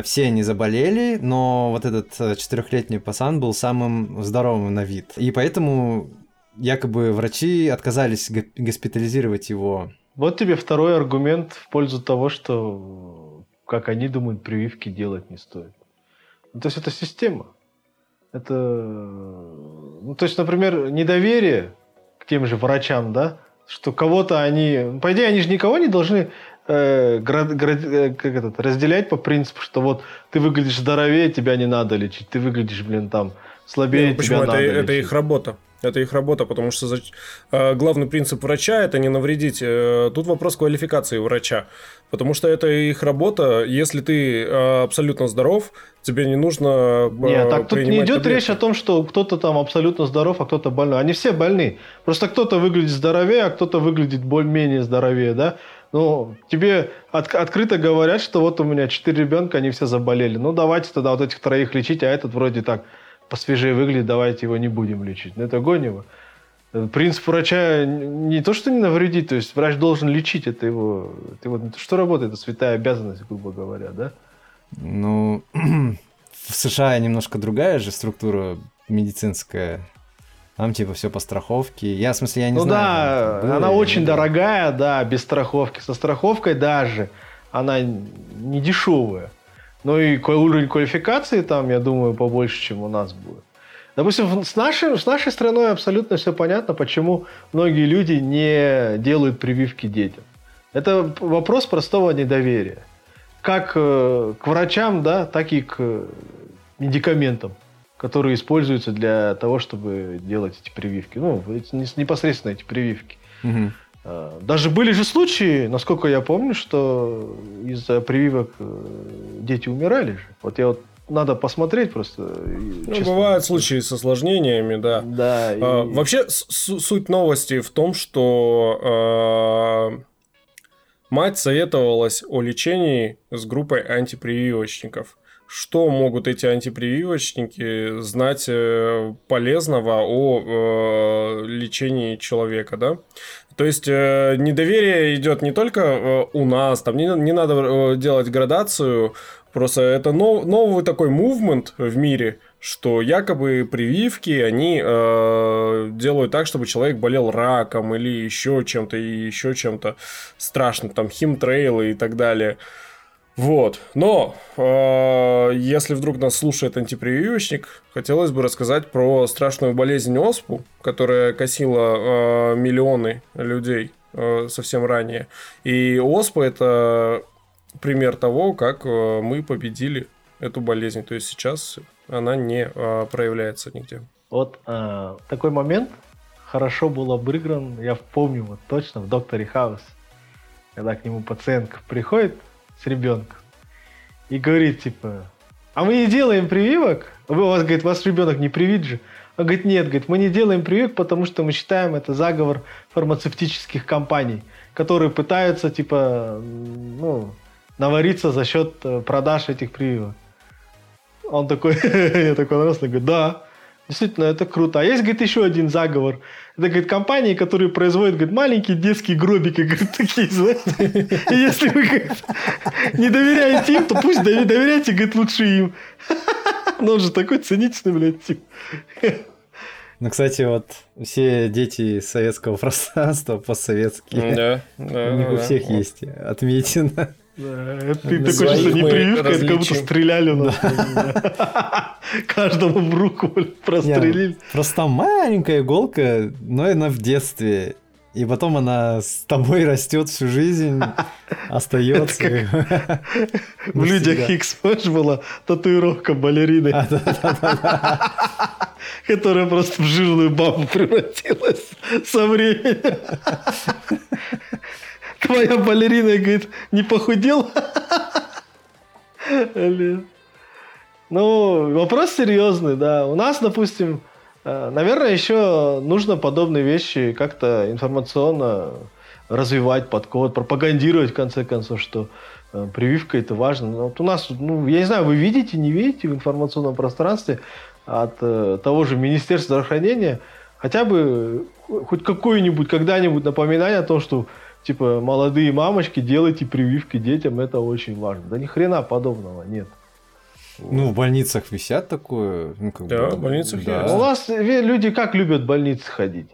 все они заболели, но вот этот э, четырехлетний пацан был самым здоровым на вид. И поэтому якобы врачи отказались госпитализировать его.
Вот тебе второй аргумент в пользу того, что, как они думают, прививки делать не стоит. Ну, то есть это система. Это, ну, то есть, например, недоверие к тем же врачам, да, что кого-то они, по идее, они же никого не должны э, град, град, э, как этот, разделять по принципу, что вот ты выглядишь здоровее, тебя не надо лечить, ты выглядишь, блин, там слабее, ну,
тебя
это, надо
это
лечить.
их работа. Это их работа, потому что э, главный принцип врача это не навредить. Тут вопрос квалификации врача. Потому что это их работа. Если ты абсолютно здоров, тебе не нужно.
Нет, так тут не идет таблетки. речь о том, что кто-то там абсолютно здоров, а кто-то больной. Они все больны. Просто кто-то выглядит здоровее, а кто-то выглядит более-менее здоровее, да? Ну, тебе от, открыто говорят, что вот у меня четыре ребенка, они все заболели. Ну, давайте тогда вот этих троих лечить, а этот вроде так посвежее выглядит, давайте его не будем лечить. Ну, это гонево. Принцип врача не то, что не навредить, то есть врач должен лечить, это его, это его что работает, это святая обязанность, грубо говоря, да?
Ну, в США немножко другая же структура медицинская. Там типа все по страховке. Я, в смысле, я не
ну,
знаю.
Ну да, она очень да. дорогая, да, без страховки. Со страховкой даже она не дешевая. Ну и уровень квалификации там, я думаю, побольше, чем у нас будет. Допустим, с нашей, с нашей страной абсолютно все понятно, почему многие люди не делают прививки детям. Это вопрос простого недоверия. Как э, к врачам, да, так и к медикаментам, которые используются для того, чтобы делать эти прививки. Ну, непосредственно эти прививки. Угу. А, даже были же случаи, насколько я помню, что из-за прививок э, дети умирали же. Вот я вот надо посмотреть просто.
Ну, честно. бывают случаи с осложнениями, да.
Да.
А, и... Вообще суть новости в том, что э, мать советовалась о лечении с группой антипрививочников что могут эти антипрививочники знать э, полезного о э, лечении человека, да? То есть э, недоверие идет не только э, у нас, там не, не надо э, делать градацию, просто это нов, новый такой мувмент в мире, что якобы прививки, они э, делают так, чтобы человек болел раком или еще чем-то, и еще чем-то страшным, там химтрейлы и так далее. Вот. Но э, если вдруг нас слушает антипрививочник, хотелось бы рассказать про страшную болезнь оспу, которая косила э, миллионы людей э, совсем ранее. И оспа это пример того, как э, мы победили эту болезнь. То есть сейчас она не э, проявляется нигде.
Вот э, такой момент хорошо был обыгран, я помню вот точно, в «Докторе Хаус», когда к нему пациентка приходит, с ребенком и говорит, типа, а мы не делаем прививок? Вы, у вас, говорит, ваш ребенок не привит же. Он говорит, нет, говорит, мы не делаем прививок, потому что мы считаем это заговор фармацевтических компаний, которые пытаются, типа, ну, навариться за счет э, продаж этих прививок. Он такой, я такой радостный, говорит, да, действительно, это круто. А есть, говорит, еще один заговор. Это, говорит, компании, которые производят, говорит, маленькие детские гробики, говорит, такие, знаете. И если вы, говорит, не доверяете им, то пусть доверяйте, говорит, лучше им. Но он же такой циничный, блядь, тип.
Ну, кстати, вот все дети советского пространства постсоветские. Да, да. У них у всех есть отметина.
Да, ты такой, что не прививка, это как будто стреляли у нас. Каждому в руку прострелили.
Просто маленькая иголка, но она в детстве. И потом она с тобой растет всю жизнь, остается.
В людях Хикс была татуировка балерины, которая просто в жирную бабу превратилась со временем. Твоя балерина, говорит, не похудел? Ну, вопрос серьезный, да. У нас, допустим, э, наверное, еще нужно подобные вещи как-то информационно развивать подход, пропагандировать, в конце концов, что э, прививка это важно. Вот у нас, ну, я не знаю, вы видите, не видите в информационном пространстве от э, того же Министерства здравоохранения хотя бы хоть какое-нибудь, когда-нибудь напоминание о том, что типа, молодые мамочки, делайте прививки детям, это очень важно. Да ни хрена подобного нет.
Ну, в больницах висят такое. Ну, как
да, бы, в больницах да.
есть. У вас люди как любят в больницы ходить?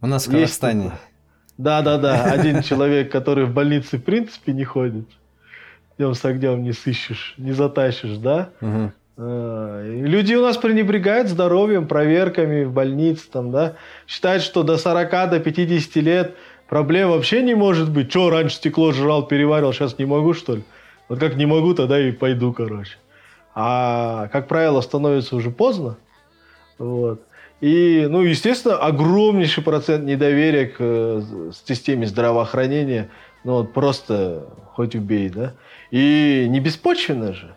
У нас в Казахстане.
Да, да, да. Один человек, который в больнице в принципе не ходит. Днем с огнем не сыщешь, не затащишь, да? Угу. Люди у нас пренебрегают здоровьем, проверками в больнице, там, да? Считают, что до 40, до 50 лет Проблем вообще не может быть. Че, раньше стекло жрал, переварил, сейчас не могу, что ли? Вот как не могу, тогда и пойду, короче. А, как правило, становится уже поздно. Вот. И, ну, естественно, огромнейший процент недоверия к э, системе здравоохранения. Ну, вот просто хоть убей, да? И не беспочвенно же.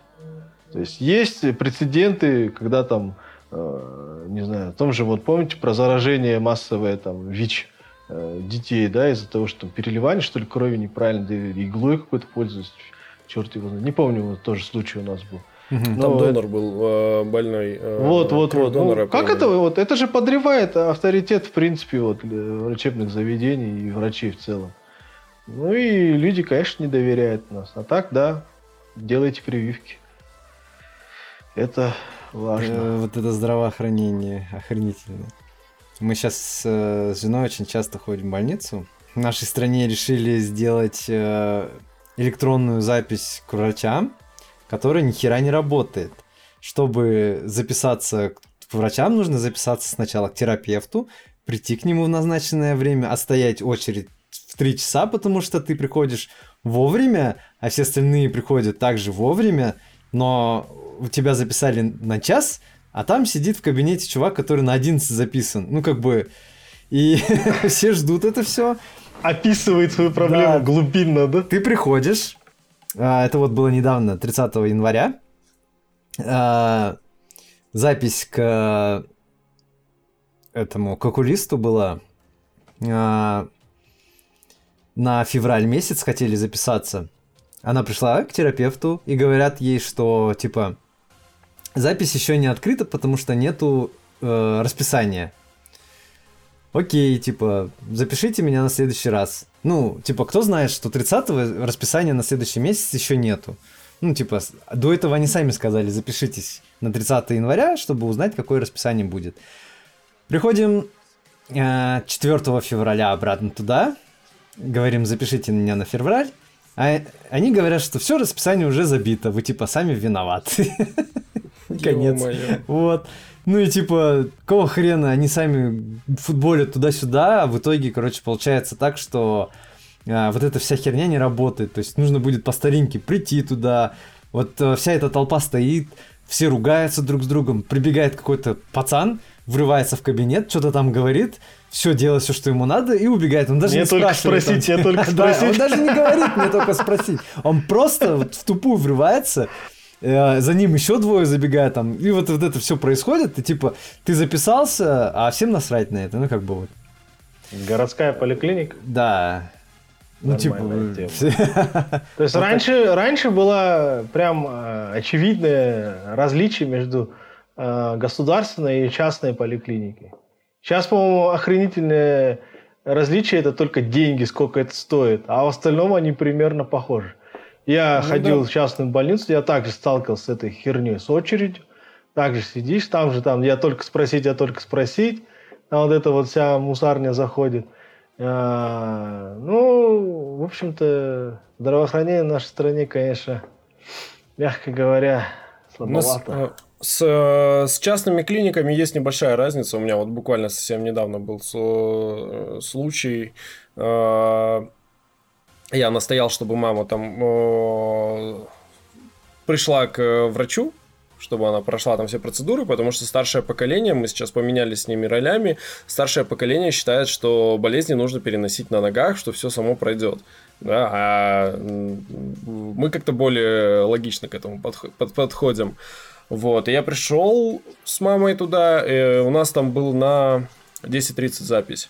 То есть есть прецеденты, когда там, э, не знаю, в том же, вот помните про заражение массовое там ВИЧ детей, да, из-за того, что там, переливание, что ли, крови неправильно, да, иглой какой-то пользуются, черт его знает. Не помню, вот тоже случай у нас был.
Угу. Там Но донор был э, больной. Э,
вот, вот, вот. Ну, как это вот? Это же подрывает авторитет, в принципе, вот врачебных заведений и врачей в целом. Ну и люди, конечно, не доверяют нас. А так, да, делайте прививки. Это важно. Э,
вот это здравоохранение охренительно. Мы сейчас э, с женой очень часто ходим в больницу. В нашей стране решили сделать э, электронную запись к врачам, которая ни хера не работает. Чтобы записаться к врачам, нужно записаться сначала к терапевту, прийти к нему в назначенное время, отстоять очередь в три часа, потому что ты приходишь вовремя, а все остальные приходят также вовремя, но у тебя записали на час, а там сидит в кабинете чувак, который на 11 записан. Ну, как бы... И все ждут это все.
Описывает свою проблему да. глубинно, да?
Ты приходишь, а, это вот было недавно, 30 января, а, запись к этому к окулисту была а, на февраль месяц хотели записаться. Она пришла к терапевту и говорят ей, что типа запись еще не открыта, потому что нету э, расписания. Окей, типа, запишите меня на следующий раз. Ну, типа, кто знает, что 30-го расписания на следующий месяц еще нету. Ну, типа, до этого они сами сказали, запишитесь на 30 января, чтобы узнать, какое расписание будет. Приходим э, 4 февраля обратно туда, говорим, запишите меня на февраль, а они говорят, что все расписание уже забито, вы типа сами виноваты. Конец. Вот. Ну и типа, какого хрена они сами футболят туда-сюда, а в итоге, короче, получается так, что а, вот эта вся херня не работает. То есть нужно будет по старинке прийти туда, вот а, вся эта толпа стоит, все ругаются друг с другом, прибегает какой-то пацан, врывается в кабинет, что-то там говорит, все делает все, что ему надо, и убегает. Он даже мне не
только спросить, я только спросить.
он даже не говорит мне только спросить. Он просто вот в тупую врывается, за ним еще двое забегают там, и вот, вот это все происходит, и типа ты записался, а всем насрать на это, ну как бы вот.
Городская поликлиника?
Да. Ну, типа...
То есть раньше, раньше было прям э, очевидное различие между э, государственной и частной поликлиникой. Сейчас, по-моему, охренительное различие это только деньги, сколько это стоит, а в остальном они примерно похожи. Я ну, ходил да. в частную больницу, я также сталкивался с этой херней, с очередью. Также сидишь, там же там, я только спросить, я только спросить. Там вот эта вот вся мусарня заходит. А, ну, в общем-то, здравоохранение в нашей стране, конечно, мягко говоря, слабовато.
С, э, с частными клиниками есть небольшая разница. У меня вот буквально совсем недавно был э, случай. Э, я настоял, чтобы мама там пришла к врачу, чтобы она прошла там все процедуры, потому что старшее поколение, мы сейчас поменялись с ними ролями, старшее поколение считает, что болезни нужно переносить на ногах, что все само пройдет. Да, а мы как-то более логично к этому подходим. Вот, и я пришел с мамой туда, и у нас там был на 10.30 запись.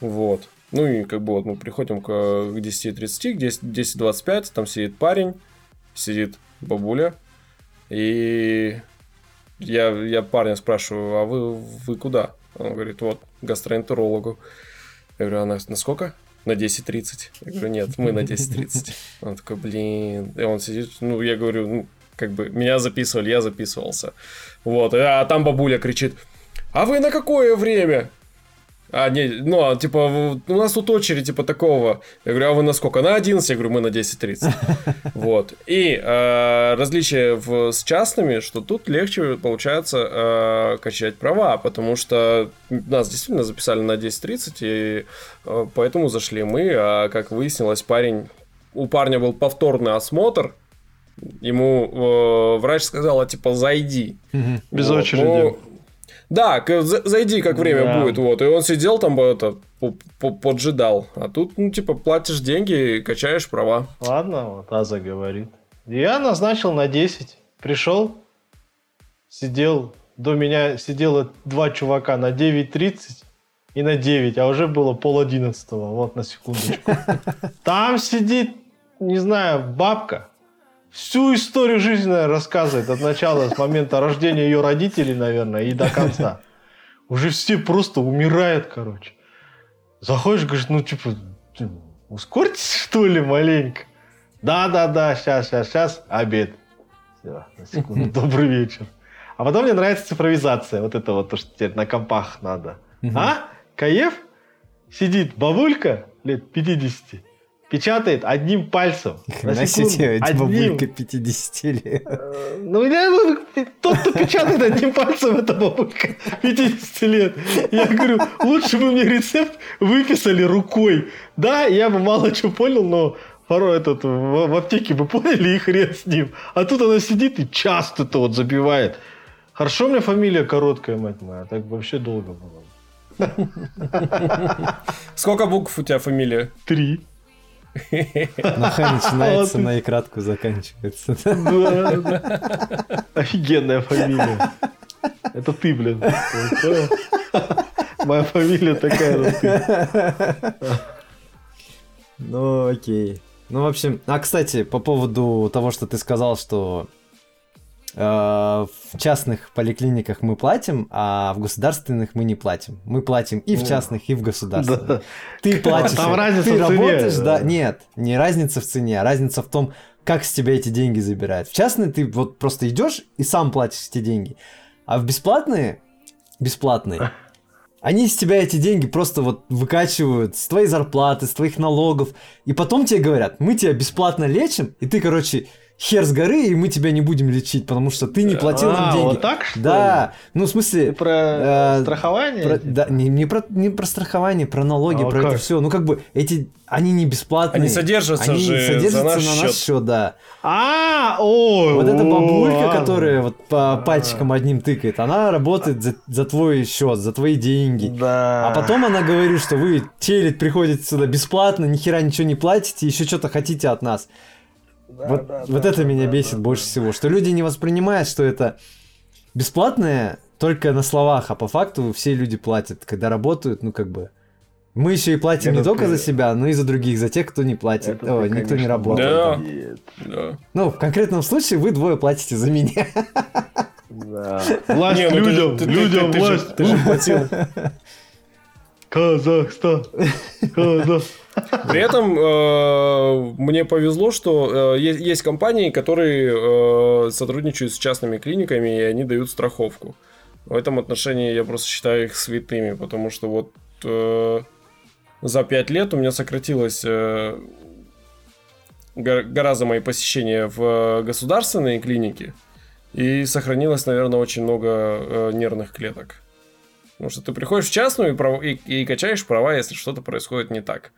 Вот. Ну и как бы вот мы приходим к 10.30, к 10.25, там сидит парень, сидит бабуля, и я, я парня спрашиваю, а вы, вы куда? Он говорит, вот, гастроэнтерологу. Я говорю, а на, на сколько? На 10.30. Я говорю, нет, мы на 10.30. Он такой, блин. И он сидит, ну, я говорю, ну, как бы меня записывали, я записывался. Вот, а там бабуля кричит, а вы на какое время? А, не, ну, а, типа, у нас тут очередь, типа, такого. Я говорю, а вы на сколько? На 11? Я говорю, мы на 10.30. Вот. И э, различие в, с частными, что тут легче, получается, э, качать права, потому что нас действительно записали на 10.30, и э, поэтому зашли мы, а, как выяснилось, парень, у парня был повторный осмотр, Ему э, врач сказала, типа, зайди.
Без вот, очереди. Но...
Да, зайди, как время да. будет, вот. И он сидел там, это, поджидал. А тут, ну, типа, платишь деньги и качаешь права.
Ладно, вот Аза говорит. Я назначил на 10. Пришел, сидел, до меня сидело два чувака на 9.30 и на 9, а уже было пол одиннадцатого, вот на секундочку. Там сидит, не знаю, бабка, всю историю жизни рассказывает от начала, с момента рождения ее родителей, наверное, и до конца. Уже все просто умирают, короче. Заходишь, говоришь, ну, типа, ускорьтесь, что ли, маленько. Да-да-да, сейчас, сейчас, сейчас, обед. Все, на секунду, добрый вечер. А потом мне нравится цифровизация, вот это вот, то, что теперь на компах надо. А? Каев? Сидит бабулька лет 50, печатает одним пальцем.
На себе, одним. бабулька 50 лет.
Э, ну, я, тот, кто печатает одним пальцем, это бабулька 50 лет. Я говорю, лучше бы мне рецепт выписали рукой. Да, я бы мало чего понял, но порой этот, в, в аптеке бы поняли и хрен с ним. А тут она сидит и часто это вот забивает. Хорошо у меня фамилия короткая, мать моя, так вообще долго было.
Сколько букв у тебя фамилия?
Три.
На Х начинается, на и кратко заканчивается.
Офигенная фамилия. Это ты, блин. Моя фамилия такая.
Ну, окей. Ну, в общем, а, кстати, по поводу того, что ты сказал, что в частных поликлиниках мы платим, а в государственных мы не платим. Мы платим и в частных, и в государственных. Да. Ты платишь, Там разница ты в цене. работаешь, да? Нет, не разница в цене, а разница в том, как с тебя эти деньги забирают. В частные ты вот просто идешь и сам платишь эти деньги, а в бесплатные, бесплатные, они из тебя эти деньги просто вот выкачивают с твоей зарплаты, с твоих налогов, и потом тебе говорят, мы тебя бесплатно лечим, и ты, короче, хер с горы, и мы тебя не будем лечить, потому что ты не платил а, нам деньги.
вот так, что
Да, ну в смысле...
Ты про э, страхование?
Про, да, не, не, про, не про страхование, про налоги, а про как? это все. Ну как бы эти, они не бесплатные.
Они содержатся они же содержатся за наш
на наш счет, да.
А, о,
Вот эта бабулька, которая вот по пальчикам одним тыкает, она работает за, за твой счет, за твои деньги.
Да.
А потом она говорит, что вы телит приходите сюда бесплатно, ни хера ничего не платите, еще что-то хотите от нас. Да, вот да, вот да, это да, меня да, бесит да, больше да. всего, что люди не воспринимают, что это бесплатное только на словах, а по факту все люди платят, когда работают, ну как бы. Мы еще и платим это не только за себя, но и за других, за тех, кто не платит, это О, ты, никто не работает. Да. да. Ну, в конкретном случае вы двое платите за меня.
Да. Власть не, ну людям, ты, людям ты, власть.
Ты же, ты же платил.
Казахстан. Казахстан.
При этом э, мне повезло, что э, есть, есть компании, которые э, сотрудничают с частными клиниками, и они дают страховку. В этом отношении я просто считаю их святыми, потому что вот э, за 5 лет у меня сократилось э, гораздо мои посещения в государственные клиники, и сохранилось, наверное, очень много э, нервных клеток. Потому что ты приходишь в частную и, и, и качаешь права, если что-то происходит не так.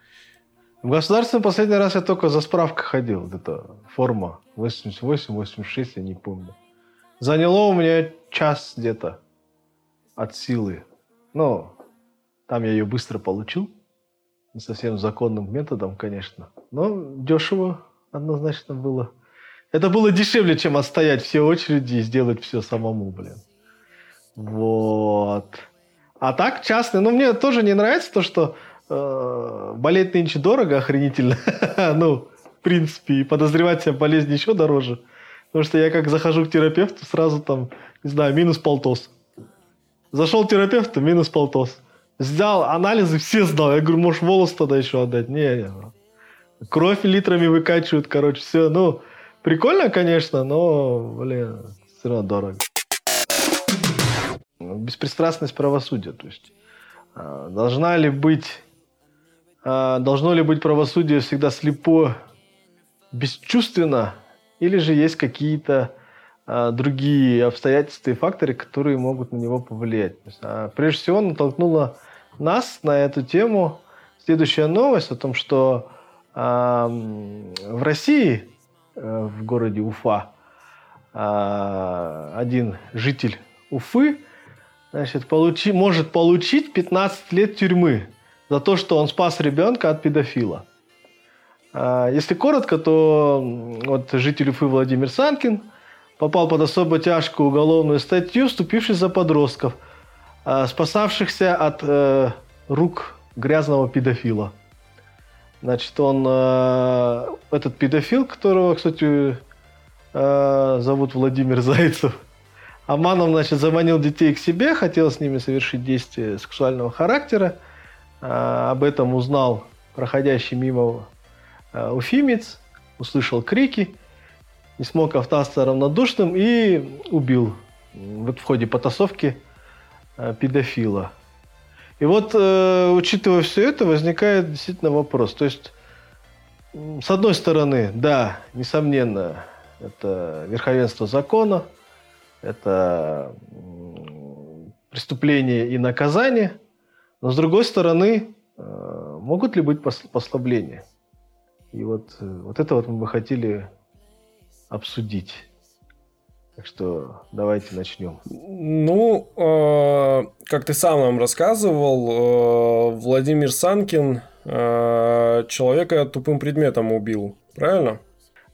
В государственном последний раз я только за справкой ходил. Вот эта форма 88-86, я не помню. Заняло у меня час где-то от силы. Но там я ее быстро получил. Не совсем законным методом, конечно. Но дешево однозначно было. Это было дешевле, чем отстоять все очереди и сделать все самому, блин. Вот. А так частный. Ну, мне тоже не нравится то, что болеть нынче дорого, охренительно. ну, в принципе, и подозревать себя болезнь еще дороже. Потому что я как захожу к терапевту, сразу там, не знаю, минус полтос. Зашел к терапевту, минус полтос. Взял анализы, все сдал. Я говорю, может, волос тогда еще отдать? Не, не. Кровь литрами выкачивают, короче, все. Ну, прикольно, конечно, но, блин, все равно дорого. Беспристрастность правосудия, то есть а, должна ли быть должно ли быть правосудие всегда слепо, бесчувственно, или же есть какие-то а, другие обстоятельства и факторы, которые могут на него повлиять. А, прежде всего, натолкнула нас на эту тему. Следующая новость о том, что а, в России, а, в городе Уфа, а, один житель Уфы значит, получи, может получить 15 лет тюрьмы за то, что он спас ребенка от педофила. А, если коротко, то вот житель Уфы Владимир Санкин попал под особо тяжкую уголовную статью, вступившись за подростков, а, спасавшихся от э, рук грязного педофила. Значит, он, э, этот педофил, которого, кстати, э, зовут Владимир Зайцев, Аманов, значит, заманил детей к себе, хотел с ними совершить действия сексуального характера. Об этом узнал проходящий мимо Э, уфимец, услышал крики, не смог остаться равнодушным и убил вот в ходе потасовки э, педофила. И вот, э, учитывая все это, возникает действительно вопрос. То есть, с одной стороны, да, несомненно, это верховенство закона, это преступление и наказание, но с другой стороны, могут ли быть послабления? И вот, э, вот это вот мы бы хотели обсудить. Так что давайте начнем.
Ну, э, как ты сам нам рассказывал, э, Владимир Санкин э, человека тупым предметом убил, правильно?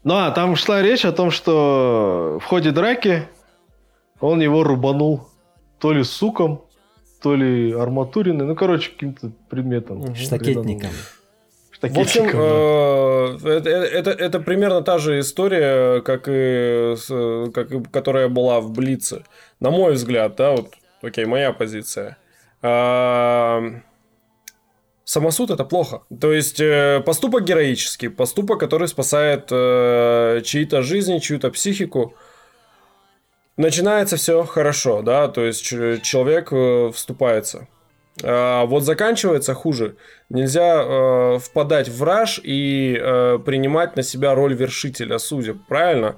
Ну, а там шла речь о том, что в ходе драки он его рубанул то ли суком, то ли арматуриной, ну, короче, каким-то предметом.
Штакетником.
В общем, э, это, это, это примерно та же история, как и, как и которая была в Блице. На мой взгляд, да, вот, окей, моя позиция. А, самосуд это плохо. То есть э, поступок героический, поступок, который спасает э, чьи-то жизни, чью-то психику. Начинается все хорошо, да, то есть человек вступается а, вот заканчивается хуже. Нельзя э, впадать в раж и э, принимать на себя роль вершителя судеб, правильно?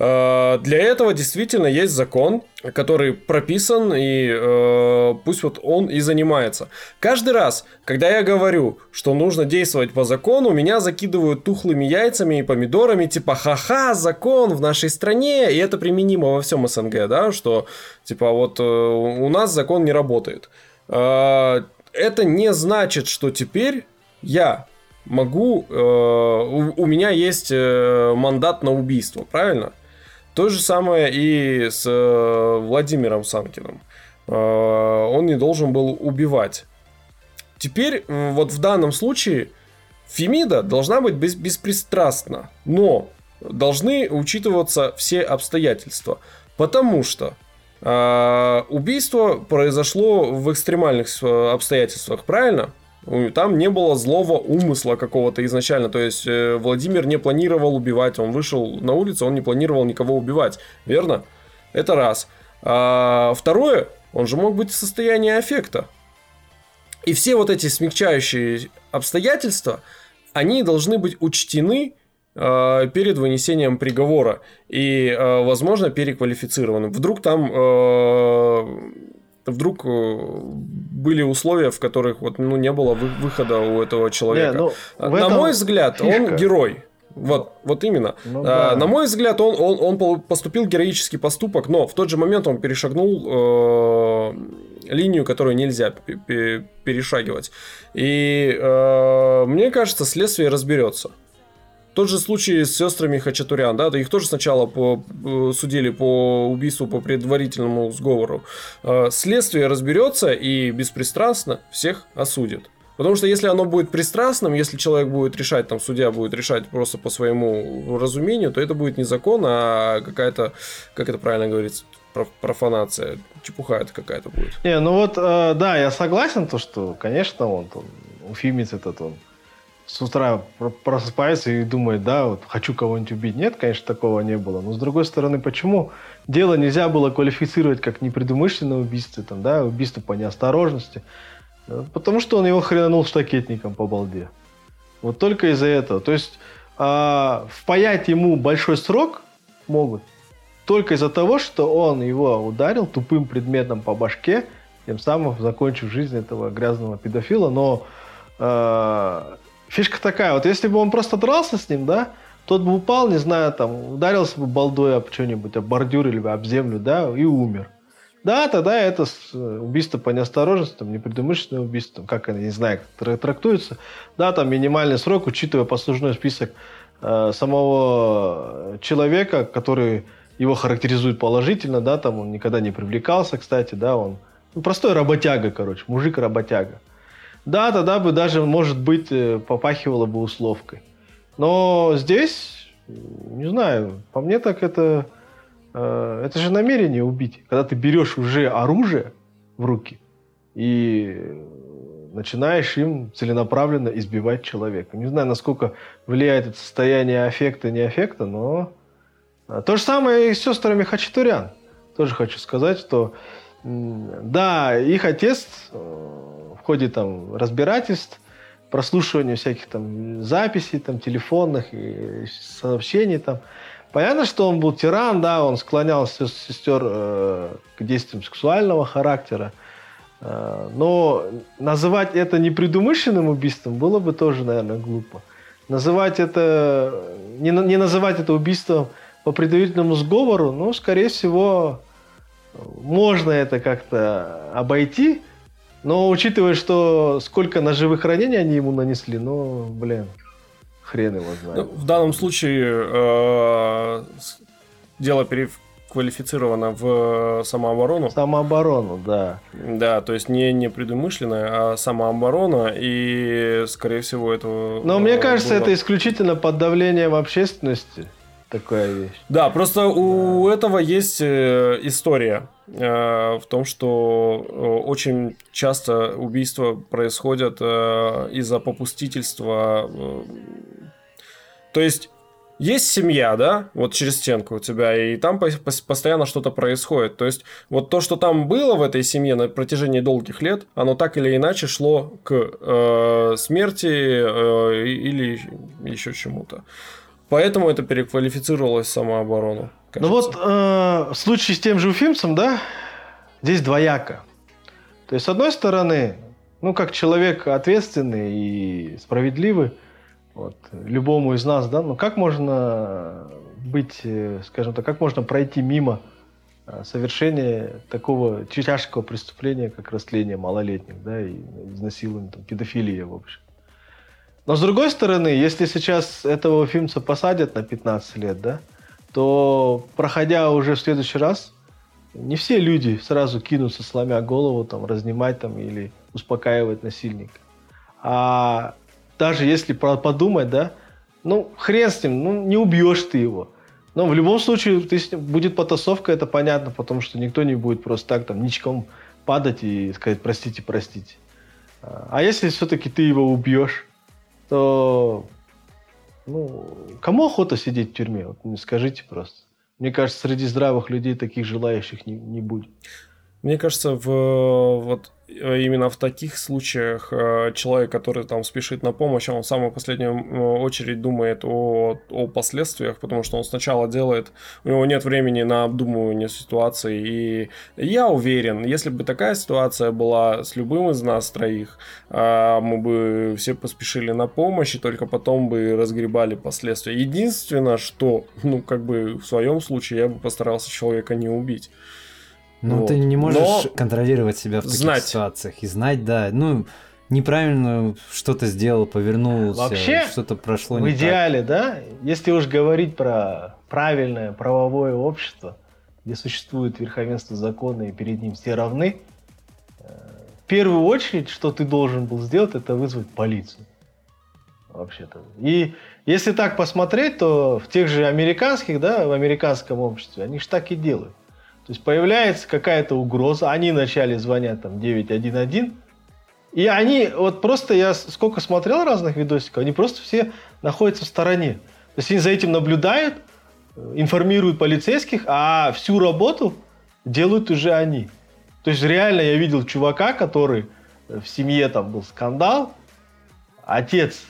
Э, для этого действительно есть закон, который прописан, и э, пусть вот он и занимается. Каждый раз, когда я говорю, что нужно действовать по закону, меня закидывают тухлыми яйцами и помидорами, типа ха-ха, закон в нашей стране, и это применимо во всем СНГ, да, что типа вот э, у нас закон не работает. А, это не значит, что теперь я могу, э, у, меня есть э, мандат на убийство, правильно? То же самое и с э, Владимиром Санкиным. Он не должен был убивать. Теперь вот в данном случае Фемида должна быть бес, беспристрастна, но должны учитываться все обстоятельства, потому что а, убийство произошло в экстремальных э, обстоятельствах, правильно? Там не было злого умысла какого-то изначально. То есть э, Владимир не планировал убивать. Он вышел на улицу, он не планировал никого убивать. Верно? Это раз. А второе, он же мог быть в состоянии аффекта. И все вот эти смягчающие обстоятельства, они должны быть учтены Э, перед вынесением приговора и, э, возможно, переквалифицированы. Вдруг там вдруг были условия, в которых вот, ну, не было выхода у этого человека. Не, ну, На мой взгляд, фишка. он герой. Вот, вот именно. Ну, да. На мой взгляд, он, он, он поступил героический поступок, но в тот же момент он перешагнул э, линию, которую нельзя перешагивать. И э, мне кажется, следствие разберется. Тот же случай с сестрами Хачатурян, да, их тоже сначала по, э, судили по убийству по предварительному сговору. Э, следствие разберется и беспристрастно всех осудит. Потому что если оно будет пристрастным, если человек будет решать, там, судья будет решать просто по своему разумению, то это будет не закон, а какая-то, как это правильно говорится, профанация, чепуха это какая-то будет.
Не, ну вот, э, да, я согласен, то, что, конечно, он, он уфимец этот, он с утра просыпается и думает, да, вот хочу кого-нибудь убить. Нет, конечно, такого не было. Но с другой стороны, почему дело нельзя было квалифицировать как непредумышленное убийство, там, да, убийство по неосторожности? Э, потому что он его хренанул штакетником по балде. Вот только из-за этого. То есть а, впаять ему большой срок могут только из-за того, что он его ударил тупым предметом по башке, тем самым закончив жизнь этого грязного педофила. Но э, фишка такая, вот если бы он просто дрался с ним, да, тот бы упал, не знаю, там, ударился бы балдой об что-нибудь, об бордюр или об землю, да, и умер. Да, тогда это убийство по неосторожности, там, непредумышленное убийство, там, как они, не знаю, как трактуется. Да, там минимальный срок, учитывая послужной список э, самого человека, который его характеризует положительно, да, там он никогда не привлекался, кстати, да, он ну, простой работяга, короче, мужик-работяга. Да, тогда бы даже, может быть, э, попахивало бы условкой. Но здесь, не знаю, по мне так это Э, это же намерение убить. Когда ты берешь уже оружие в руки и начинаешь им целенаправленно избивать человека. Не знаю, насколько влияет это состояние аффекта, не аффекта, но... Э, то же самое и с сестрами Хачатурян. Тоже хочу сказать, что да, их отец э, ходе там разбирательств, прослушивания всяких там записей, там телефонных и сообщений там, Понятно, что он был тиран, да, он склонял сестер э, к действиям сексуального характера. Э, но называть это непредумышленным убийством было бы тоже, наверное, глупо. Называть это, не, не называть это убийством по предварительному сговору, ну, скорее всего, можно это как-то обойти, но учитывая, что сколько ножевых ранений они ему нанесли, ну, блин, хрен его знает. Ну,
в данном случае э, дело переквалифицировано в самооборону.
Самооборону, да.
Да, то есть не непредумышленная, а самооборона, и, скорее всего, это...
Но э, мне кажется, было... это исключительно под давлением общественности такая вещь.
Да, просто у этого есть э, история э, в том, что э, очень часто убийства происходят из-за попустительства. То есть есть семья, да, вот через стенку у тебя, и там постоянно что-то происходит. То есть вот то, что там было в этой семье на протяжении долгих лет, оно так или иначе шло к э, смерти э, или еще чему-то. Поэтому это переквалифицировалось в самооборону.
Кажется. Ну вот э, в случае с тем же Уфимцем, да, здесь двояко. То есть, с одной стороны, ну, как человек ответственный и справедливый, вот, любому из нас, да, ну, как можно быть, э, скажем так, как можно пройти мимо э, совершения такого тяжкого преступления, как растление малолетних, да, и изнасилование, там, педофилия, в общем. Но с другой стороны, если сейчас этого фильмца посадят на 15 лет, да, то проходя уже в следующий раз, не все люди сразу кинутся, сломя голову, там, разнимать там, или успокаивать насильника. А даже если подумать, да, ну, хрен с ним, ну, не убьешь ты его. Но в любом случае ты, будет потасовка, это понятно, потому что никто не будет просто так там ничком падать и сказать простите, простите. А если все-таки ты его убьешь, то ну, кому охота сидеть в тюрьме? Вот скажите просто. Мне кажется, среди здравых людей таких желающих не, не будет.
Мне кажется, в, вот именно в таких случаях э, человек, который там спешит на помощь, он в самую последнюю э, очередь думает о, о последствиях, потому что он сначала делает, у него нет времени на обдумывание ситуации. И я уверен, если бы такая ситуация была с любым из нас троих, мы бы все поспешили на помощь и только потом бы разгребали последствия. Единственное, что, ну, как бы в своем случае я бы постарался человека не убить.
Ну, вот. ты не можешь Но контролировать себя в таких знать. ситуациях. И знать, да. Ну, неправильно что-то сделал, повернулся, Вообще, что-то прошло
в идеале, так. да, если уж говорить про правильное правовое общество, где существует верховенство закона и перед ним все равны, э, в первую очередь, что ты должен был сделать, это вызвать полицию. Вообще-то. И если так посмотреть, то в тех же американских, да, в американском обществе, они же так и делают. То есть появляется какая-то угроза, они вначале звонят там 911, и они, вот просто я сколько смотрел разных видосиков, они просто все находятся в стороне. То есть они за этим наблюдают, информируют полицейских, а всю работу делают уже они. То есть реально я видел чувака, который в семье там был скандал, отец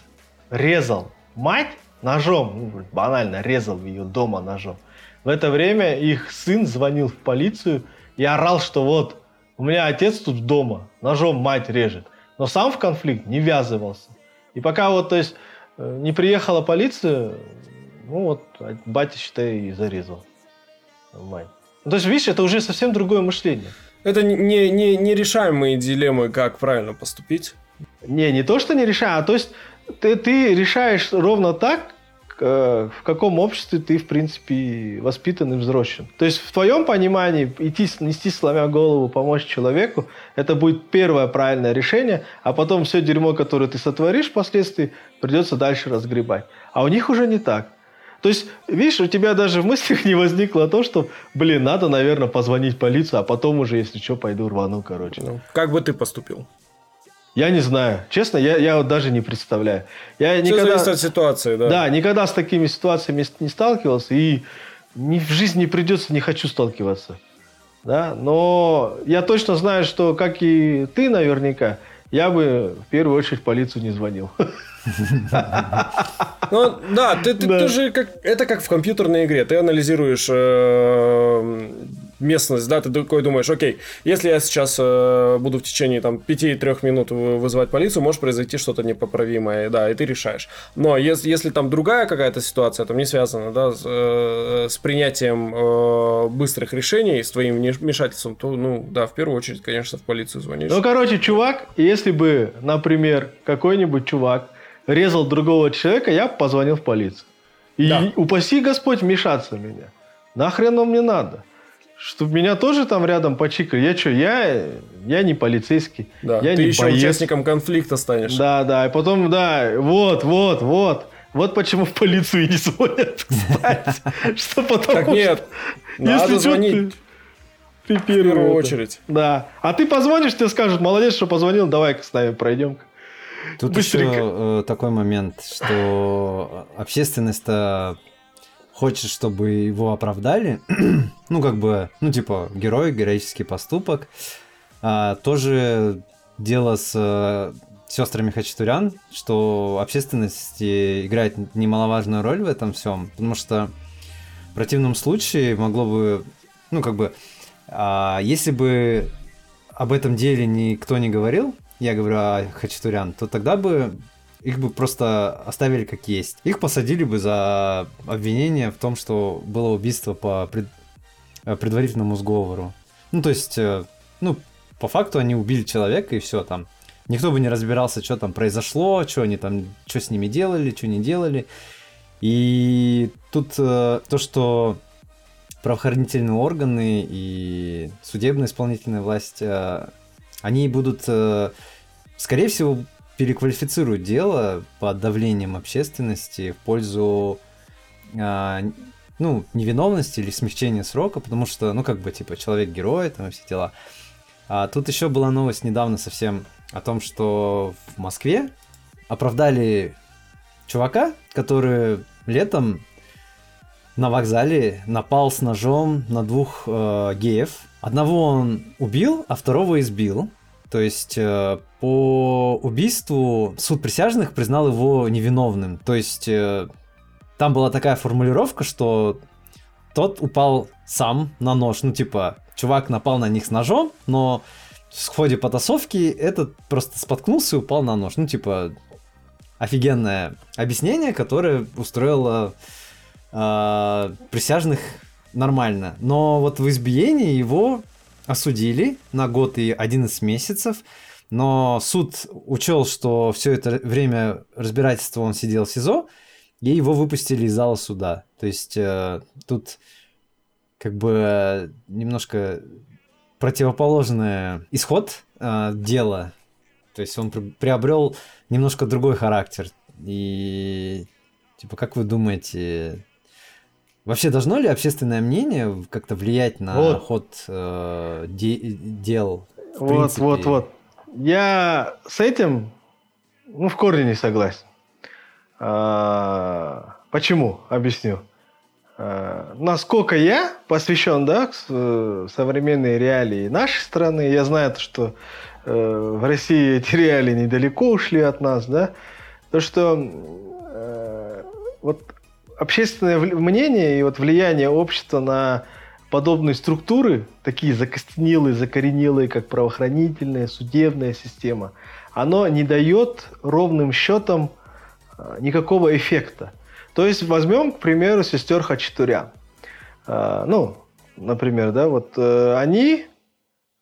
резал мать ножом, ну, банально резал ее дома ножом. В это время их сын звонил в полицию и орал, что вот, у меня отец тут дома, ножом мать режет. Но сам в конфликт не ввязывался. И пока вот, то есть, э, не приехала полиция, ну вот, батя, считай, и зарезал мать. Ну, то есть, видишь, это уже совсем другое мышление.
Это не, не, не решаемые дилеммы, как правильно поступить.
Не, не то, что не решаю, а то есть ты, ты решаешь ровно так, Э, в каком обществе ты, в принципе, воспитан и взросшен. То есть в твоем понимании идти, нести сломя голову, помочь человеку, это будет первое правильное решение, а потом все дерьмо, которое ты сотворишь впоследствии, придется дальше разгребать. А у них уже не так. То есть, видишь, у тебя даже в мыслях не возникло то, что, блин, надо, наверное, позвонить полицию, а потом уже, если что, пойду рвану, короче. Ну,
как бы ты поступил?
Я не знаю. Честно, я, я вот даже не представляю. Я
Все
никогда,
зависит от ситуации, да.
Да, никогда с такими ситуациями не сталкивался. И ни в жизни не придется, не хочу сталкиваться. Да? Но я точно знаю, что, как и ты наверняка, я бы в первую очередь полицию не звонил.
Ну, да, ты, ты, да. ты же как... Это как в компьютерной игре. Ты анализируешь э, местность, да, ты такой думаешь, окей, если я сейчас э, буду в течение там 5-3 минут вызывать полицию, может произойти что-то непоправимое, да, и ты решаешь. Но если, если там другая какая-то ситуация, там не связана, да, с, э, с принятием э, быстрых решений, с твоим вмешательством, то, ну, да, в первую очередь, конечно, в полицию звонишь.
Ну, короче, чувак, если бы, например, какой-нибудь чувак резал другого человека, я бы позвонил в полицию. И да. упаси Господь вмешаться в меня. Нахрен он мне надо? Чтобы меня тоже там рядом почикали. Я что, я, я не полицейский.
Да,
я
ты
не
еще боец. участником конфликта станешь.
Да, да. И потом, да, вот, вот, вот. Вот почему в полицию не звонят, кстати. Что потому
Так нет, надо звонить.
Ты в первую очередь. Да. А ты позвонишь, тебе скажут, молодец, что позвонил, давай-ка с нами пройдем.
Тут Быстренько. еще э, такой момент, что общественность-то хочет, чтобы его оправдали, ну, как бы, ну, типа, герой, героический поступок, а, тоже дело с э, сестрами Хачатурян, что общественность играет немаловажную роль в этом всем, потому что в противном случае могло бы, ну, как бы, а, если бы об этом деле никто не говорил, я говорю о Хачатурян, то тогда бы их бы просто оставили как есть. Их посадили бы за обвинение в том, что было убийство по пред... Э, предварительному сговору. Ну, то есть, э, ну, по факту они убили человека и все там. Никто бы не разбирался, что там произошло, что они там, что с ними делали, что не делали. И тут э, то, что правоохранительные органы и судебная исполнительная власть, они будут, скорее всего, переквалифицируют дело под давлением общественности в пользу а, ну, невиновности или смягчения срока, потому что, ну, как бы, типа, человек-герой, там, и все дела. А тут еще была новость недавно совсем о том, что в Москве оправдали чувака, который летом на вокзале напал с ножом на двух э, геев. Одного он убил, а второго избил. То есть э, по убийству суд присяжных признал его невиновным. То есть э, там была такая формулировка, что тот упал сам на нож. Ну, типа, чувак напал на них с ножом, но в ходе потасовки этот просто споткнулся и упал на нож. Ну, типа, офигенное объяснение, которое устроило э, присяжных нормально. Но вот в избиении его осудили на год и 11 месяцев, но суд учел, что все это время разбирательства он сидел в СИЗО, и его выпустили из зала суда. То есть э, тут как бы немножко противоположный исход э, дела. То есть он приобрел немножко другой характер. И типа, как вы думаете, Вообще должно ли общественное мнение как-то влиять на вот. ход э, де- дел?
Вот, принципе? вот, вот. Я с этим ну, в корне не согласен. А, почему? Объясню. А, насколько я посвящен да, э, современной реалии нашей страны, я знаю, что э, в России эти реалии недалеко ушли от нас, да, то что э, вот общественное мнение и вот влияние общества на подобные структуры, такие закостенелые, закоренелые, как правоохранительная, судебная система, оно не дает ровным счетом а, никакого эффекта. То есть возьмем, к примеру, сестер Хачатурян. А, ну, например, да, вот э, они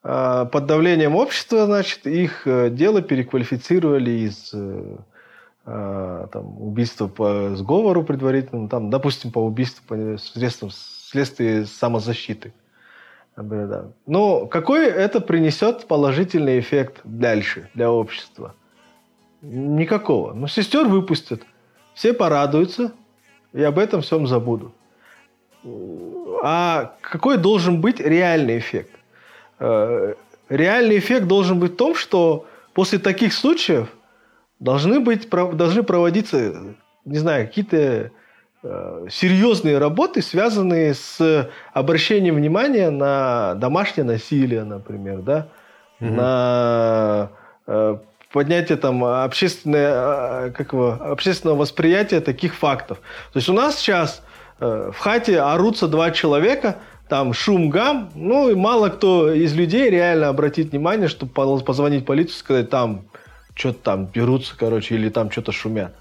под давлением общества, значит, их дело переквалифицировали из там, убийства по сговору предварительному, там, допустим, по убийству по средствам следствия самозащиты. Но какой это принесет положительный эффект дальше для общества? Никакого. Ну, сестер выпустят, все порадуются, и об этом всем забудут. А какой должен быть реальный эффект? Э, реальный эффект должен быть в том, что после таких случаев должны, быть, должны проводиться, не знаю, какие-то э, серьезные работы, связанные с обращением внимания на домашнее насилие, например, да, угу. на э, поднятие там общественное, как его, общественного восприятия таких фактов. То есть у нас сейчас Э, в хате орутся два человека, там шум, гам, ну и мало кто из людей реально обратит внимание, чтобы позвонить полицию и сказать, там что-то там берутся, короче, или там что-то шумят.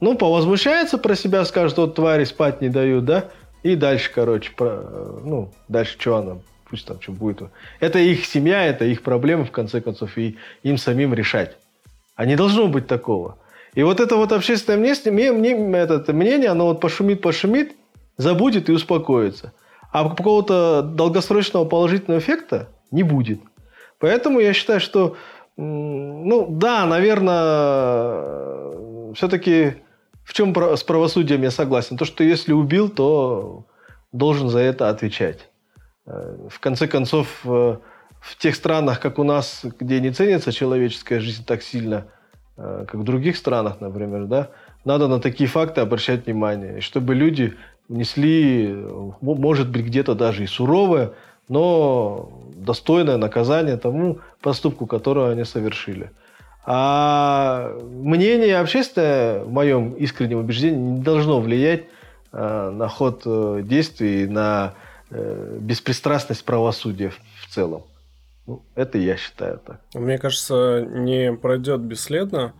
Ну, повозмущается про себя, скажет, вот твари спать не дают, да, и дальше, короче, про, ну, дальше что она, пусть там что будет. Это их семья, это их проблемы, в конце концов, и им самим решать. А не должно быть такого. И вот это вот общественное мнение, мнение, это мнение оно вот пошумит, пошумит, забудет и успокоится. А какого-то долгосрочного положительного эффекта не будет. Поэтому я считаю, что, ну да, наверное, все-таки в чем с правосудием я согласен. То, что если убил, то должен за это отвечать. Э, в конце концов, э, в тех странах, как у нас, где не ценится человеческая жизнь так сильно, э, как в других странах, например, да, надо на такие факты обращать внимание, чтобы люди несли, может быть, где-то даже и суровое, но достойное наказание тому поступку, который они совершили. А мнение общественное, в моем искреннем убеждении, не должно влиять э, на ход э, действий, на э, беспристрастность правосудия в целом. Ну, это я считаю так.
Мне кажется, не пройдет бесследно,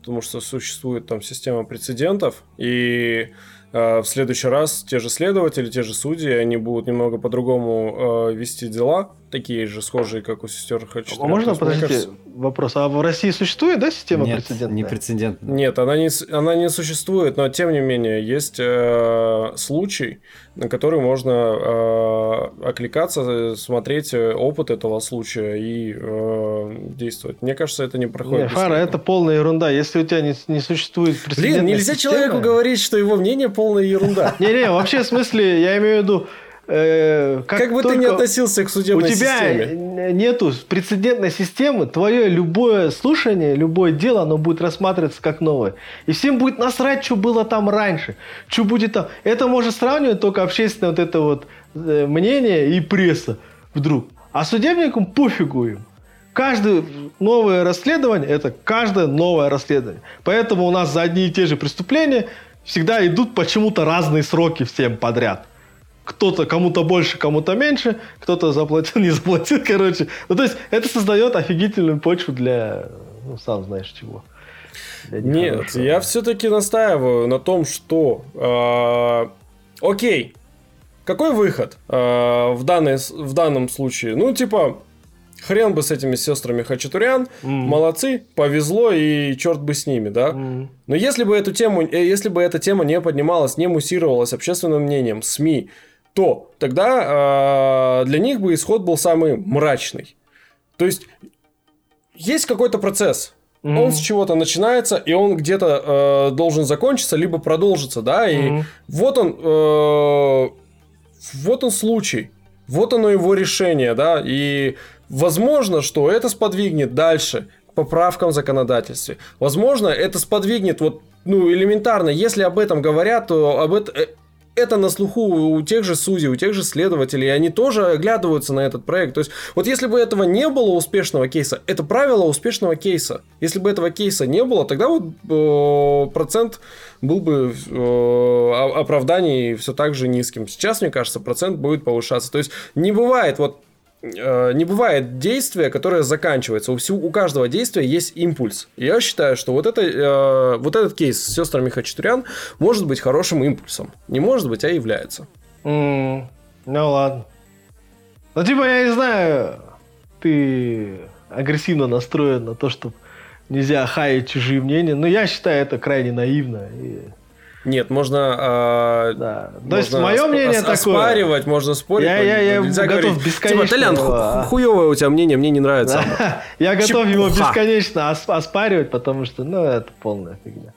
потому что существует там система прецедентов, и в следующий раз те же следователи, те же судьи, они будут немного по-другому э, вести дела, такие же схожие, как у сестер Хачатурян.
А можно, подождите, кажется... вопрос. А в России существует, да, система
Нет,
прецедентная?
не прецедентная.
Нет, она не, она не существует, но тем не менее есть э, случай, на который можно э, окликаться, смотреть опыт этого случая и э, действовать. Мне кажется, это не проходит.
Не, Фара, это полная ерунда. Если у тебя не, не существует
Блин, нельзя система... человеку говорить, что его мнение полная ерунда.
Не-не, вообще в смысле, я имею в виду,
Э, как, как бы ты ни относился к судебной
системе. У тебя
системе.
нету прецедентной системы, твое любое слушание, любое дело, оно будет рассматриваться как новое. И всем будет насрать, что было там раньше, что будет там. Это может сравнивать только общественное вот это вот э, мнение и пресса вдруг. А судебникам пофигу им. Каждое новое расследование – это каждое новое расследование. Поэтому у нас за одни и те же преступления всегда идут почему-то разные сроки всем подряд – кто-то, кому-то больше, кому-то меньше, кто-то заплатил, не заплатил, короче. Ну, то есть, это создает офигительную почву для, ну, сам знаешь чего.
Нет, я все-таки настаиваю на том, что... Э, окей, какой выход э, в, данной, в данном случае? Ну, типа, хрен бы с этими сестрами Хачатурян, mm. молодцы, повезло и черт бы с ними, да. Mm. Но если бы эту тему, э, если бы эта тема не поднималась, не муссировалась общественным мнением, СМИ, то тогда э, для них бы исход был самый мрачный. То есть есть какой-то процесс, Mm-hmm. Он с чего-то начинается, и он где-то э, должен закончиться, либо продолжиться, да, и mm-hmm. вот он, э, вот он случай, вот оно его решение, да, и возможно, что это сподвигнет дальше к поправкам в законодательстве. Возможно, это сподвигнет вот ну, элементарно, если об этом говорят, то об этом это на слуху у тех же судей, у тех же следователей, и они тоже оглядываются на этот проект. То есть, вот если бы этого не было успешного кейса, это правило успешного кейса. Если бы этого кейса не было, тогда вот э, процент был бы э, оправданий все так же низким. Сейчас, мне кажется, процент будет повышаться. То есть, не бывает вот не бывает действия, которое заканчивается. У, всего, у каждого действия есть импульс. Я считаю, что вот, это, э, вот этот кейс с сестрами Хачатурян может быть хорошим импульсом. Не может быть, а является.
Mm, ну ладно. Ну, типа, я не знаю, ты агрессивно настроен на то, что нельзя хаять чужие мнения. Но я считаю это крайне наивно. И...
Нет, можно, э,
да. То есть мое мнение ос- такое.
Оспаривать, можно спорить.
Я, я, я нельзя готов говорить, бесконечно.
Типа, Толян, ху- хуевое у тебя мнение, мне не нравится.
я готов его бесконечно оспаривать, потому что, ну, это полная фигня.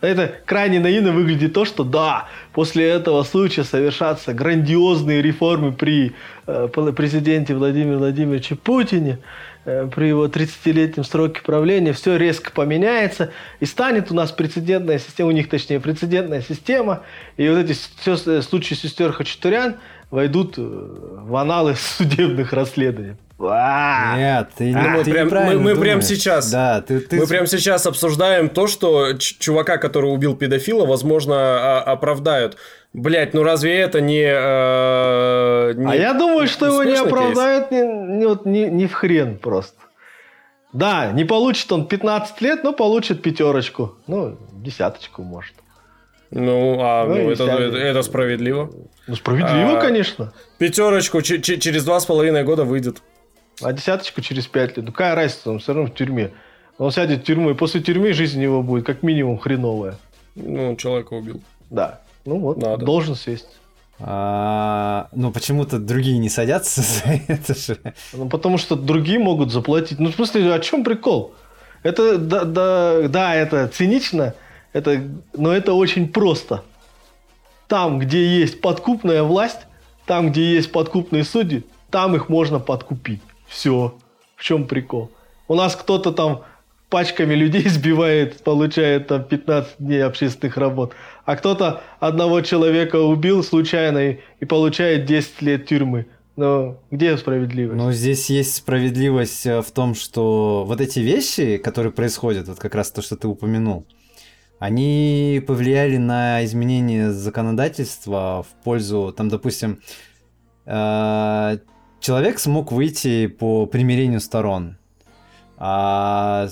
Это крайне наивно выглядит то, что да, после этого случая совершатся грандиозные реформы при э, президенте Владимире Владимировиче Путине, при его 30-летнем сроке правления, все резко поменяется, и станет у нас прецедентная система, у них точнее прецедентная система, и вот эти все, случаи сестер Хачатурян войдут э, в аналы судебных расследований.
Нет, ты,
а,
ты
прям, мы, мы прямо сейчас,
да, ты, ты...
мы прямо сейчас обсуждаем то, что чувака, который убил педофила, возможно, оправдают. Блять, ну разве это не, э,
не... А я думаю, что его не оправдают не, не, вот, не, не в хрен просто. Да, не получит он 15 лет, но получит пятерочку. Ну, десяточку, может.
Ну, а ну, ну, это, это, это справедливо.
Ну, справедливо, а, конечно.
Пятерочку через два с половиной года выйдет.
А десяточку через пять лет. Ну, какая разница, он все равно в тюрьме. Он сядет в тюрьму, и после тюрьмы жизнь его будет как минимум хреновая.
Ну, он человека убил.
Да. Ну вот, Надо. должен сесть.
А, ну, почему-то другие не садятся за это же.
Ну, потому что другие могут заплатить. Ну, в смысле, о чем прикол? Это, да, да, да, это цинично, это, но это очень просто. Там, где есть подкупная власть, там, где есть подкупные судьи, там их можно подкупить. Все. В чем прикол? У нас кто-то там пачками людей сбивает, получает там 15 дней общественных работ. А кто-то одного человека убил случайно и, и получает 10 лет тюрьмы. Но где справедливость?
Ну, здесь есть справедливость э, в том, что вот эти вещи, которые происходят, вот как раз то, что ты упомянул, они повлияли на изменение законодательства в пользу, там, допустим, э, человек смог выйти по примирению сторон. А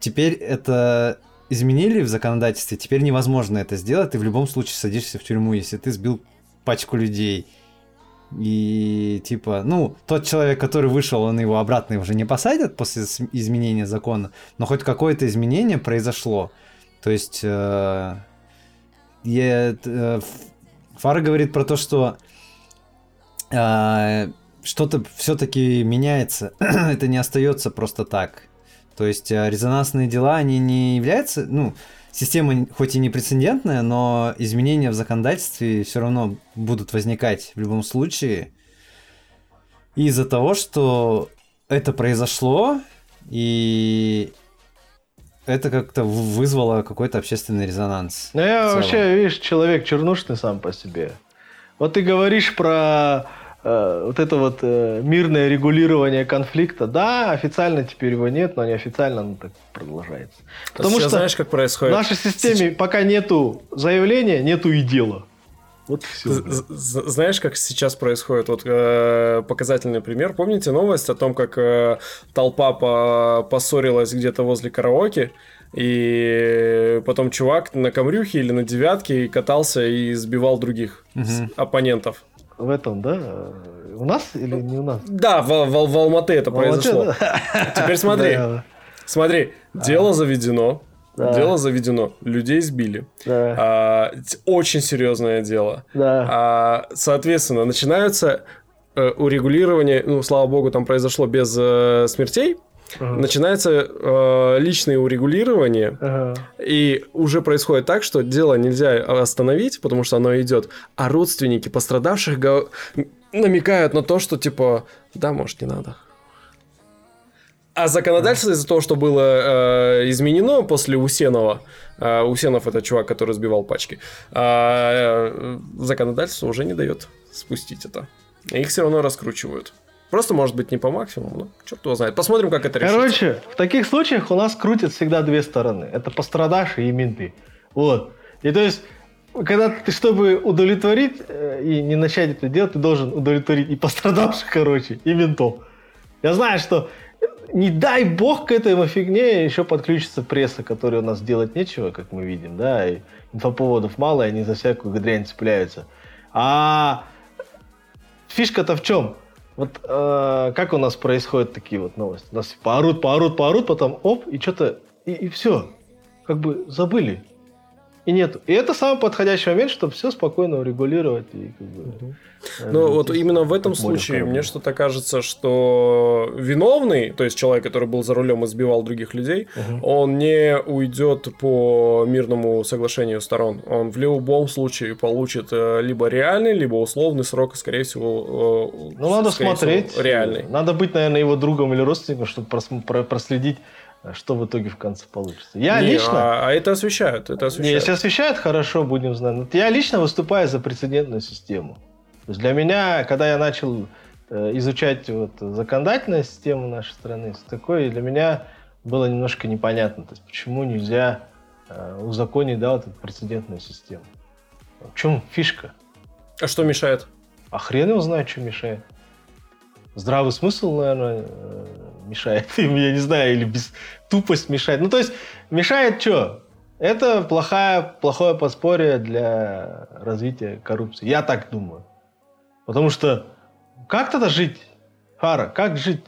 теперь это изменили в законодательстве, теперь невозможно это сделать, ты в любом случае садишься в тюрьму, если ты сбил пачку людей. И типа, ну, тот человек, который вышел, он его обратно уже не посадят после изменения закона, но хоть какое-то изменение произошло. То есть э, я, э, Фара говорит про то, что э, что-то все-таки меняется, это не остается просто так. То есть э, резонансные дела, они не являются, ну, система хоть и не прецедентная, но изменения в законодательстве все равно будут возникать в любом случае. из-за того, что это произошло, и это как-то вызвало какой-то общественный резонанс.
Ну, я вообще, видишь, человек чернушный сам по себе. Вот ты говоришь про вот это вот э, мирное регулирование конфликта, да, официально теперь его нет, но неофициально оно так продолжается.
Потому что знаешь, как происходит?
в нашей системе Сейчас... пока нету заявления, нету и дела.
Вот все. Знаешь, как сейчас происходит? Вот э, показательный пример. Помните новость о том, как э, толпа по поссорилась где-то возле караоке, и потом чувак на камрюхе или на девятке катался и сбивал других угу. оппонентов
в этом, да? У нас или не у нас?
Да, в, в, в Алматы это в произошло. Алматы, да. Теперь смотри. Да. Смотри, дело заведено. Да. Дело заведено. Людей сбили. Да. А, очень серьезное дело. Да. А, соответственно, начинаются э, урегулирование, ну, слава богу, там произошло без э, смертей, Ага. Начинается э, личное урегулирование, ага. и уже происходит так, что дело нельзя остановить, потому что оно идет, а родственники пострадавших го... намекают на то, что типа, да, может, не надо. А законодательство из-за того, что было э, изменено после Усенова, э, Усенов это чувак, который сбивал пачки, э, законодательство уже не дает спустить это. Их все равно раскручивают. Просто, может быть, не по максимуму, но черт его знает. Посмотрим, как это
решится. Короче, в таких случаях у нас крутят всегда две стороны. Это пострадавшие и менты. Вот. И то есть, когда ты, чтобы удовлетворить э, и не начать это делать, ты должен удовлетворить и пострадавших, короче, и ментов. Я знаю, что не дай бог к этой фигне еще подключится пресса, которая у нас делать нечего, как мы видим, да, и инфоповодов мало, и они за всякую дрянь цепляются. А фишка-то в чем? Вот э, как у нас происходят такие вот новости? У нас поорут, поорут, поорут, потом оп, и что-то, и, и все. Как бы забыли и нет. И это самый подходящий момент, чтобы все спокойно урегулировать. И, как бы, угу.
Ну, вот именно в этом случае мне что-то кажется, что виновный, то есть человек, который был за рулем и сбивал других людей, угу. он не уйдет по мирному соглашению сторон. Он в любом случае получит э, либо реальный, либо условный срок, скорее всего,
э, ну, надо смотреть.
Всего, реальный.
Надо быть, наверное, его другом или родственником, чтобы проследить что в итоге в конце получится. Я не, лично...
А, а это освещают, это освещают.
Не, если освещают, хорошо, будем знать. Я лично выступаю за прецедентную систему. То есть для меня, когда я начал э, изучать вот законодательную систему нашей страны, такой для меня было немножко непонятно, то есть почему нельзя э, узаконить да, вот эту прецедентную систему. В чем фишка?
А что мешает?
А хрен его знает, что мешает. Здравый смысл, наверное, э, мешает им, я не знаю, или без тупость мешает. Ну, то есть, мешает что? Это плохая, плохое подспорье для развития коррупции. Я так думаю. Потому что как тогда жить, Фара, как жить,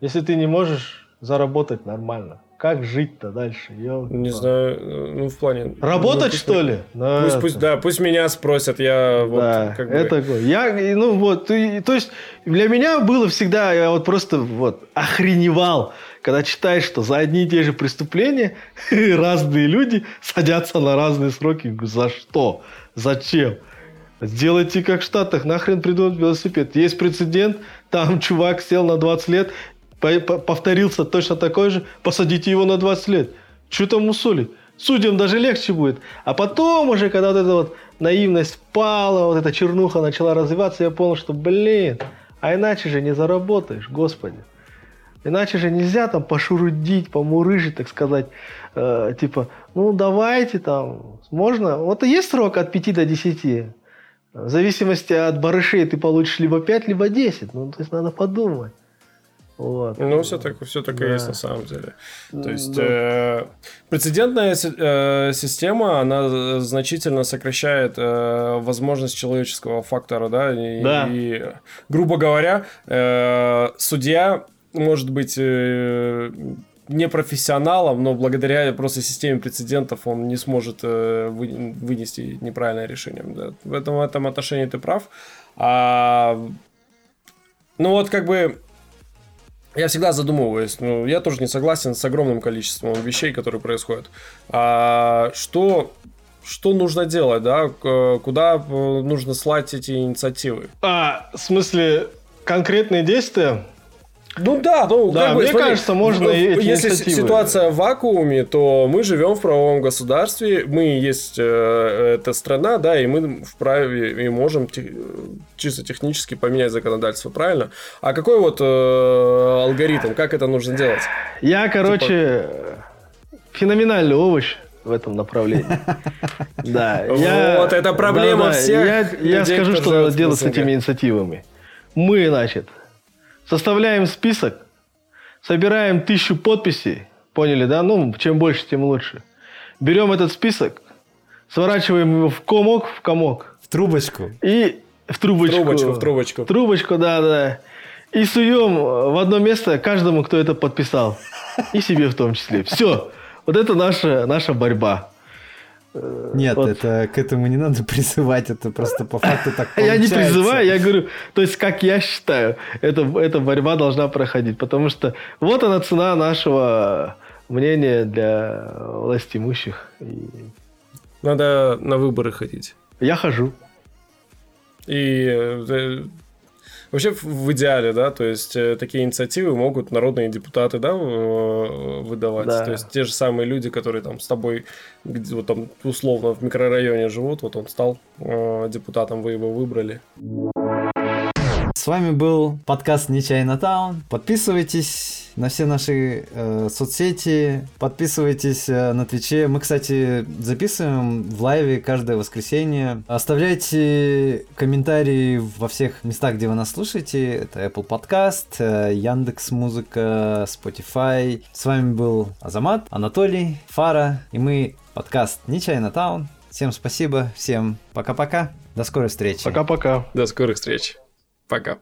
если ты не можешь заработать нормально? Как жить-то дальше?
Ёлка. Не знаю, ну в плане...
Работать, ну, что ли?
Ну, пусть, пусть, да, пусть меня спросят, я вот да,
как бы... это Я, ну вот, и, то есть для меня было всегда, я вот просто вот охреневал, когда читаешь, что за одни и те же преступления разные люди садятся на разные сроки. За что? Зачем? Сделайте как в Штатах, нахрен придумать велосипед. Есть прецедент, там чувак сел на 20 лет, повторился точно такой же, посадите его на 20 лет. Что там мусолить? Судьям даже легче будет. А потом уже, когда вот эта вот наивность пала, вот эта чернуха начала развиваться, я понял, что, блин, а иначе же не заработаешь, господи. Иначе же нельзя там пошурудить, помурыжить, так сказать. Э, типа, ну давайте там, можно. Вот есть срок от 5 до 10. В зависимости от барышей ты получишь либо 5, либо 10. Ну, то есть надо подумать.
Вот. Ну, все так, все так да. и есть на самом деле. То есть да. э, прецедентная э, система, она значительно сокращает э, возможность человеческого фактора, да, и, да. и грубо говоря, э, судья может быть э, не профессионалом, но благодаря просто системе прецедентов он не сможет э, вы, вынести неправильное решение. Да. В этом, в этом отношении ты прав. А, ну вот как бы я всегда задумываюсь, ну, я тоже не согласен с огромным количеством вещей, которые происходят. А, что, что нужно делать, да? Куда э, нужно слать эти инициативы?
А, в смысле, конкретные действия?
Ну да, ну
да, как бы, мне смотри, кажется, можно эти
Если ситуация в вакууме, то мы живем в правовом государстве, мы есть э, эта страна, да, и мы вправе и можем те, чисто технически поменять законодательство, правильно? А какой вот э, алгоритм, как это нужно делать?
Я, короче, типа... феноменальный овощ в этом направлении. Да.
Вот это проблема всех.
Я скажу, что надо делать с этими инициативами. Мы, значит, Составляем список, собираем тысячу подписей, поняли, да? Ну, чем больше, тем лучше. Берем этот список, сворачиваем его в комок, в комок.
В трубочку.
И в трубочку.
В трубочку, в трубочку. В
трубочку, да, да. И суем в одно место каждому, кто это подписал. И себе в том числе. Все. Вот это наша, наша борьба.
Нет, вот. это к этому не надо призывать, это просто по факту так
получается. Я не призываю, я говорю, то есть как я считаю, это, эта борьба должна проходить, потому что вот она цена нашего мнения для власть имущих.
Надо на выборы ходить.
Я хожу.
И э, Вообще в идеале, да, то есть э, такие инициативы могут народные депутаты, да, выдавать. Да. То есть те же самые люди, которые там с тобой, где, вот там условно в микрорайоне живут, вот он стал э, депутатом, вы его выбрали.
С вами был подкаст Нечаянно Таун. Подписывайтесь на все наши э, соцсети, подписывайтесь э, на Твиче. Мы, кстати, записываем в лайве каждое воскресенье. Оставляйте комментарии во всех местах, где вы нас слушаете. Это Apple Podcast, э, Яндекс Музыка, Spotify. С вами был Азамат, Анатолий, Фара, и мы подкаст Нечаянно Таун. Всем спасибо, всем пока-пока. До скорой встречи.
Пока-пока.
До скорых встреч. Пока.